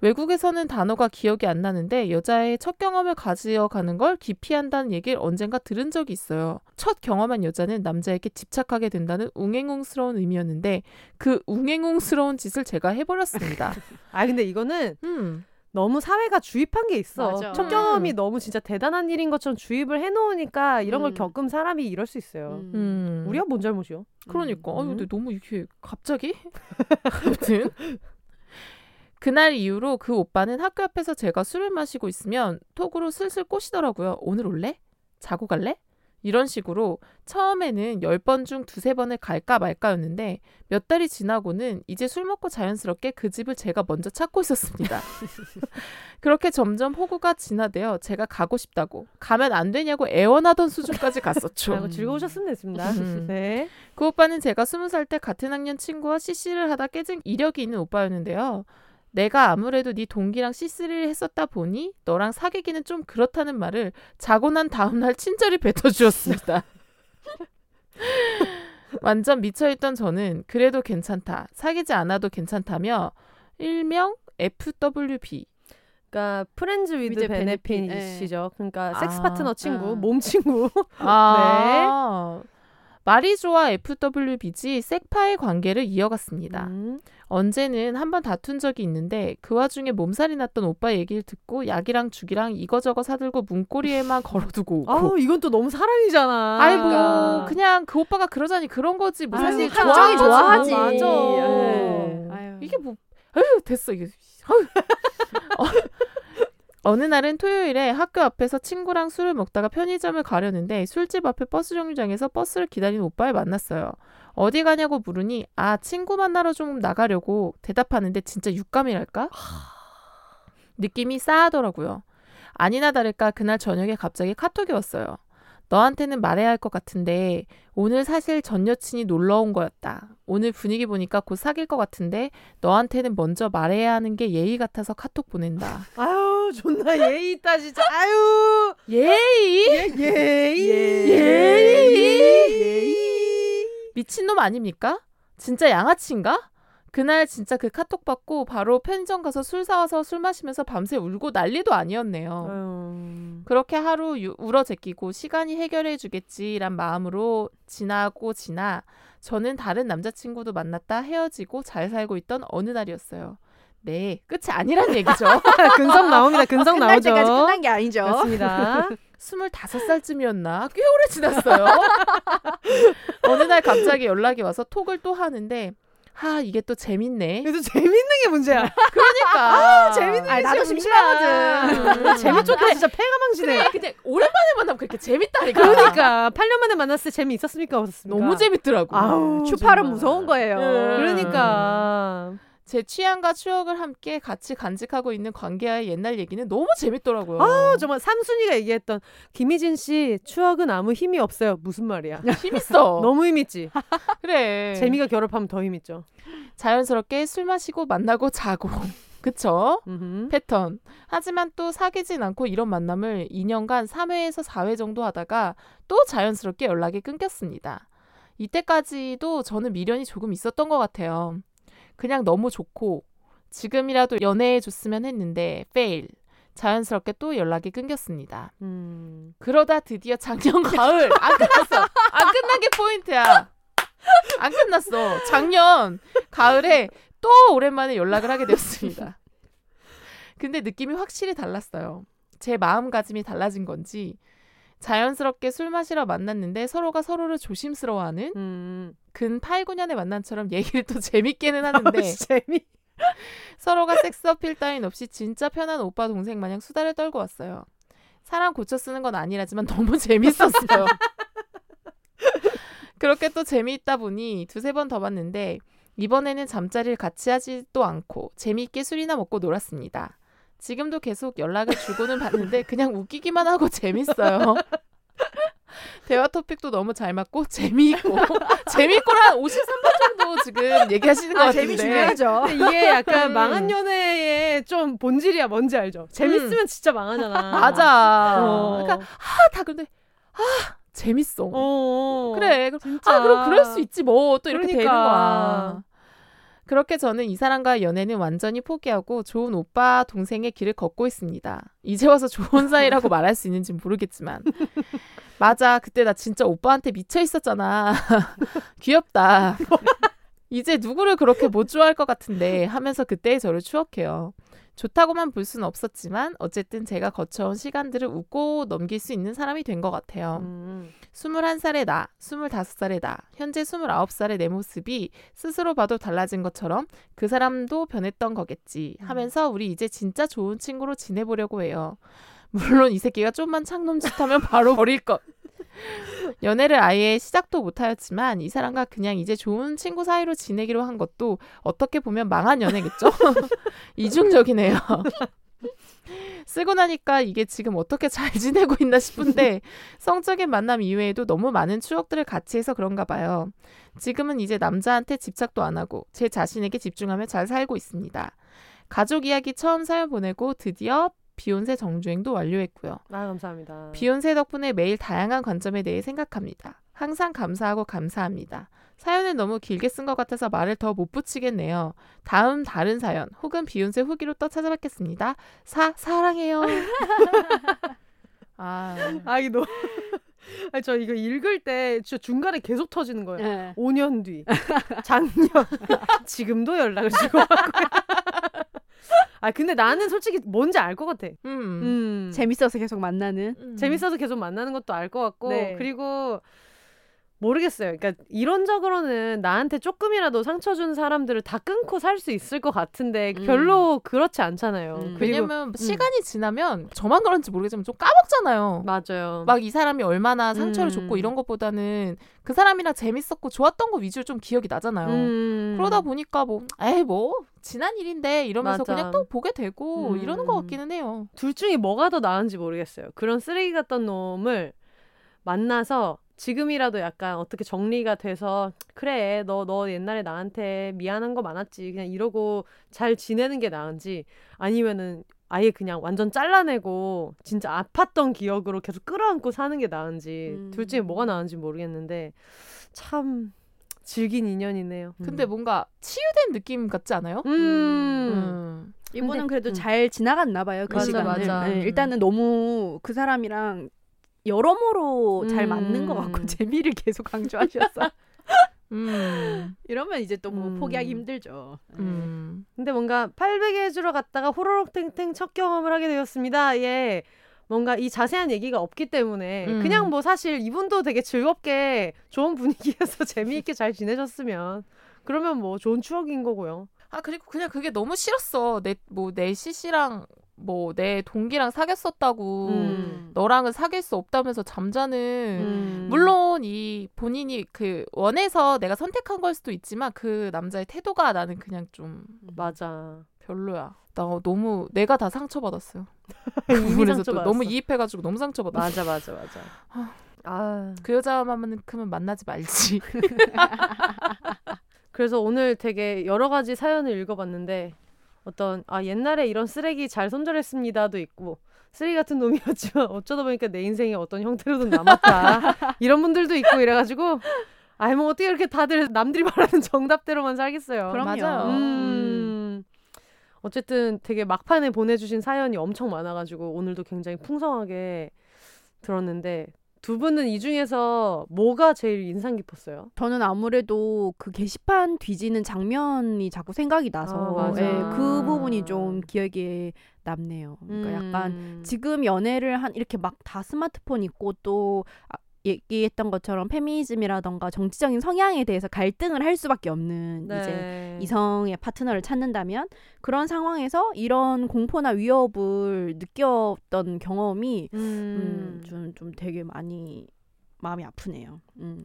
외국에서는 단어가 기억이 안 나는데 여자의 첫 경험을 가지어가는 걸 기피한다는 얘기를 언젠가 들은 적이 있어요. 첫 경험한 여자는 남자에게 집착하게 된다는 웅행웅스러운 의미였는데 그 웅행웅스러운 짓을 제가 해버렸습니다. 아 근데 이거는 음, 너무 사회가 주입한 게 있어. 맞아. 첫 음. 경험이 너무 진짜 대단한 일인 것처럼 주입을 해놓으니까 이런 걸 음. 겪은 사람이 이럴 수 있어요. 음. 음. 우리가 뭔 잘못이요? 그러니까. 아 음. 근데 너무 이렇게 갑자기? 아무튼 그날 이후로 그 오빠는 학교 앞에서 제가 술을 마시고 있으면 톡으로 슬슬 꼬시더라고요. 오늘 올래? 자고 갈래? 이런 식으로 처음에는 10번 중 두세 번을 갈까 말까였는데 몇 달이 지나고는 이제 술 먹고 자연스럽게 그 집을 제가 먼저 찾고 있었습니다. 그렇게 점점 호구가 진화되어 제가 가고 싶다고 가면 안 되냐고 애원하던 수준까지 갔었죠. 아이고, 즐거우셨으면 됐습니다. 음. 네. 그 오빠는 제가 스무 살 때 같은 학년 친구와 CC를 하다 깨진 이력이 있는 오빠였는데요. 내가 아무래도 네 동기랑 CC를 했었다 보니 너랑 사귀기는 좀 그렇다는 말을 자고 난 다음날 친절히 뱉어주었습니다. 완전 미쳐있던 저는 그래도 괜찮다, 사귀지 않아도 괜찮다며 일명 FWB 그러니까 friends with with benefits죠. 그러니까 섹스 아, 파트너 친구, 아. 몸 친구. 아, 말이 좋아 FWBG 섹파의 관계를 이어갔습니다. 음. 언제는 한 번 다툰 적이 있는데 그 와중에 몸살이 났던 오빠 얘기를 듣고 약이랑 죽이랑 이거저거 사들고 문고리에만 걸어두고 오고. 아우 이건 또 너무 사랑이잖아. 아이 뭐 그러니까. 그냥 그 오빠가 그러자니 그런 거지 뭐 아유, 사실 감정이 좋아하지. 맞아. 예. 아유. 이게 뭐 아유 됐어 이게 아유. 어, 어느 날은 토요일에 학교 앞에서 친구랑 술을 먹다가 편의점을 가려는데 술집 앞에 버스 정류장에서 버스를 기다리는 오빠를 만났어요. 어디 가냐고 물으니 아 친구 만나러 좀 나가려고 대답하는데 진짜 육감이랄까? 느낌이 싸하더라고요. 아니나 다를까 그날 저녁에 갑자기 카톡이 왔어요. 너한테는 말해야 할 것 같은데 오늘 사실 전 여친이 놀러 온 거였다. 오늘 분위기 보니까 곧 사귈 것 같은데 너한테는 먼저 말해야 하는 게 예의 같아서 카톡 보낸다. 아유 존나 예의 있다 진짜. 아유 예의? 예, 예의 예의? 미친놈 아닙니까? 진짜 양아치인가? 그날 진짜 그 카톡 받고 바로 편의점 가서 술 사와서 술 마시면서 밤새 울고 난리도 아니었네요. 아유. 그렇게 하루 유- 울어 제끼고 시간이 해결해 주겠지란 마음으로 지나고 지나 저는 다른 남자친구도 만났다 헤어지고 잘 살고 있던 어느 날이었어요. 네, 끝이 아니란 얘기죠. 근성 나옵니다. 근성 끝날 나오죠. 때까지 끝난 게 아니죠. 맞습니다. 25살쯤이었나? 꽤 오래 지났어요. 어느 날 갑자기 연락이 와서 톡을 또 하는데 하 이게 또 재밌네. 그래도 재밌는 게 문제야. 그러니까 재밌는 아, 나도 게 심심하거든. 음. 재밌었다 진짜 패가 망치네. 그래, 근데 오랜만에 만나면 그렇게 재밌다니까. 그러니까 8년 만에 만났을 때 재미 있었습니까 없었습니까? 너무 재밌더라고. 아우 추파는 정말. 무서운 거예요. 음. 그러니까 제 취향과 추억을 함께 같이 간직하고 있는 관계와의 옛날 얘기는 너무 재밌더라고요. 아 정말 삼순이가 얘기했던 김희진 씨 추억은 아무 힘이 없어요. 무슨 말이야? 힘 있어. 너무 힘 있지. 그래. 재미가 결합하면 더 힘 있죠. 자연스럽게 술 마시고 만나고 자고. 그쵸? 음흠. 패턴. 하지만 또 사귀진 않고 이런 만남을 2년간 3회에서 4회 정도 하다가 또 자연스럽게 연락이 끊겼습니다. 이때까지도 저는 미련이 조금 있었던 것 같아요. 그냥 너무 좋고 지금이라도 연애해 줬으면 했는데 페일. 자연스럽게 또 연락이 끊겼습니다. 음. 그러다 드디어 작년 가을 안 끝났어. 안 끝난 게 포인트야. 안 끝났어. 작년 가을에 또 오랜만에 연락을 하게 되었습니다. 근데 느낌이 확실히 달랐어요. 제 마음가짐이 달라진 건지 자연스럽게 술 마시러 만났는데 서로가 서로를 조심스러워하는 음. 근 8, 9년의 만남처럼 얘기를 또 재밌게는 하는데 재미. 서로가 섹스 어필 따윈 없이 진짜 편한 오빠 동생 마냥 수다를 떨고 왔어요. 사람 고쳐 쓰는 건 아니라지만 너무 재밌었어요. 그렇게 또 재미있다 보니 두세 번 더 봤는데 이번에는 잠자리를 같이 하지도 않고 재미있게 술이나 먹고 놀았습니다. 지금도 계속 연락을 주고는 받는데 그냥 웃기기만 하고 재밌어요. 대화 토픽도 너무 잘 맞고 재미있고 재미있고 한 53번 정도 지금 얘기하시는 것 아, 같은데 재미 중요하죠. 이게 약간 음. 망한 연애의 좀 본질이야. 뭔지 알죠? 재밌으면 진짜 망하잖아. 맞아. 어. 그러니까 아, 다 근데 아 재밌어. 어. 그래. 진짜. 아 그럼 그럴 수 있지 뭐 또 이렇게 되는 그러니까. 거야. 그렇게 저는 이 사람과 연애는 완전히 포기하고 좋은 오빠 동생의 길을 걷고 있습니다. 이제 와서 좋은 사이라고 말할 수 있는지 모르겠지만 맞아 그때 나 진짜 오빠한테 미쳐 있었잖아. 귀엽다. 이제 누구를 그렇게 못 좋아할 것 같은데 하면서 그때의 저를 추억해요. 좋다고만 볼 수는 없었지만 어쨌든 제가 거쳐온 시간들을 웃고 넘길 수 있는 사람이 된 것 같아요. 음. 21살의 나, 25살의 나, 현재 29살의 내 모습이 스스로 봐도 달라진 것처럼 그 사람도 변했던 거겠지 하면서 우리 이제 진짜 좋은 친구로 지내보려고 해요. 물론 이 새끼가 좀만 창놈 짓하면 바로 버릴 것. 연애를 아예 시작도 못하였지만 이 사람과 그냥 이제 좋은 친구 사이로 지내기로 한 것도 어떻게 보면 망한 연애겠죠? 이중적이네요. 쓰고 나니까 이게 지금 어떻게 잘 지내고 있나 싶은데 성적인 만남 이외에도 너무 많은 추억들을 같이 해서 그런가 봐요. 지금은 이제 남자한테 집착도 안 하고 제 자신에게 집중하며 잘 살고 있습니다. 가족 이야기 처음 사연 보내고 드디어 비욘세 정주행도 완료했고요. 아 감사합니다. 비욘세 덕분에 매일 다양한 관점에 대해 생각합니다. 항상 감사하고 감사합니다. 사연을 너무 길게 쓴 것 같아서 말을 더 못 붙이겠네요. 다음 다른 사연 혹은 비욘세 후기로 또 찾아뵙겠습니다. 사 사랑해요. 아, 아이 너. 아니 저 이거 읽을 때 진짜 중간에 계속 터지는 거예요. 네. 5년 뒤, 작년, 지금도 연락을 주고 하고요. 아 근데 나는 솔직히 뭔지 알 것 같아. 음, 음. 재밌어서 계속 만나는. 음. 재밌어서 계속 만나는 것도 알 것 같고 네. 그리고 모르겠어요. 그러니까 이론적으로는 나한테 조금이라도 상처 준 사람들을 다 끊고 살 수 있을 것 같은데 음. 별로 그렇지 않잖아요. 음. 그리고 왜냐면 시간이 지나면 저만 그런지 모르겠지만 좀 까먹잖아요. 맞아요. 막 이 사람이 얼마나 상처를 음. 줬고 이런 것보다는 그 사람이랑 재밌었고 좋았던 거 위주로 좀 기억이 나잖아요. 음. 그러다 보니까 뭐 에이 뭐 지난 일인데 이러면서 맞아. 그냥 또 보게 되고 음. 이러는 것 같기는 해요. 둘 중에 뭐가 더 나은지 모르겠어요. 그런 쓰레기 같던 놈을 만나서 지금이라도 약간 어떻게 정리가 돼서 그래 너너 옛날에 나한테 미안한 거 많았지 그냥 이러고 잘 지내는 게 나은지 아니면은 아예 그냥 완전 잘라내고 진짜 아팠던 기억으로 계속 끌어안고 사는 게 나은지 음. 둘 중에 뭐가 나은지 모르겠는데 참 질긴 인연이네요. 근데 뭔가 치유된 느낌 같지 않아요? 음. 음. 이분은 그래도 음. 잘 지나갔나 봐요 그 맞아, 시간을. 맞아. 네, 일단은 너무 그 사람이랑 여러모로 잘 맞는 것 같고 음. 재미를 계속 강조하셔서 음. 이러면 이제 또뭐 음. 포기하기 힘들죠. 네. 음. 근데 뭔가 800에 주러 갔다가 호로록 탱탱 첫 경험을 하게 되었습니다. 예. 뭔가 이 자세한 얘기가 없기 때문에 음. 그냥 뭐 사실 이분도 되게 즐겁게 좋은 분위기에서 재미있게 잘 지내셨으면 그러면 뭐 좋은 추억인 거고요. 아 그리고 그냥 그게 너무 싫었어. 내 뭐내 CC랑 뭐 내 동기랑 사귀었었다고 음. 너랑은 사귈 수 없다면서 잠자는 음. 물론 이 본인이 그 원해서 내가 선택한 걸 수도 있지만 그 남자의 태도가 나는 그냥 좀 맞아. 별로야. 나 너무 내가 다 상처받았어요. 그 이미 부분에서 또. 너무 이입해가지고 너무 상처받았어. 맞아 맞아 맞아. 아 그 여자만큼은 만나지 말지. 그래서 오늘 되게 여러 가지 사연을 읽어봤는데 어떤 아 옛날에 이런 쓰레기 잘 손절했습니다도 있고 쓰레기 같은 놈이었지만 어쩌다 보니까 내 인생에 어떤 형태로든 남았다 이런 분들도 있고 이래가지고 아이 뭐 어떻게 이렇게 다들 남들이 말하는 정답대로만 살겠어요. 그럼요. 맞아요. 음. 어쨌든 되게 막판에 보내주신 사연이 엄청 많아가지고 오늘도 굉장히 풍성하게 들었는데 두 분은 이 중에서 뭐가 제일 인상 깊었어요? 저는 아무래도 그 게시판 뒤지는 장면이 자꾸 생각이 나서 아. 예, 그 부분이 좀 기억에 남네요. 그러니까 약간 음. 지금 연애를 한 이렇게 막 다 스마트폰 있고 또 아, 얘기했던 것처럼 페미니즘이라던가 정치적인 성향에 대해서 갈등을 할 수밖에 없는 이제 네. 이성의 파트너를 찾는다면 그런 상황에서 이런 공포나 위협을 느꼈던 경험이 음. 음, 좀, 좀 되게 많이 마음이 아프네요. 음.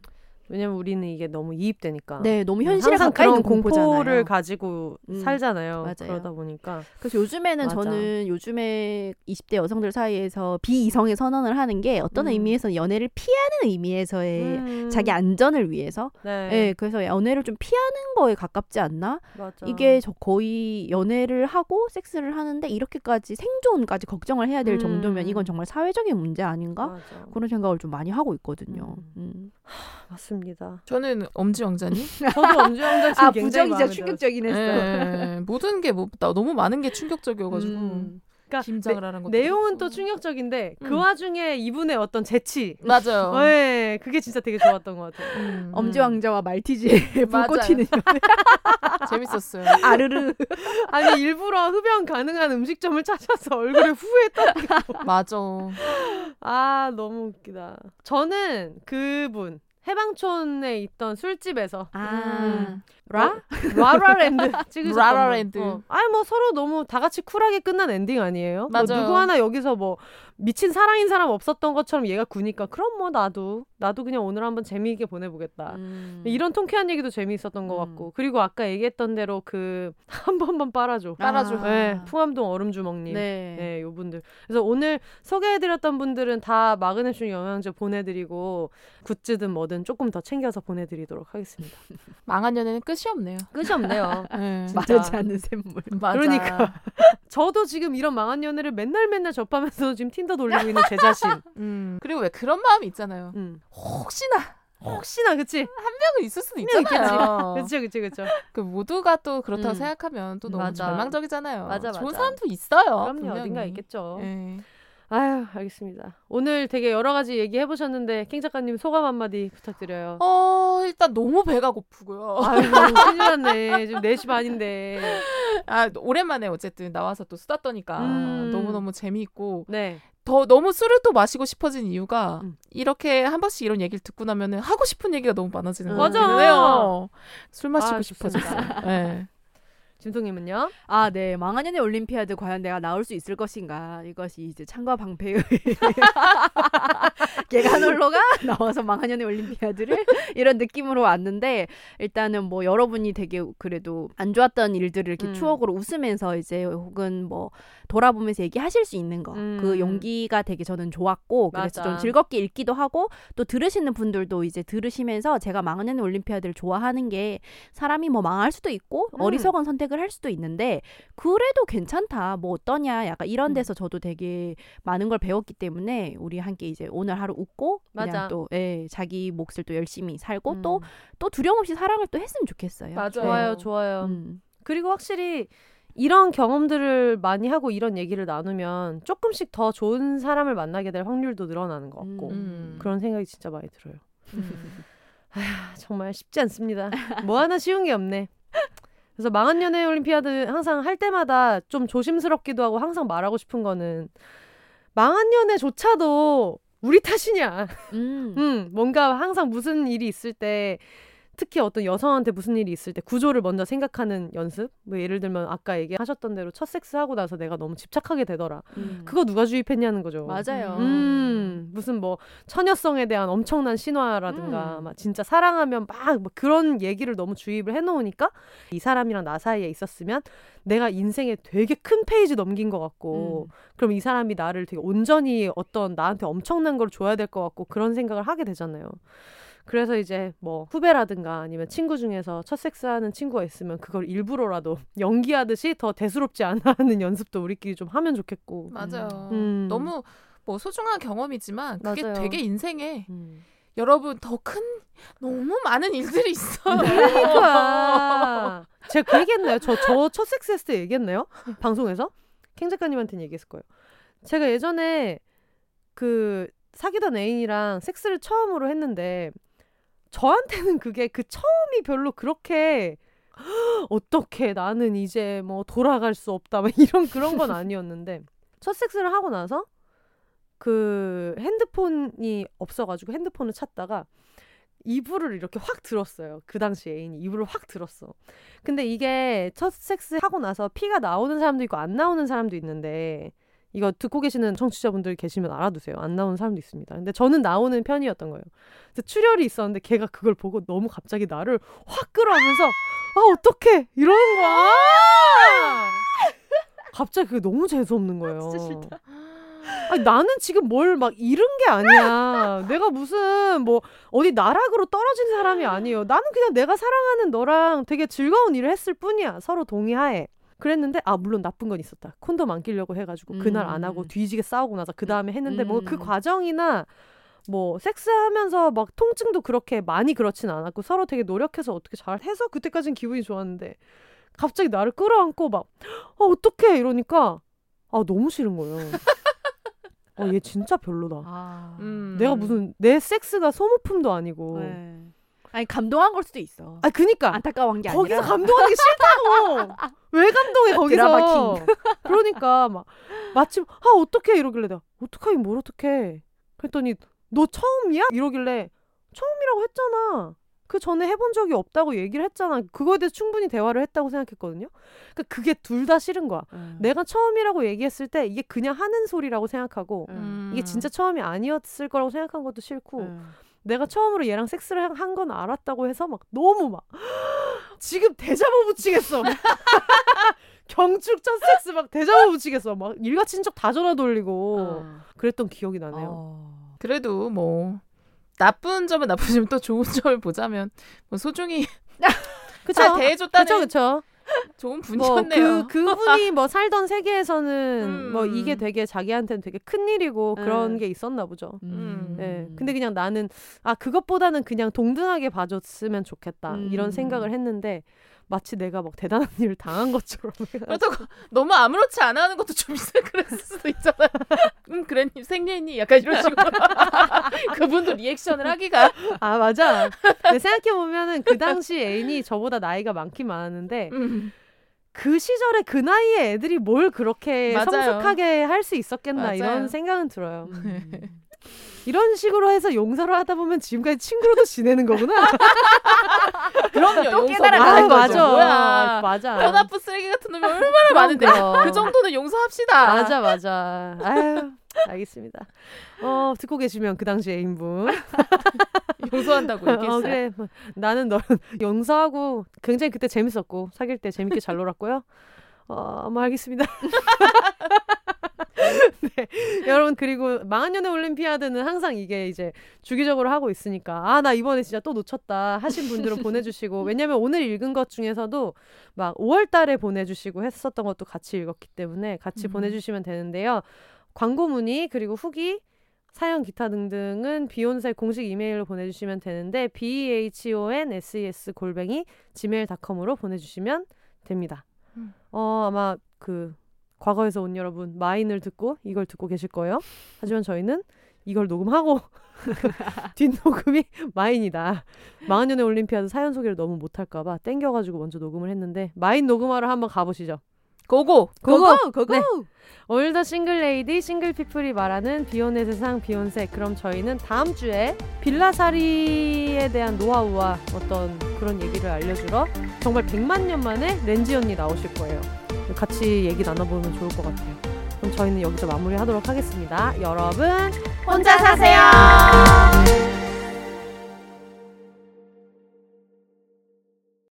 왜냐면 우리는 이게 너무 이입되니까. 네, 너무 현실에 항상 가까이 있는 그런 공포를 공포잖아요. 가지고 음, 살잖아요. 맞아요. 그러다 보니까 그래서 요즘에는 맞아. 저는 요즘에 20대 여성들 사이에서 비이성의 선언을 하는 게 어떤 음. 의미에서는 연애를 피하는 의미에서의 음. 네. 자기 안전을 위해서 네, 예, 그래서 연애를 좀 피하는 거에 가깝지 않나? 맞아. 이게 저 거의 연애를 하고 섹스를 하는데 이렇게까지 생존까지 걱정을 해야 될 음. 정도면 이건 정말 사회적인 문제 아닌가? 맞아. 그런 생각을 좀 많이 하고 있거든요. 음. 음. 맞습니다. 저는 엄지 왕자님. 저도 엄지 왕자 씨아 굉장히 부정이 마음에 진짜 충격적이긴 했어. 예, 모든 게 뭐, 나 너무 많은 게 충격적이어가지고 음. 그러니까 김장을 하는 것도 내용은. 또 충격적인데 그 음. 와중에 이분의 어떤 재치, 맞아요. 네, 그게 진짜 되게 좋았던 것 같아요. 음, 엄지 왕자와 말티즈의. 불꽃 튀는 재밌었어요. 아르르. 아니 일부러 흡연 가능한 음식점을 찾아서 얼굴에 후 했다. 맞아. 아 너무 웃기다. 저는 그분 해방촌에 있던 술집에서 아 라? 라? 라라랜드 찍으셨던 라라랜드. 분. 어. 아니 뭐 서로 너무 다 같이 쿨하게 끝난 엔딩 아니에요? 뭐 맞아요. 누구 하나 여기서 뭐 미친 사랑인 사람 없었던 것처럼 얘가 구니까 그럼 뭐 나도 나도 그냥 오늘 한번 재미있게 보내보겠다. 음. 이런 통쾌한 얘기도 재미있었던 것 음. 같고 그리고 아까 얘기했던 대로 그 한 번만 빨아줘. 빨아줘. 아. 네, 풍암동 얼음주먹님. 네. 네, 요 분들. 그래서 오늘 소개해드렸던 분들은 다 마그네슘 영양제 보내드리고 굿즈든 뭐든 조금 더 챙겨서 보내드리도록 하겠습니다. 망한 연애는 끝이 없네요. 끝이 없네요. 네. 마르지 않는 샘물. 그러니까. 저도 지금 이런 망한 연애를 맨날 맨날 접하면서 지금 틴더 돌리고 있는 제 자신. 음. 그리고 왜 그런 마음이 있잖아요. 음. 혹시나 혹시나 그치? 한 명은 있을 명 있잖아요. 그치 그치 그치. 그 모두가 또 그렇다고 음. 생각하면 또 너무 맞아. 절망적이잖아요. 맞아, 좋은 맞아. 사람도 있어요. 그럼요 분명히. 어딘가 있겠죠. 예. 아유 알겠습니다. 오늘 되게 여러 가지 얘기해 보셨는데 킹 작가님 소감 한마디 부탁드려요. 어 일단 너무 배가 고프고요. 아유 큰일 났네. 지금 4시 반인데. 아 오랜만에 어쨌든 나와서 또 수다 떠니까 음. 너무 너무 재미있고 네. 더 너무 술을 또 마시고 싶어진 이유가 음. 이렇게 한 번씩 이런 얘기를 듣고 나면은 하고 싶은 얘기가 너무 많아지는 것 맞아. 같기는 해요. 술 마시고 아, 싶어졌어요. 네. 진통님은요? 아, 네. 망한연의 올림피아드 과연 내가 나올 수 있을 것인가? 이것이 이제 창과 방패의 개간홀로가 나와서 망한연의 올림피아드를 이런 느낌으로 왔는데 일단은 뭐 여러분이 되게 그래도 안 좋았던 일들을 이렇게 음. 추억으로 웃으면서 이제 혹은 뭐 돌아보면서 얘기하실 수 있는 거. 음. 그 용기가 되게 저는 좋았고 그래서 맞아. 좀 즐겁게 읽기도 하고 또 들으시는 분들도 이제 들으시면서 제가 망한연의 올림피아드를 좋아하는 게 사람이 뭐 망할 수도 있고 음. 어리석은 선택 을 할 수도 있는데 그래도 괜찮다 뭐 어떠냐 약간 이런 음. 데서 저도 되게 많은 걸 배웠기 때문에 우리 함께 이제 오늘 하루 웃고 맞아. 그냥 또 예, 자기 몫을 또 열심히 살고 음. 또또 두려움 없이 사랑을 또 했으면 좋겠어요. 맞아요. 좋아요, 좋아요. 음. 그리고 확실히 이런 경험들을 많이 하고 이런 얘기를 나누면 조금씩 더 좋은 사람을 만나게 될 확률도 늘어나는 것 같고 음. 그런 생각이 진짜 많이 들어요. 음. 아, 정말 쉽지 않습니다. 뭐 하나 쉬운 게 없네. 그래서 망한 연애 올림피아드 항상 할 때마다 좀 조심스럽기도 하고 항상 말하고 싶은 거는 망한 연애조차도 우리 탓이냐. 음. 음, 뭔가 항상 무슨 일이 있을 때 특히 어떤 여성한테 무슨 일이 있을 때 구조를 먼저 생각하는 연습. 뭐 예를 들면 아까 얘기하셨던 대로 첫 섹스 하고 나서 내가 너무 집착하게 되더라. 음. 그거 누가 주입했냐는 거죠. 맞아요. 음, 무슨 뭐 처녀성에 대한 엄청난 신화라든가 음. 막 진짜 사랑하면 막뭐 그런 얘기를 너무 주입을 해놓으니까 이 사람이랑 나 사이에 있었으면 내가 인생에 되게 큰 페이지 넘긴 것 같고 음. 그럼 이 사람이 나를 되게 온전히 어떤 나한테 엄청난 걸 줘야 될 것 같고 그런 생각을 하게 되잖아요. 그래서 이제 뭐 후배라든가 아니면 친구 중에서 첫 섹스하는 친구가 있으면 그걸 일부러라도 연기하듯이 더 대수롭지 않아 하는 연습도 우리끼리 좀 하면 좋겠고. 맞아요. 음. 너무 뭐 소중한 경험이지만 그게 맞아요. 되게 인생에 음. 여러분 더 큰 너무 많은 일들이 있어요. 그러니까 제가 그 얘기했나요? 저 저 첫 섹스 했을 때 얘기했나요? 방송에서 캥 작가님한테는 얘기했을 거예요. 제가 예전에 그 사귀던 애인이랑 섹스를 처음으로 했는데 저한테는 그게 그 처음이 별로 그렇게 어떻게 나는 이제 뭐 돌아갈 수 없다 막 이런 그런 건 아니었는데 첫 섹스를 하고 나서 그 핸드폰이 없어가지고 핸드폰을 찾다가 이불을 이렇게 확 들었어요. 그 당시 애인이 이불을 확 들었어. 근데 이게 첫 섹스 하고 나서 피가 나오는 사람도 있고 안 나오는 사람도 있는데 이거 듣고 계시는 청취자분들 계시면 알아두세요. 안 나오는 사람도 있습니다. 근데 저는 나오는 편이었던 거예요. 그래서 출혈이 있었는데 걔가 그걸 보고 너무 갑자기 나를 확 끌어오면서 아 어떡해 이러는 거야. 갑자기 그게 너무 재수 없는 거예요. 진짜 싫다. 아니, 나는 지금 뭘 막 잃은 게 아니야. 내가 무슨 뭐 어디 나락으로 떨어진 사람이 아니에요. 나는 그냥 내가 사랑하는 너랑 되게 즐거운 일을 했을 뿐이야. 서로 동의하에. 그랬는데 아 물론 나쁜 건 있었다. 콘돔 안 끼려고 해가지고 그날 안 하고 음. 뒤지게 싸우고 나서 그 다음에 했는데 뭔가 그 음. 과정이나 뭐 섹스하면서 막 통증도 그렇게 많이 그렇진 않았고 서로 되게 노력해서 어떻게 잘 해서 그때까진 기분이 좋았는데 갑자기 나를 끌어안고 막 어, 어떡해 이러니까 아 너무 싫은 거예요. 어, 얘 진짜 별로다. 아. 음. 내가 무슨 내 섹스가 소모품도 아니고. 네. 아니 감동한 걸 수도 있어. 아 그니까 안타까운 게 거기서 아니라 감동하는 게 싫다고. 왜 감동해 거기서? 그러니까 막 마침 아 어떡해 이러길래 내가 어떡하긴 뭘 어떡해. 그랬더니 너 처음이야? 이러길래 처음이라고 했잖아. 그 전에 해본 적이 없다고 얘기를 했잖아. 그거에 대해서 충분히 대화를 했다고 생각했거든요. 그러니까 그게 둘 다 싫은 거야. 음. 내가 처음이라고 얘기했을 때 이게 그냥 하는 소리라고 생각하고 음. 이게 진짜 처음이 아니었을 거라고 생각한 것도 싫고 음. 내가 처음으로 얘랑 섹스를 한 건 알았다고 해서 막 너무 막 지금 대자보 붙이겠어. 경축 첫 섹스 막 대자보 붙이겠어. 막 일가 친척 다 전화 돌리고 어. 그랬던 기억이 나네요. 어. 그래도 뭐 나쁜 점은 나쁘지만 또 좋은 점을 보자면 뭐 소중히 그쵸? 잘 대해줬다는 그쵸 그쵸. 좋은 뭐 분이었네요. 그 그분이 뭐 살던 세계에서는 음. 뭐 이게 되게 자기한테는 되게 큰 일이고 그런 음. 게 있었나 보죠. 음. 예. 근데 그냥 나는 아 그것보다는 그냥 동등하게 봐줬으면 좋겠다 음. 이런 생각을 했는데 마치 내가 막 대단한 일을 당한 것처럼 그렇다고 너무 아무렇지 않아 하는 것도 좀 있어 그랬을 수도 있잖아요. 음 그랬니 생리했니 약간 이런 식으로 그분도 리액션을 하기가 아 맞아. 근데 생각해 보면은 그 당시 애인이 저보다 나이가 많긴 많았는데 음, 그 시절에 그 나이에 애들이 뭘 그렇게 맞아요. 성숙하게 할 수 있었겠나 맞아요. 이런 생각은 들어요. 음. 이런 식으로 해서 용서를 하다 보면 지금까지 친구로도 지내는 거구나. 그럼요. 또 깨달아가는 못하는 거죠. 거죠. 뭐야. 맞아. 뼈 나쁜 쓰레기 같은 놈이 얼마나 많은데. 그 정도는 용서합시다. 맞아 맞아. 아유 알겠습니다. 어 듣고 계시면 그 당시 애인분. 용서한다고 얘기했어요. 어, 그래. 뭐, 나는 너 용서하고 굉장히 그때 재밌었고 사귈 때 재밌게 잘 놀았고요. 어, 뭐 알겠습니다. 네. 여러분 그리고 망한 연애 올림피아드는 항상 이게 이제 주기적으로 하고 있으니까 아 나 이번에 진짜 또 놓쳤다 하신 분들은 보내주시고 왜냐면 오늘 읽은 것 중에서도 막 5월달에 보내주시고 했었던 것도 같이 읽었기 때문에 같이 음. 보내주시면 되는데요. 광고 문의 그리고 후기 사연 기타 등등은 비욘세 공식 이메일로 보내주시면 되는데 b h o n s e s 골뱅이 gmail.com으로 보내주시면 됩니다. 음. 어 아마 그 과거에서 온 여러분 마인을 듣고 이걸 듣고 계실 거예요. 하지만 저희는 이걸 녹음하고 뒷녹음이 마인이다. 망한연애 올림피아드 사연 소개를 너무 못할까봐 땡겨가지고 먼저 녹음을 했는데 마인 녹음하러 한번 가보시죠. Go go. Go go go go. 네. All the single lady single people이 말하는 비혼의 세상 비욘세 그럼 저희는 다음 주에 빌라살이에 대한 노하우와 어떤 그런 얘기를 알려주러 정말 100만 년 만에 렌지 언니 나오실 거예요 같이 얘기 나눠보면 좋을 것 같아요 그럼 저희는 여기서 마무리하도록 하겠습니다 여러분 혼자 사세요.